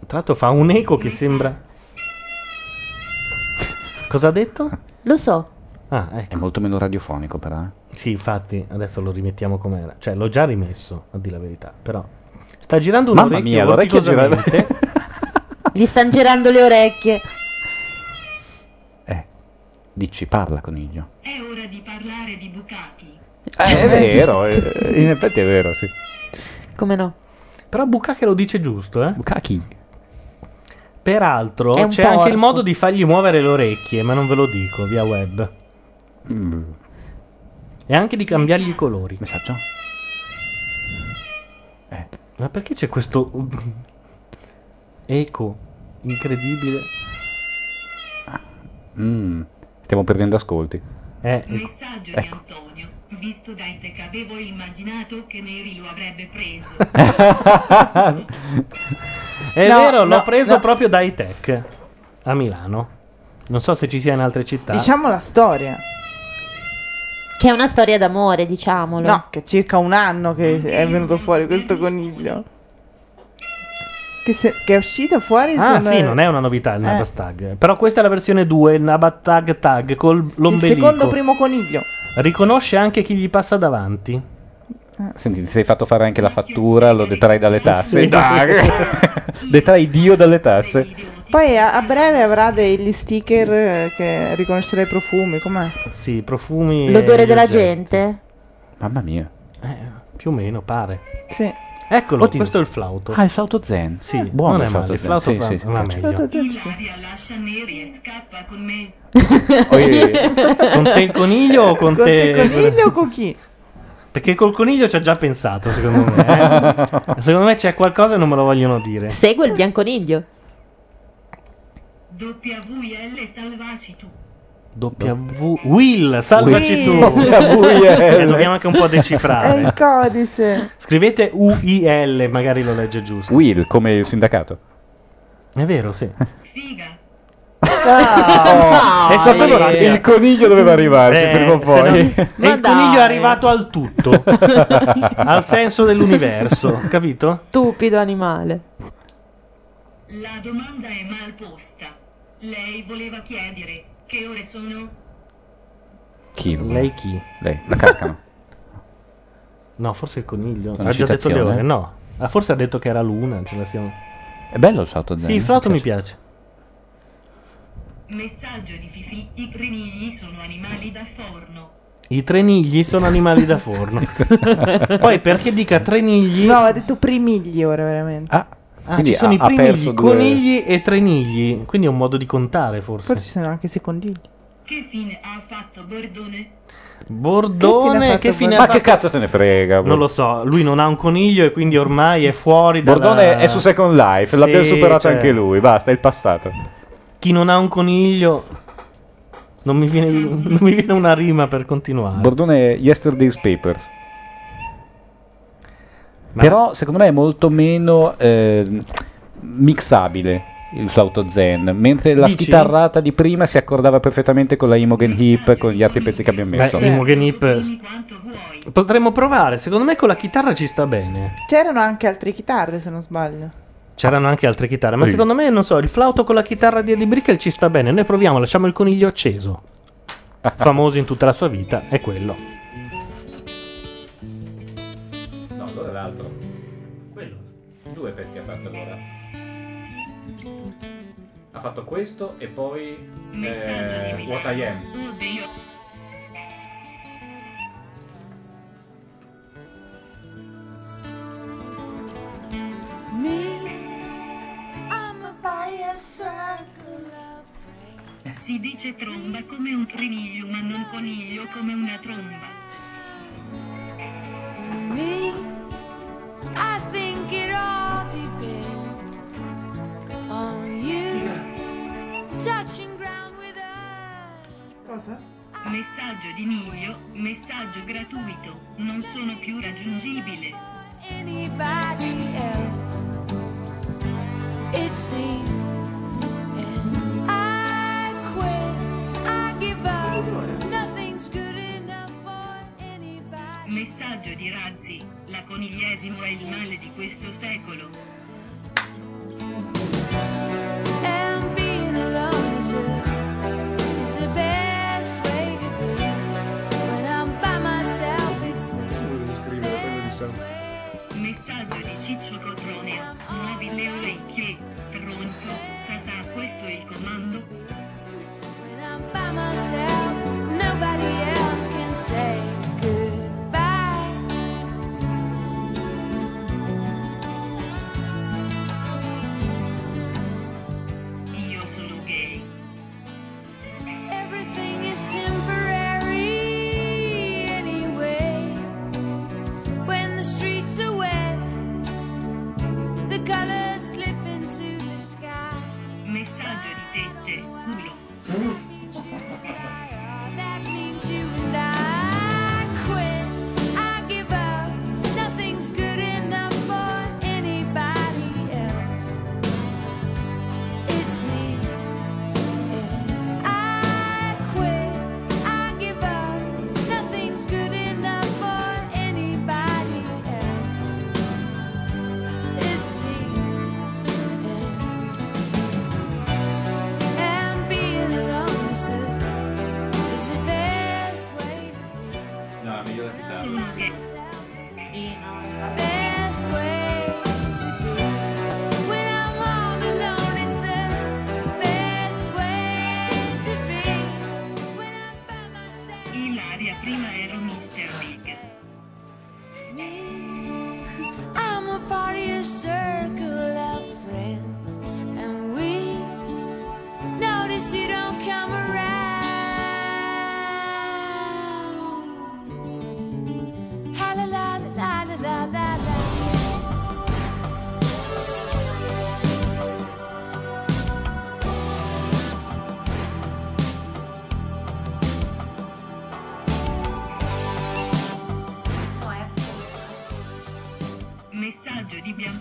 Tra l'altro fa un eco che sembra... Cosa ha detto? Lo so. Ah, ecco. È molto meno radiofonico però. eh. Sì, infatti, adesso lo rimettiamo com'era. Cioè, l'ho già rimesso, a dire la verità. Però sta girando un Mamma orecchio mia, l'orecchio gira-. Gli stanno girando le orecchie. Dici, parla coniglio. È ora di parlare di bucati. Eh, è vero, eh, in effetti è vero, sì. Come no? Però Bukake lo dice giusto, eh? Bukaki. Peraltro c'è anche il porco. modo di fargli muovere le orecchie, ma non ve lo dico, via web. Mm. E anche di cambiargli i colori. Messaggio? Ma perché c'è questo eco incredibile? Mm, Stiamo perdendo ascolti. Eh, Messaggio di Ecco. Antonio. Visto dai te che avevo immaginato che Neri lo avrebbe preso. È No, vero, l'ho no, preso no. proprio da iTech a Milano. Non so se ci sia in altre città. Diciamo la storia. Che è una storia d'amore, diciamolo. No, che è circa un anno che è venuto fuori questo coniglio. Che, se- che è uscito fuori. Ah, sono- sì, non è una novità il Eh. Nabastag. Però questa è la versione 2, il Nabatag Tag con Il l'ombelico. secondo primo coniglio. Riconosce anche chi gli passa davanti. Senti, ti sei fatto fare anche la fattura, lo detrai dalle tasse. Sì. Dai. detrai Dio dalle tasse. Poi a, a breve avrà degli sticker eh, che riconoscerà i profumi. Com'è? Sì, profumi. L'odore della oggetti. gente? Mamma mia. Eh, più o meno, pare. Sì. Eccolo, Oddio. questo è il flauto. Ah, il flauto zen. Sì, buono non il flauto male, il zen. flauto Sì, fa- sì, sì, va piace. meglio. Ilaria lascia Neri e scappa con me. Con te il coniglio o con, Con te? te il coniglio o con chi? Perché col coniglio ci ha già pensato, secondo me. eh. secondo me c'è qualcosa e non me lo vogliono dire. Segue il bianconiglio. WL salvaci tu. W Will, salvaci Will. tu. Eh, dobbiamo anche un po' È il decifrare. codice. Scrivete UIL, magari lo legge giusto. Will, come il sindacato. È vero, sì. Ah, e sapevo il, il coniglio doveva arrivarci Eh, prima o se poi. no- e il coniglio è arrivato al tutto, al senso dell'universo, capito? Stupido animale. La domanda è mal posta. Lei voleva chiedere che ore sono? Chi? Lei chi? Lei, la carcano. No, forse il coniglio. Una ha già detto le citazione? ore, no. Ah, forse ha detto che era l'una. ce la siamo- È bello il flauto zen. Sì, il flauto mi piace. Messaggio di Fifi, i crinigli sono animali da forno. I trenigli sono animali da forno. Poi perché dica trenigli? No, ha detto primigli ora veramente. Ah, Ah, Quindi ci sono ha- i primigli, perso due- conigli e trenigli. Quindi è un modo di contare, forse. Forse ci sono anche i secondigli. Che fine ha fatto Bordone? Bordone, che fine ha Ma fatto? che cazzo te ne frega? Non lo so, lui non ha un coniglio e quindi ormai è fuori dalla... Bordone è su Second Life, l'abbiamo Sì, superato cioè, anche lui, basta, è il passato. Chi non ha un coniglio... Non mi viene, non mi viene una rima per continuare. Bordone Yesterday's Papers. Però secondo me è molto meno eh, mixabile il flauto zen, mentre la Dici? schitarrata di prima si accordava perfettamente con la Imogen Hip, con gli altri pezzi che abbiamo messo. Beh, Imogen Hip... Potremmo provare, secondo me con la chitarra ci sta bene. C'erano anche altre chitarre, se non sbaglio. C'erano anche altre chitarre, ma Sì. secondo me, non so, il flauto con la chitarra di Eddie Brickell ci sta bene. Noi proviamo, lasciamo il coniglio acceso. Famoso in tutta la sua vita, è quello. L'altro. Quello. Due pezzi ha fatto allora. Ha fatto questo e poi eh, What I Am. Oddio. Me, I'm a body a circle of Si dice tromba come un criniglio, ma non coniglio come una tromba. me. Messaggio di Miglio, messaggio gratuito, non sono più raggiungibile. Anybody else, it seems. personaggio di Razzi, la conigliesimo è il male di questo secolo. Messaggio di Ciccio Cotronea, muovi le orecchie, stronzo, sasa questo è il comando. When I'm by myself, nobody else can say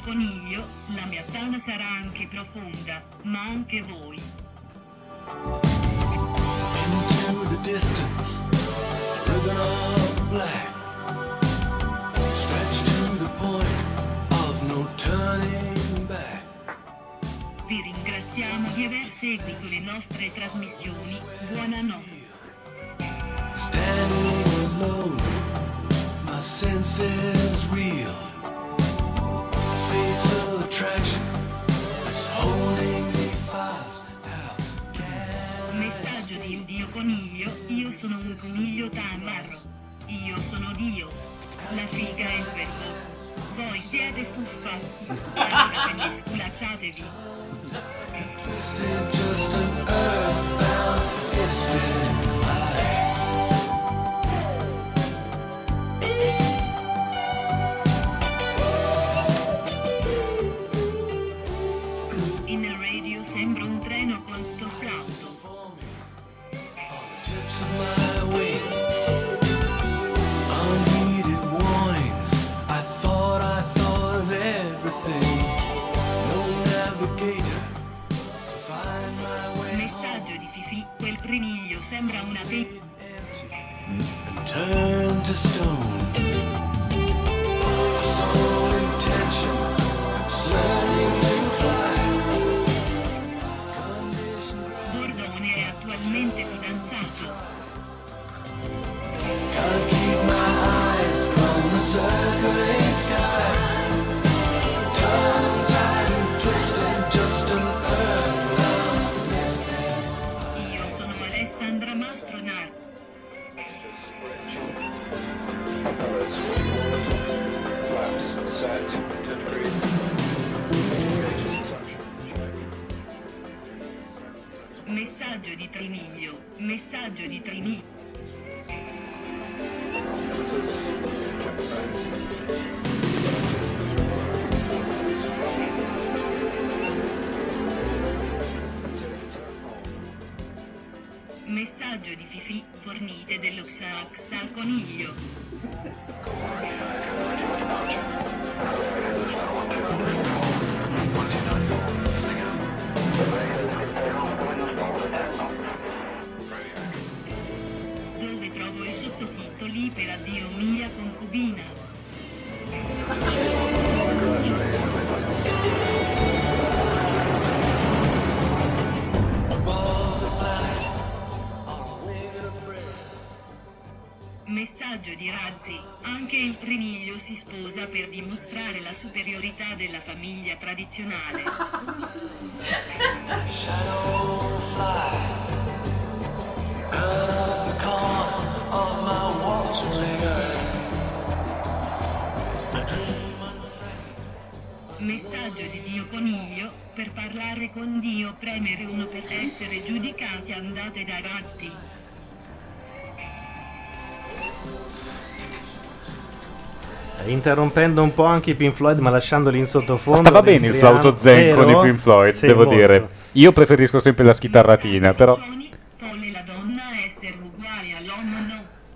coniglio, la mia tana sarà anche profonda, ma anche voi. Into the distance, ribbon of black, stretched to the point of no turning back. Vi ringraziamo di aver seguito le nostre trasmissioni. Buonanotte. Standing alone, my senses real. Messaggio del Dio Coniglio, io sono un coniglio tamarro. Io sono Dio. La figa è il verbo. Voi siete fuffa. Allora ve ne sculacciatevi. Just an earthbound Mm. And. Turn to stone. Messaggio di Trini. Messaggio di Fifi, fornite dello Xax al coniglio. Famiglia tradizionale. Messaggio di Dio Coniglio, per parlare con Dio premere uno per essere giudicati andate dai ratti. Interrompendo un po' anche i Pink Floyd, ma lasciandoli in sottofondo. Stava bene il flauto zen con i? Pink Floyd, Sì, devo molto. dire. Io preferisco sempre la schitarratina, però...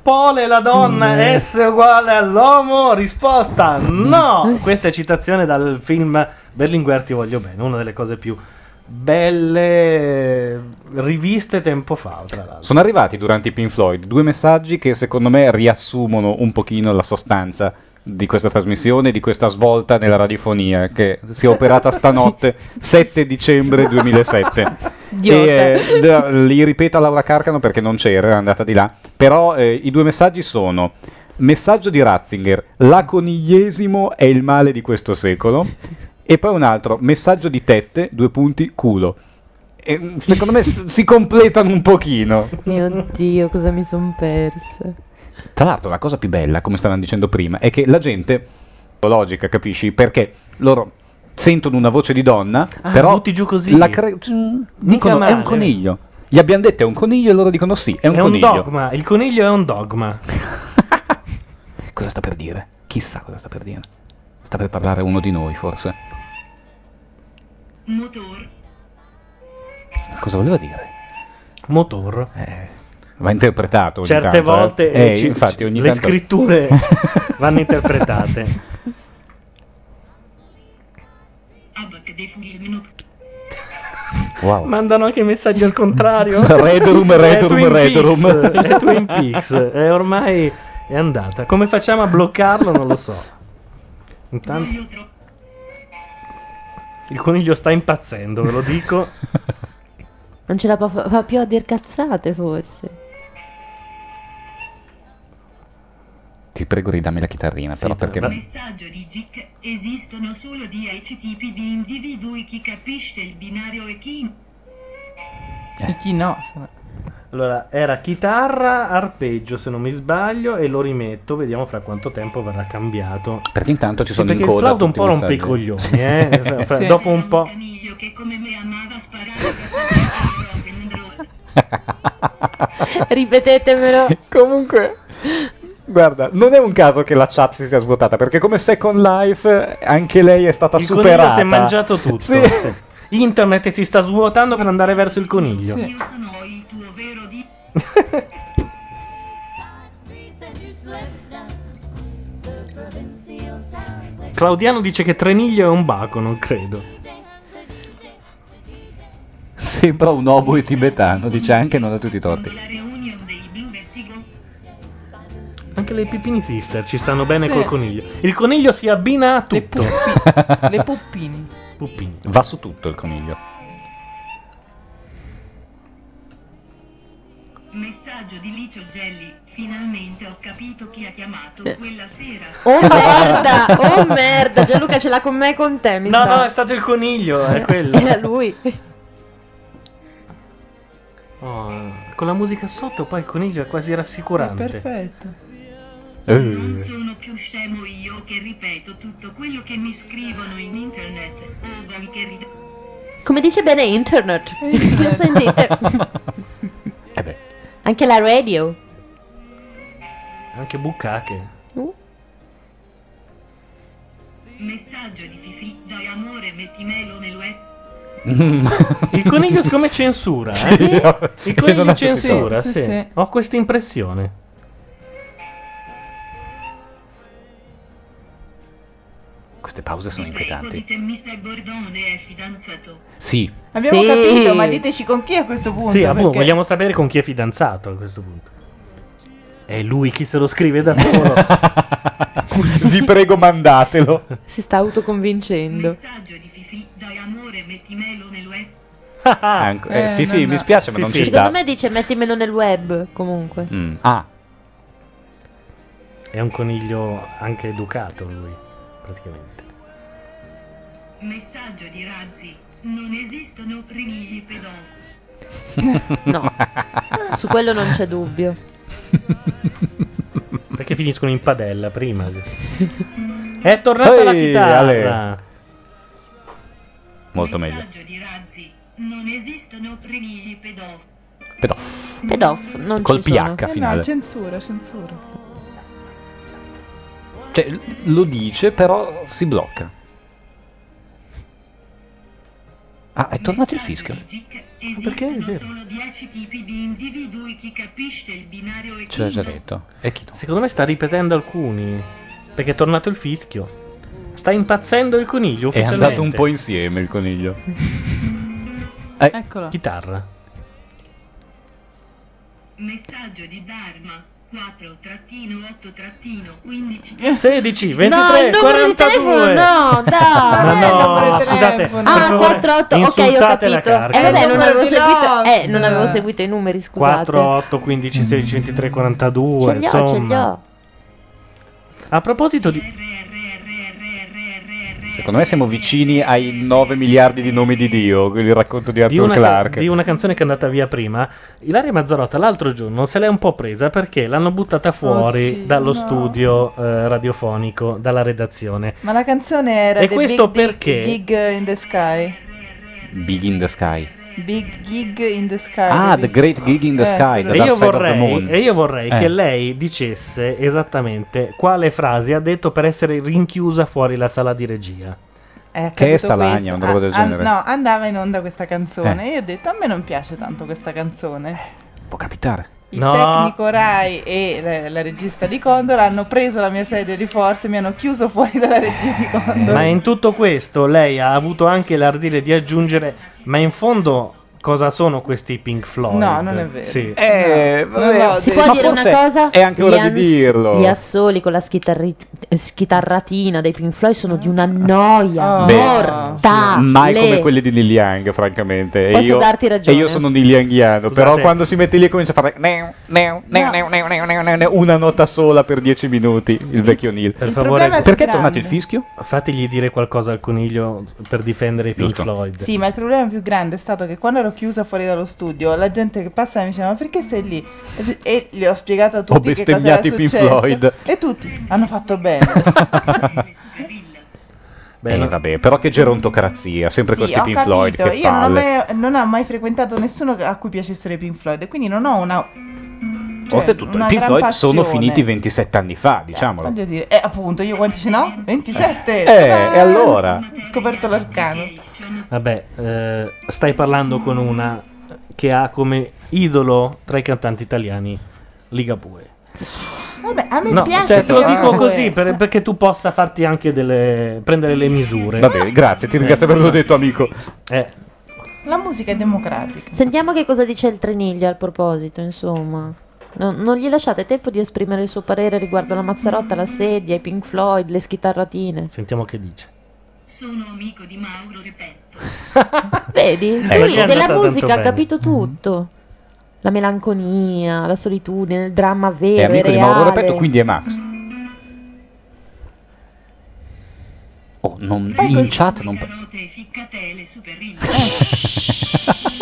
Pole la donna Mm. S uguale all'uomo? Risposta no! Questa è citazione dal film Berlinguer ti voglio bene, una delle cose più belle riviste tempo fa, tra l'altro. Sono arrivati durante i Pink Floyd due messaggi che secondo me riassumono un pochino la sostanza di questa trasmissione, di questa svolta nella radiofonia che si è operata stanotte 7 dicembre 2007. Idiota. E, eh, li ripeta Laura Carcano perché non c'era, è andata di là. Però eh, i due messaggi sono messaggio di Ratzinger, l'aconigliesimo è il male di questo secolo. E poi un altro messaggio di Tette, due punti, culo. E, secondo me si completano un pochino. Mio Dio, cosa mi son persa. Tra l'altro, la cosa più bella, come stavano dicendo prima, è che la gente, logica, capisci? Perché loro sentono una voce di donna, Ah, però butti giù così. la cre- mm, dicono è male. un coniglio. Gli abbiamo detto è un coniglio e loro dicono sì, è un È un coniglio. dogma, il coniglio è un dogma. Cosa sta per dire? Chissà cosa sta per dire. Sta per parlare uno di noi, forse. Motor, Cosa voleva dire? Motor. Va interpretato. ogni Certe tanto, eh. volte Eh, eh, ci- infatti, ogni le tanto- scritture vanno interpretate. Wow. Mandano anche i messaggi al contrario. Red Room, Red È Room, Twin Red Peaks, Room. È Twin Peaks. È ormai è andata. Come facciamo a bloccarlo? Non lo so. Intanto. Il coniglio sta impazzendo, ve lo dico. Non ce la fa, fa più a dir cazzate, forse. Ti prego, ridammi la chitarrina, però, perché... messaggio di Gic, esistono solo 10 tipi di individui, chi capisce il binario e chi... E chi no? Allora, era chitarra, arpeggio, se non mi sbaglio, e lo rimetto. Vediamo fra quanto tempo verrà cambiato. Perché intanto ci Sì, sono in perché il coda flauto un po' rompe i coglioni, Sì. eh. Fra- fra- Sì. Dopo un po'. Coniglio che come me amava sparare per Ripetetemelo. Comunque, guarda, non è un caso che la chat si sia svuotata, perché come Second Life anche lei è stata Il superata. si è mangiato tutto. Sì. Sì. Internet si sta svuotando per andare verso il coniglio. Io sono il tuo vero di... Claudiano dice che Treniglio è un baco, non credo. Sembra un oboe tibetano, dice anche non ha tutti i torti. Anche le Pipini Sister ci stanno bene Sì. col coniglio. Il coniglio si abbina a tutto. Le puppini. Puppini. Va su tutto il coniglio. Messaggio di Licio Gelli, finalmente ho capito chi ha chiamato Eh. quella sera. Oh merda, oh merda, Gianluca ce l'ha con me e con te, mi No, sa. no, è stato il coniglio, è quello. Era lui. Oh, con la musica sotto poi il coniglio è quasi rassicurante. Perfetto. Non sono più scemo io che ripeto tutto quello che mi scrivono in internet. Che rid- Come dice bene internet. Lo sentite? Eh Anche la radio. Anche buccache. Messaggio di Fifi, dai amore, metti melo nel web. Il coniglio siccome censura, Sì, eh? io- Il coniglio censura, sì. Sì, sì. Ho questa impressione. Queste pause sono inquietanti. Bordone è fidanzato. Sì. Abbiamo Sì. capito, ma diteci con chi a questo punto. Sì, appunto, perché- vogliamo sapere con chi è fidanzato a questo punto. È lui chi se lo scrive da solo. Vi prego, mandatelo. Si sta autoconvincendo. Messaggio di Fifi, dai amore, metti melo nel web. Anche- eh, Eh, Fifi, no, no. mi spiace, ma non ci Secondo sta. me dice mettimelo nel web, comunque. Mm, Ah, È un coniglio anche educato lui, praticamente. Messaggio di Razzi. Non esistono rinigli pedofili. No, su quello non c'è dubbio. Perché finiscono in padella prima. È tornata la Ehi, chitarra. Ale. Molto meglio. Messaggio di Razzi. Non esistono rinigli pedofili. Pedof. Pedof, non Col ci sono. PH Eh no, finale. censura, censura. Cioè, lo dice, però si blocca. Ah, è tornato il fischio. Esistono solo 10 tipi di individui. Chi capisce il binario e Ce l'ha già detto. E chi no? Secondo me sta ripetendo alcuni. Perché è tornato il fischio. Sta impazzendo il coniglio È ufficialmente. andato un po' insieme il coniglio. Eh, Eccolo. Chitarra. Messaggio di Dharma. 4 trattino 8 trattino 15 16, 23, no, il numero di 42. telefono, no, dai. Non no, di scusate, Ah, favore, 48, ok, ho capito. Eh, vabbè, non numero avevo, seguito, eh, non avevo seguito i numeri, scusate. 4, 8, 15, 16, 23, 42. Ce li ho, ce li ho. A proposito di. Secondo me siamo vicini ai 9 miliardi di nomi di Dio, il racconto di Di Arthur Clarke. di una canzone che è andata via prima, Ilaria Mazzarotta l'altro giorno se l'è un po' presa perché l'hanno buttata fuori Oddio, dallo no. studio eh, radiofonico, dalla redazione. Ma la canzone era E The questo Big perché? Gig in the Sky. Big in the Sky. Big Gig in the Sky. Ah, The Great Gig in the Eh, Sky, The E io Side of the vorrei, Moon. e io vorrei Eh. che lei dicesse esattamente quale frase ha detto per essere rinchiusa fuori la sala di regia. Accaduto Che è sta lagna, questo. una roba del Ah, genere. no, andava in onda questa canzone. Eh. E io ho detto: A me non piace tanto questa canzone. Può capitare. Il No. tecnico Rai e la, la regista di Condor hanno preso la mia sedia di forza e mi hanno chiuso fuori dalla regia di Condor. Ma in tutto questo lei ha avuto anche l'ardire di aggiungere, ma in fondo cosa sono questi Pink Floyd. No, non è vero. Sì. Eh, vabbè, no, no, si sì. può ma dire una cosa? È anche ora ans- di dirlo. Gli assoli con la schitarratina dei Pink Floyd sono di una ah. noia ah. oh. mortale. Mai come quelli di Neil Young, francamente. Posso e io, darti ragione. E io sono Neil Youngiano, però quando si mette lì e comincia a fare una nota sola per dieci minuti, il vecchio Neil. Per favore, perché è tornato il fischio? Fategli dire qualcosa al coniglio per difendere i Pink Floyd. Sì, ma il problema più grande è stato che quando ero chiusa fuori dallo studio, la gente che passava mi diceva: Ma perché stai lì? E, e gli ho spiegato a tutti che cosa era bestemmiato i Pink successo. Floyd. E tutti hanno fatto bene. Beh, eh, vabbè, però che gerontocrazia, sempre sì, questi ho Pink capito. Floyd, che Io non ho, mai, non ho mai frequentato nessuno a cui piacessero i Pink Floyd, quindi non ho una. Cioè, Oltretutto, i Pink Floyd sono finiti 27 anni fa, diciamolo. Voglio dire, eh, appunto, io quanti ce n'ho? 27. Eh, Ta-da! e allora? Ho scoperto l'arcano. Vabbè, eh, stai parlando con una che ha come idolo tra i cantanti italiani Ligabue. Vabbè, a me No, piace cioè, te lo dico così per- perché tu possa farti anche delle. prendere le misure. Vabbè, grazie, ti ringrazio per averlo detto, amico. Eh, La musica è democratica. Sentiamo che cosa dice il Treniglio al proposito, insomma. Non, non gli lasciate tempo di esprimere il suo parere riguardo la Mazzarotta, la sedia, i Pink Floyd, le schitarratine. sentiamo che dice. Sono amico di Mauro Repetto. Vedi? Eh, Lui è della musica ha capito tutto. La melanconia, la solitudine, il dramma È vero, amico e di Mauro. Repetto, quindi è Max. Oh, non, in chat non...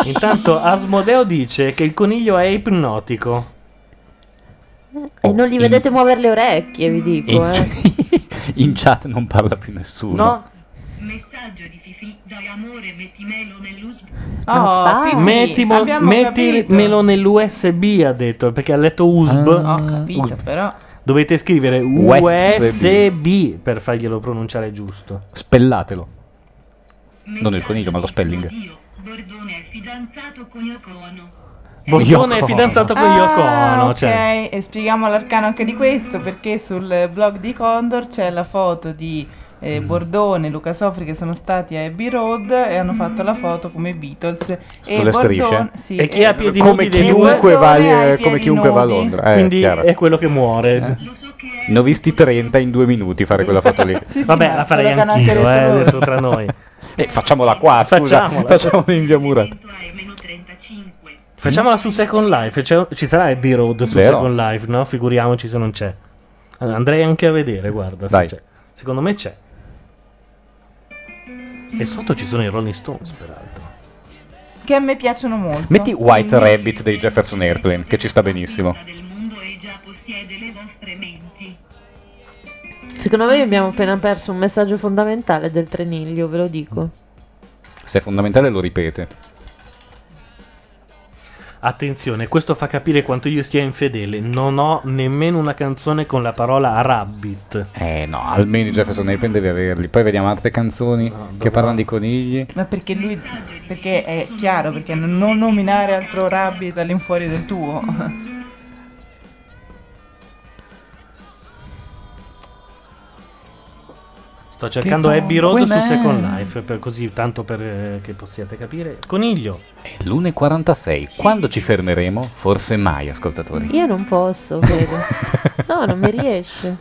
Intanto Asmodeo dice che il coniglio è ipnotico. E non gli vedete muovere le orecchie, vi dico. In, Eh. in chat non parla più nessuno. No? Messaggio di Fifi, dai amore, metti melo nell'USB. Oh, Fifi, metti mo- capito. mettimelo nell'USB, ha detto, perché ha letto USB. Ho capito, USB. però. Dovete scrivere USB. USB per farglielo pronunciare giusto. Spellatelo. Non il coniglio, ma lo spelling. Bordone è fidanzato con Yoko Bordone Yoko è fidanzato con Ah, Yoko Ono. ok, cioè. e spieghiamo l'arcano anche di questo perché sul blog di Condor c'è la foto di eh, Bordone e Luca Sofri che sono stati a Abbey Road e hanno fatto la foto come Beatles e Sulle strisce? sì, E chi ha piedi come nudi chiunque, va, Bordone ha i come chiunque va a. Londra. Eh, Quindi chiaro. è quello che muore. Ne ho visti 30 in due minuti fare quella foto lì. Sì, sì, Vabbè, la farei anch'io, detto eh, detto tra noi. Eh, facciamola qua, scusa. Facciamola. Facciamola in via Murat. Facciamola su Second Life. c'è- ci sarà Abbey Road su Vero. Second Life, no? Figuriamoci se non c'è. Andrei anche a vedere, guarda. se c'è. Secondo me c'è. E sotto ci sono i Rolling Stones, peraltro. Che a me piacciono molto. Metti White Rabbit dei Jefferson Airplane, che ci sta benissimo. Secondo me abbiamo appena perso un messaggio fondamentale del treniglio, ve lo dico. Se è fondamentale lo ripete. Attenzione, questo fa capire quanto io stia infedele. Non ho nemmeno una canzone con la parola rabbit. Eh no, almeno Jefferson Airplane devi averli. Poi vediamo altre canzoni che parlano di conigli. Ma perché lui. Perché è chiaro, perché non non nominare altro rabbit all'infuori del tuo. Sto cercando Abbey Road su Second Life, per così tanto per eh, che possiate capire. Coniglio. È l'1.46. Quando ci fermeremo? Forse mai, ascoltatori. Io non posso, credo. No, non mi riesce.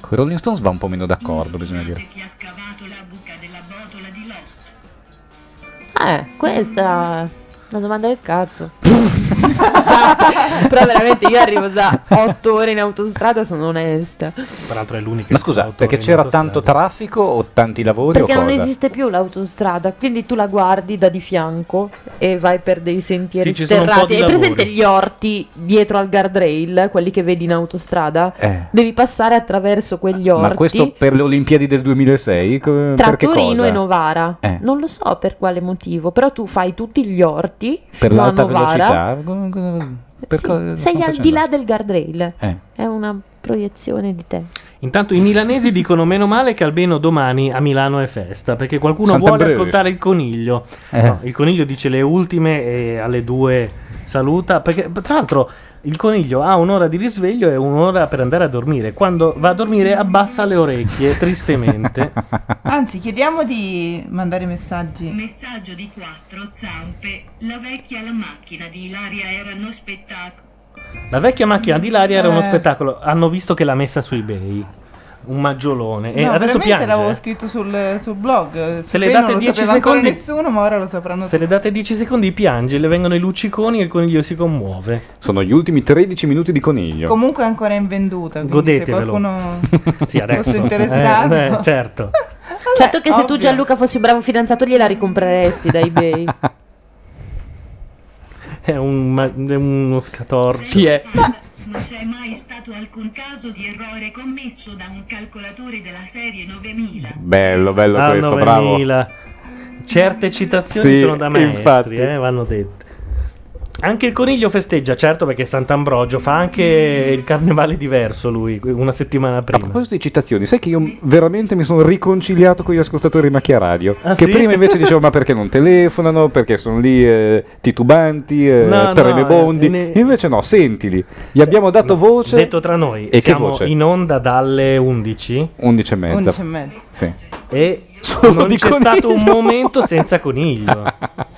Con Rolling Stones va un po' meno d'accordo, bisogna dire. Eh, questa una domanda del cazzo. Scusate, però veramente io arrivo da 8 ore in autostrada, sono onesta. Peraltro è l'unica. Ma scusa, perché c'era tanto traffico o tanti lavori Perché o non cosa? esiste più l'autostrada, quindi tu la guardi da di fianco e vai per dei sentieri Sì, sterrati. Hai presente gli orti dietro al guardrail, quelli che vedi in autostrada? Eh. Devi passare attraverso quegli orti Ma questo per le Olimpiadi del 2006? Co- tra Torino cosa? e Novara. Eh. Non lo so per quale motivo, però tu fai tutti gli orti Per fino a l'alta Novara. velocità? Per Sì, cosa sei al di là del guardrail. Eh. È una proiezione di te. Intanto i milanesi dicono meno male che almeno domani a Milano è festa, perché qualcuno vuole Sant'Ambrogio. ascoltare il coniglio. Eh. No, il coniglio dice le ultime e alle due saluta, perché tra l'altro il coniglio ha un'ora di risveglio e un'ora per andare a dormire. Quando va a dormire abbassa le orecchie, tristemente. Anzi, chiediamo di mandare messaggi. Messaggio di quattro zampe. La vecchia la macchina di Ilaria erano spettacolo. La vecchia macchina di Laria era uno Eh. spettacolo, hanno visto che l'ha messa su eBay. Un maggiolone. E no, adesso veramente piange. l'avevo scritto sul, sul blog. Se Su le Pay date non lo 10 sapeva ancora secondi- nessuno, ma ora lo sapranno Se le date 10 secondi piange, le vengono i lucciconi e il coniglio si commuove. Sono gli ultimi 13 minuti di coniglio. Comunque è ancora invenduta. Quindi Godetevelo. se qualcuno Sì, adesso. fosse interessato. Eh, eh, certo. certo che se tu ovvio. Gianluca fossi un bravo fidanzato gliela ricompreresti da eBay. È, un ma- è uno scatorcio. Chi è? Non c'è mai stato alcun caso di errore commesso da un calcolatore della serie 9000. Bello, bello Ah, questo, bravo. 9000. Certe citazioni Sì, sono da maestri, infatti. eh, vanno dette. Anche il coniglio festeggia, certo, perché Sant'Ambrogio fa anche il carnevale diverso lui, una settimana A prima. proposito di citazioni, sai che io veramente mi sono riconciliato con gli ascoltatori di Macchia Radio. Ah, che sì? prima invece dicevo: Ma perché non telefonano? Perché sono lì eh, titubanti, eh, No, no, tremebondi. eh, ne- Invece no, sentili. Gli abbiamo dato voce. Detto tra noi, E che siamo voce? in onda dalle 11 11 e mezza. 11 e mezza. Sì. e Solo non di c'è stato un coniglio. momento senza coniglio.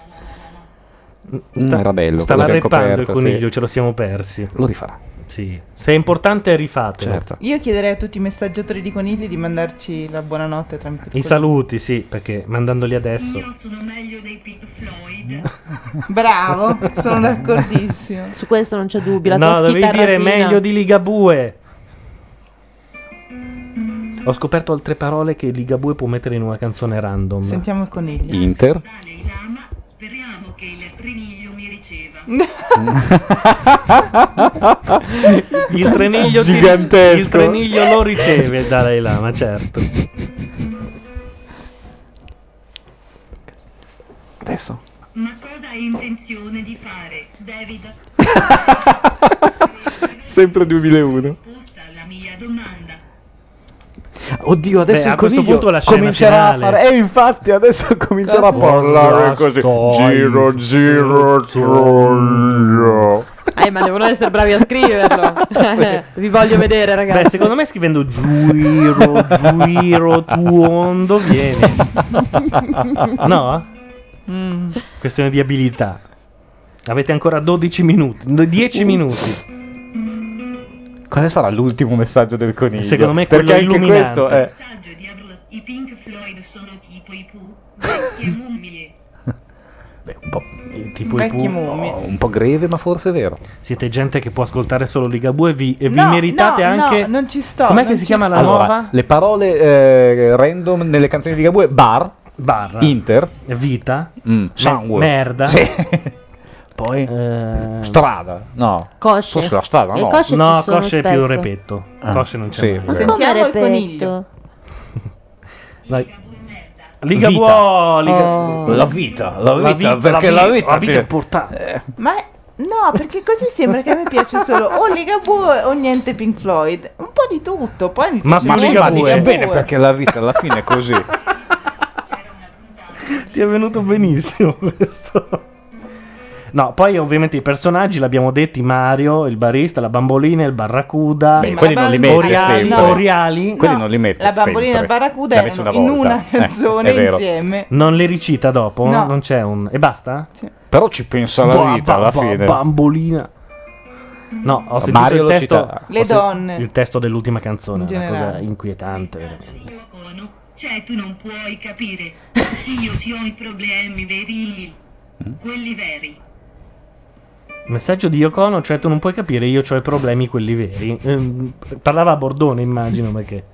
Mm, era bello. Stava reppando il coniglio, sì. ce lo siamo persi. Lo rifarà. Sì. Se è importante, rifatelo. Certo. Io chiederei a tutti i messaggiatori di conigli di mandarci la buonanotte tramite I saluti, sì, perché mandandoli adesso. Sono meglio dei Pink Floyd. Bravo, sono d'accordissimo. Su questo non c'è dubbio. La no, tua dovevi dire meglio di Ligabue. Ho scoperto altre parole che Ligabue può mettere in una canzone random. Sentiamo il coniglio. Inter. Speriamo che il triniglio mi riceva. Il treniglio, ti- Gigantesco. il treniglio lo riceve Dalai Lama, certo. Adesso. Ma cosa hai intenzione di fare, David? Sempre 2001. La mia domanda. Oddio, adesso Beh, il a questo coniglio punto la scena comincerà finale. a fare. Eh, infatti, adesso comincerà a parlare così. Giro, giro, giro. Eh, ma devono essere bravi a scriverlo. Vi voglio vedere, ragazzi. Beh, secondo me scrivendo Giuro, Giuro, tuondo viene. No? Mm. Questione di abilità. Avete ancora 12 minuti, no, 10 minuti. Quale sarà l'ultimo messaggio del coniglio? Secondo me è Perché quello anche illuminante. questo è. I Pink Floyd sono tipo i Pooh, vecchie mummie. tipo i Vecchie pu- mummie. Oh, un po' greve, ma forse è vero. Siete gente che può ascoltare solo Ligabue e vi, e vi No, meritate no, no, anche. non ci sto, Com'è non che si ci chiama la Allora, nuova? le parole eh, random nelle canzoni di Ligabue, bar, Barra. Inter, Vita. mm, sangue, merda. Sì. Poi Eh, strada, no. Cosce. Forse la strada, no. cosce no, ci sono cosce è più spesso. repetto. Ah, Cosce non c'è sì, Ma Sentiamo il coniglio. Vai. Liga Vita. buo, Liga... Oh. La vita, la vita, perché la vita, la vita ti- è importante. Ma no, perché così sembra che a me piace solo o Ligabue o niente Pink Floyd. Un po' di tutto, poi mi Ma piace Ma ma Ligabue. dice bene perché la vita alla fine è così. Ti è venuto benissimo questo. No, poi ovviamente i personaggi l'abbiamo detti: Mario, il barista, la bambolina, il barracuda. Sì, ma quelli non li mette Oriali, sempre. Oriali. Quelli No, non li mette La bambolina e il barracuda Li erano una in volta. una Eh, canzone vero. insieme. Non le ricita dopo? No. Non c'è un. E basta? Però ci pensa la vita ba- alla ba- fine. Bambolina. No, ho sentito Mario il testo, cita- Le donne. il testo dell'ultima canzone, In è una cosa inquietante. Ono, cioè tu non puoi capire. Io ci ho i problemi veri, quelli veri. Messaggio di Yokono, cioè tu non puoi capire, io ho i problemi quelli veri. Ehm, parlava a Bordone, immagino, perché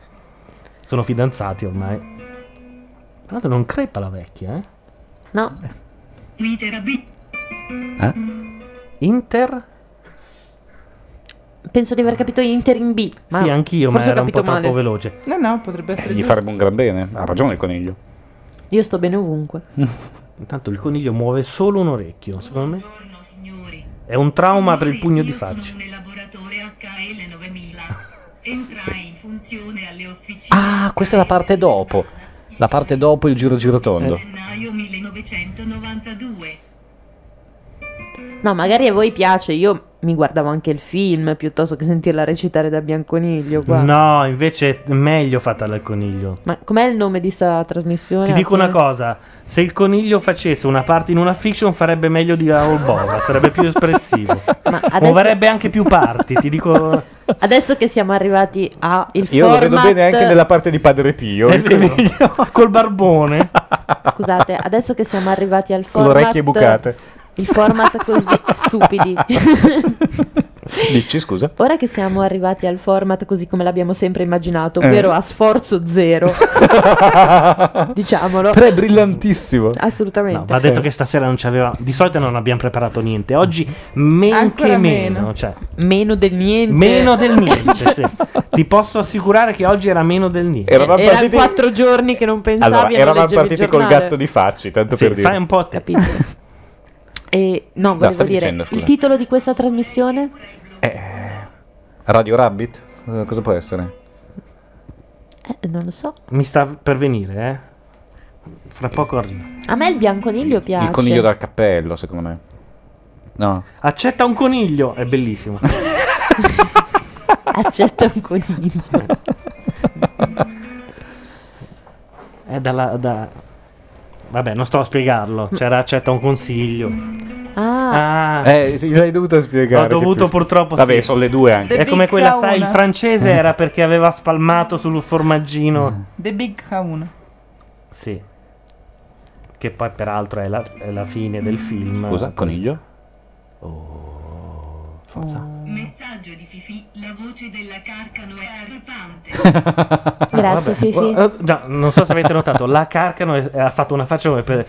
sono fidanzati ormai. Tra l'altro non crepa la vecchia, eh? No, Twitter a B. Eh? Inter? penso di aver capito Inter in B. Ma sì, anch'io, ma forse ho era un po' capito male. troppo veloce. No, no, potrebbe essere Gli giusto. farebbe un gran bene. Ha ragione il coniglio. Io sto bene ovunque. Intanto il coniglio muove solo un orecchio, secondo me. È un trauma per il pugno di faccia. Sono un elaboratore HL 9000. Entrai in funzione alle officine. Ah, questa è la parte dopo. La parte dopo il giro giro tondo. Gennaio 1992. No, magari a voi piace. Io mi guardavo anche il film piuttosto che sentirla recitare da Bianconiglio. Qua. No, invece è meglio fatta dal coniglio. Ma com'è il nome di sta trasmissione? Ti dico una cosa, se il coniglio facesse una parte in una fiction farebbe meglio di Raoul Bova, sarebbe più espressivo. Ma adesso, Muoverebbe anche più parti, ti dico... adesso che siamo arrivati al Io lo format... vedo bene anche nella parte di Padre Pio. È il coniglio. col barbone. Scusate, adesso che siamo arrivati al Con format... le orecchie bucate. Il format così... stupidi. Dici, scusa? Ora che siamo arrivati al format così come l'abbiamo sempre immaginato, Eh. ovvero a sforzo zero, diciamolo. Però è brillantissimo. Assolutamente. No, va detto che stasera non c'aveva... Di solito non abbiamo preparato niente, oggi men Ancora che meno. meno. Cioè, Meno del niente. meno del niente, sì. Ti posso assicurare che oggi era meno del niente. Eravamo Erano partiti- quattro giorni che non pensavi Allora, non eravamo partiti col gatto di facci, tanto Sì, per dire. fai un po' te. Capisco. E no, No, volevo stavi dire, dicendo, il titolo di questa trasmissione? Radio Rabbit? Eh, cosa può essere? Eh, non lo so. Mi sta per venire, eh. Fra poco arriva. A me il bianconiglio piace. Il coniglio dal cappello, secondo me. No. Accetta un coniglio, è bellissimo. Accetta un coniglio. È dalla... Da... Vabbè, non sto a spiegarlo. C'era accetta un consiglio. Ah, Ah, Eh, l'hai dovuto spiegare. Ho dovuto tu- purtroppo Vabbè, sì. sono le due anche. È come quella, sai, il francese era perché aveva spalmato sul formaggino. The Big K1. Sì. Che poi peraltro è la, è la fine del film. Scusa, coniglio? Forza. Messaggio di Fifi, la voce della Carcano è arrapante. grazie Fifi. Oh, no, non so se avete notato, la Carcano è- ha fatto una faccia come, per-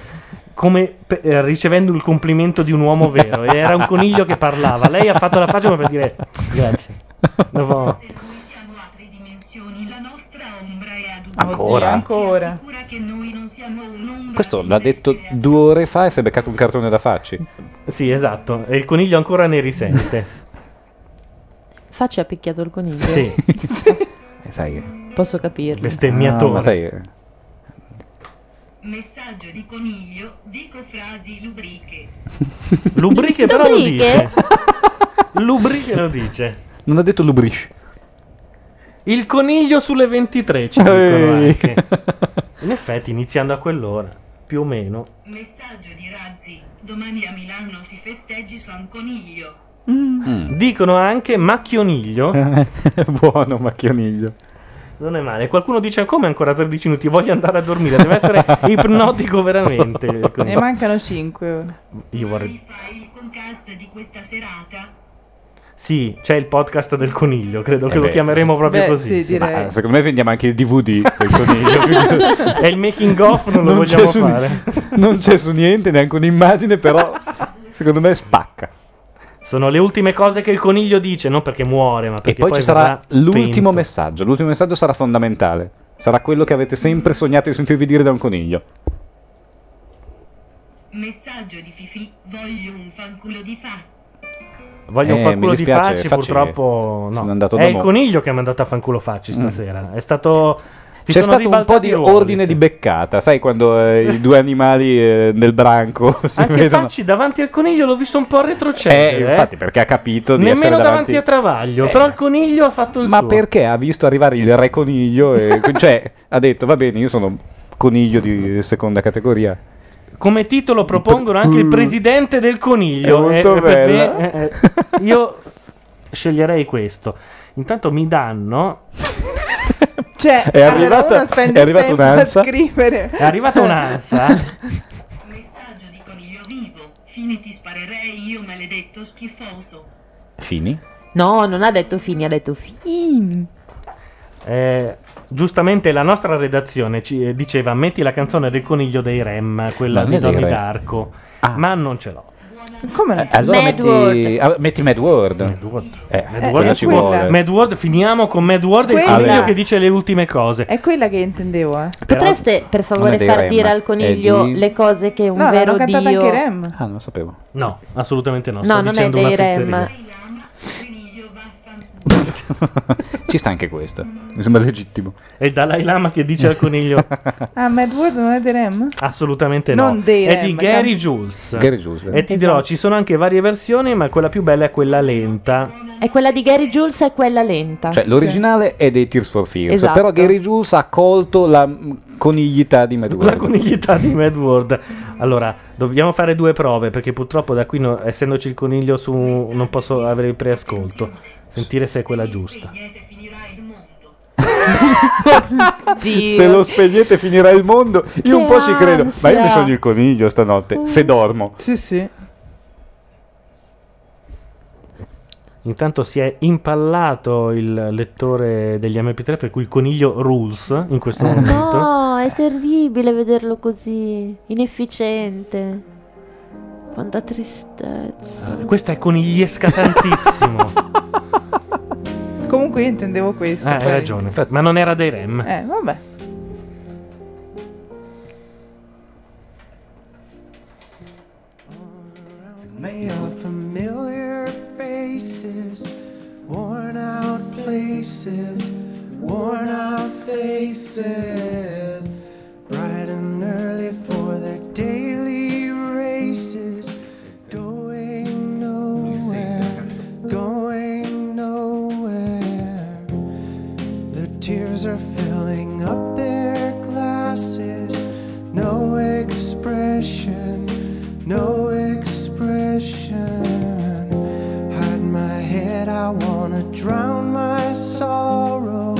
come per- eh, ricevendo il complimento di un uomo vero. E era un coniglio che parlava. Lei ha fatto la faccia come per dire grazie. Dopo- Se noi siamo a tre dimensioni, la nostra ombra è ad un Ancora? Oddio, ancora. assicura che noi non siamo un'ombra. Questo l'ha detto due ore fa e si è beccato un cartone da facci. Sì, esatto. E il coniglio ancora ne risente. Facci ha picchiato il coniglio. Sì. Eh, sai. Posso capirlo. Bestemmiatore. Ah, ma sai, Messaggio di coniglio, dico frasi lubriche. Lubriche però lo dice. Lubriche lo dice. non ha detto lubrish. Il coniglio sulle 23 ci dicono Ehi. anche. In effetti, iniziando a quell'ora, più o meno. Messaggio di Razzi, domani a Milano si festeggi San Coniglio. Mm. Dicono anche macchioniglio. Buono, macchioniglio. Non è male. Qualcuno dice come ancora 13 minuti? Voglio andare a dormire. Deve essere ipnotico veramente. Ne mancano 5 ore. Io vorrei. il concast di questa serata? Sì, c'è il podcast del coniglio. Credo che Eh lo beh. chiameremo proprio Beh, così. sì, direi. Ma, secondo me vendiamo anche il DVD del coniglio. E il making of non lo vogliamo su- fare. non c'è su niente, neanche un'immagine, però secondo me spacca. Sono le ultime cose che il coniglio dice, non perché muore, ma E perché poi ci sarà l'ultimo spento. messaggio. L'ultimo messaggio sarà fondamentale. Sarà quello che avete sempre sognato di sentirvi dire da un coniglio. Messaggio di Fifi, voglio un fanculo di fa. Voglio Eh, un fanculo mi di dispiace, facci, Facci purtroppo no. È il mo'. coniglio che ha mandato a fanculo facci stasera. È stato... si C'è stato un po' di ordine sì. di beccata, sai quando eh, i due animali eh, nel branco si Anche vedono. Facci davanti al coniglio l'ho visto un po' retrocedere. Eh, eh. infatti, perché ha capito di Nemmeno davanti davanti a Travaglio, Eh. però il coniglio ha fatto il Ma suo. perché ha visto arrivare il re coniglio e cioè ha detto va bene, io sono coniglio di seconda categoria. Come titolo propongono anche il presidente del coniglio. È molto Eh, per bella. me, eh, eh, io sceglierei questo. Intanto mi danno. Cioè, È allora arrivata- spende è arrivata tempo un'ansa. a scrivere. È arrivata un'ansa. Messaggio di coniglio vivo. Fini ti sparerei io maledetto schifoso. Fini? No, non ha detto fini, ha detto fin. Eh, giustamente la nostra redazione ci eh, diceva metti la canzone del coniglio dei Rem, quella Non di è dei Donnie Rem. Darko, ma non ce l'ho. Come Eh, allora Mad metti, World. ah, metti Mad World. Eh, Eh, Mad eh, World ci vuole. Mad World, finiamo con Mad World e il Quella- coniglio che dice le ultime cose. È quella che intendevo, eh. Potreste per favore Non è dei far Rem, dire al è coniglio di- le cose che un No, vero l'hanno cantata dio anche i Rem. Ah, non lo sapevo. No, assolutamente no. No, sto non è dicendo dei una Rem. fesseria. Ci sta anche questo. Mi sembra legittimo. È il Dalai Lama che dice al coniglio. Ah, Mad World non è dei Rem? Assolutamente no. Non dei è di Rem, Gary Jules. Gary Jules, vero. E ti dirò, ci sono anche varie versioni, ma quella più bella è quella lenta. E quella di Gary Jules è quella lenta. Cioè, l'originale è dei Tears for Fears, Esatto. però Gary Jules ha colto la coniglietà di Mad La World. coniglietà di Mad World. Allora, dobbiamo fare due prove perché purtroppo da qui, no- essendoci il coniglio su, non posso avere il preascolto. Sentire se è quella giusta. Se lo spegnete finirà il mondo. Io un po' ci credo. Ma io mi sogno il coniglio stanotte, se dormo. Sì, sì. Intanto si è impallato il lettore degli MP3 per cui il coniglio rules in questo momento. No, è terribile vederlo così, inefficiente. Quanta tristezza. Questa è conigliesca tantissimo. Comunque io intendevo questo. Eh, hai poi- ragione, infatti, ma non era dei Rem. Eh, vabbè. Of familiar faces, worn out places, worn out faces, bright and early for their daily races, going nowhere, going nowhere. Their tears are filling up their glasses, no expression, no expression. Hide my head, I wanna drown my sorrow.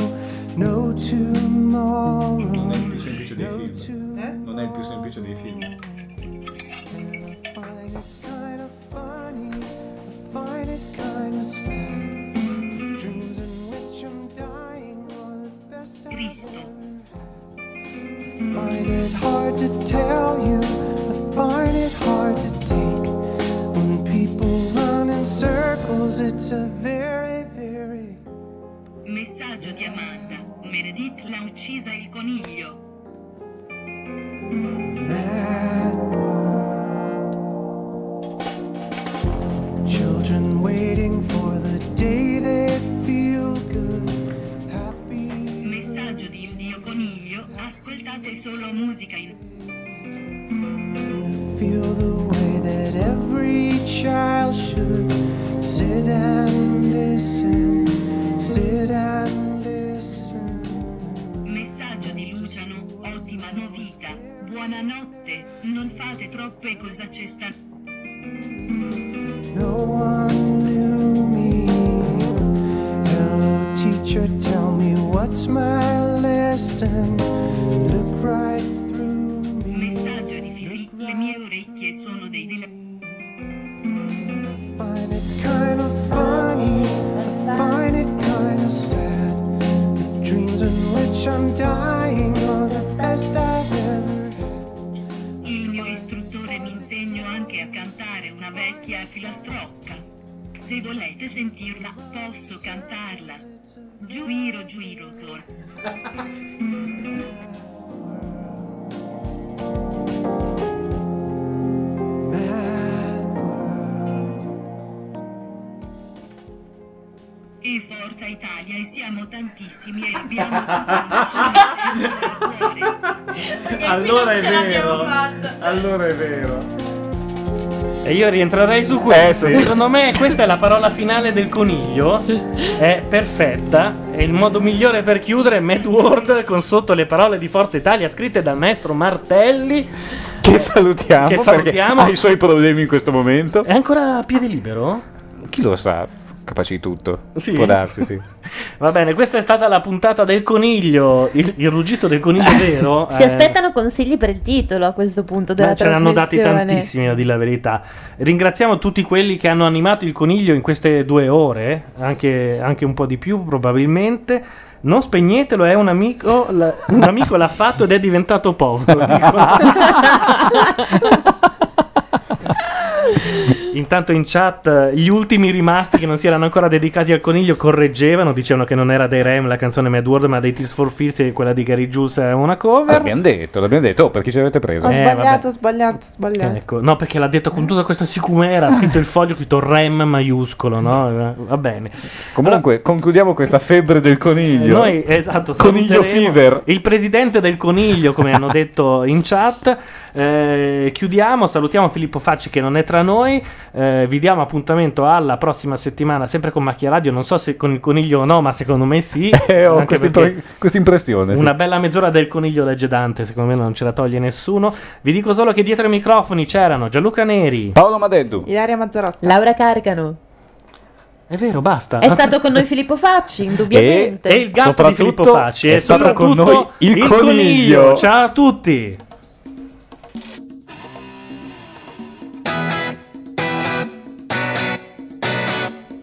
No tomorrow. Non è il più semplice dei film. Non è il più semplice dei film. To tell you. I find it hard to take. When people run in circles, it's a very, very. Messaggio di Amanda. Meredith l'ha uccisa il coniglio. Giuiro giuiro tor. E forza Italia e siamo tantissimi e abbiamo tutto il cuore. Allora è vero. Allora è vero. E io rientrerei su questo. Eh, sì. Secondo me questa è la parola finale del coniglio. È perfetta. È il modo migliore per chiudere Mad World con sotto le parole di Forza Italia scritte dal maestro Martelli. Che salutiamo, Che salutiamo. ha i suoi problemi in questo momento. È ancora a piede libero? Chi lo sa, capace di tutto. Sì? Può darsi, sì. Va bene, questa è stata la puntata del coniglio. Il, il ruggito del coniglio vero. Si eh, aspettano consigli per il titolo a questo punto della Ma ce ne hanno dati tantissimi, a dire la verità. Ringraziamo tutti quelli che hanno animato il coniglio in queste due ore, anche, anche un po' di più probabilmente. Non spegnetelo, è un amico, l- un amico l'ha fatto ed è diventato povero. Intanto in chat eh, gli ultimi rimasti che non si erano ancora dedicati al coniglio correggevano, dicevano che non era dei Rem la canzone Mad World, ma dei Tears for Fears e quella di Gary Juice è una cover. L'abbiamo detto, l'abbiamo detto. Oh, perché ci avete preso? Ho Eh, sbagliato, ho sbagliato, sbagliato. Ecco, no, perché l'ha detto con tutta questa sicumera, ha scritto il foglio, ha scritto Rem maiuscolo, no? Va bene. Comunque, concludiamo questa febbre del coniglio. Noi, esatto, Coniglio fever. Il presidente del coniglio, come hanno detto in chat. Eh, chiudiamo, salutiamo Filippo Facci che non è tra noi. Eh, vi diamo appuntamento alla prossima settimana, sempre con Macchia Radio. Non so se con il coniglio o no, ma secondo me sì. Eh, ho questa impressione. sì. Una bella mezz'ora del coniglio legge Dante, secondo me non ce la toglie nessuno. Vi dico solo che dietro i microfoni c'erano Gianluca Neri, Paolo Madeddu, Ilaria Mazzarotta. Laura Carcano. È vero, basta. È stato con noi Filippo Facci, indubbiamente. E il gatto di Filippo Facci è e stato con noi il coniglio. Ciao a tutti.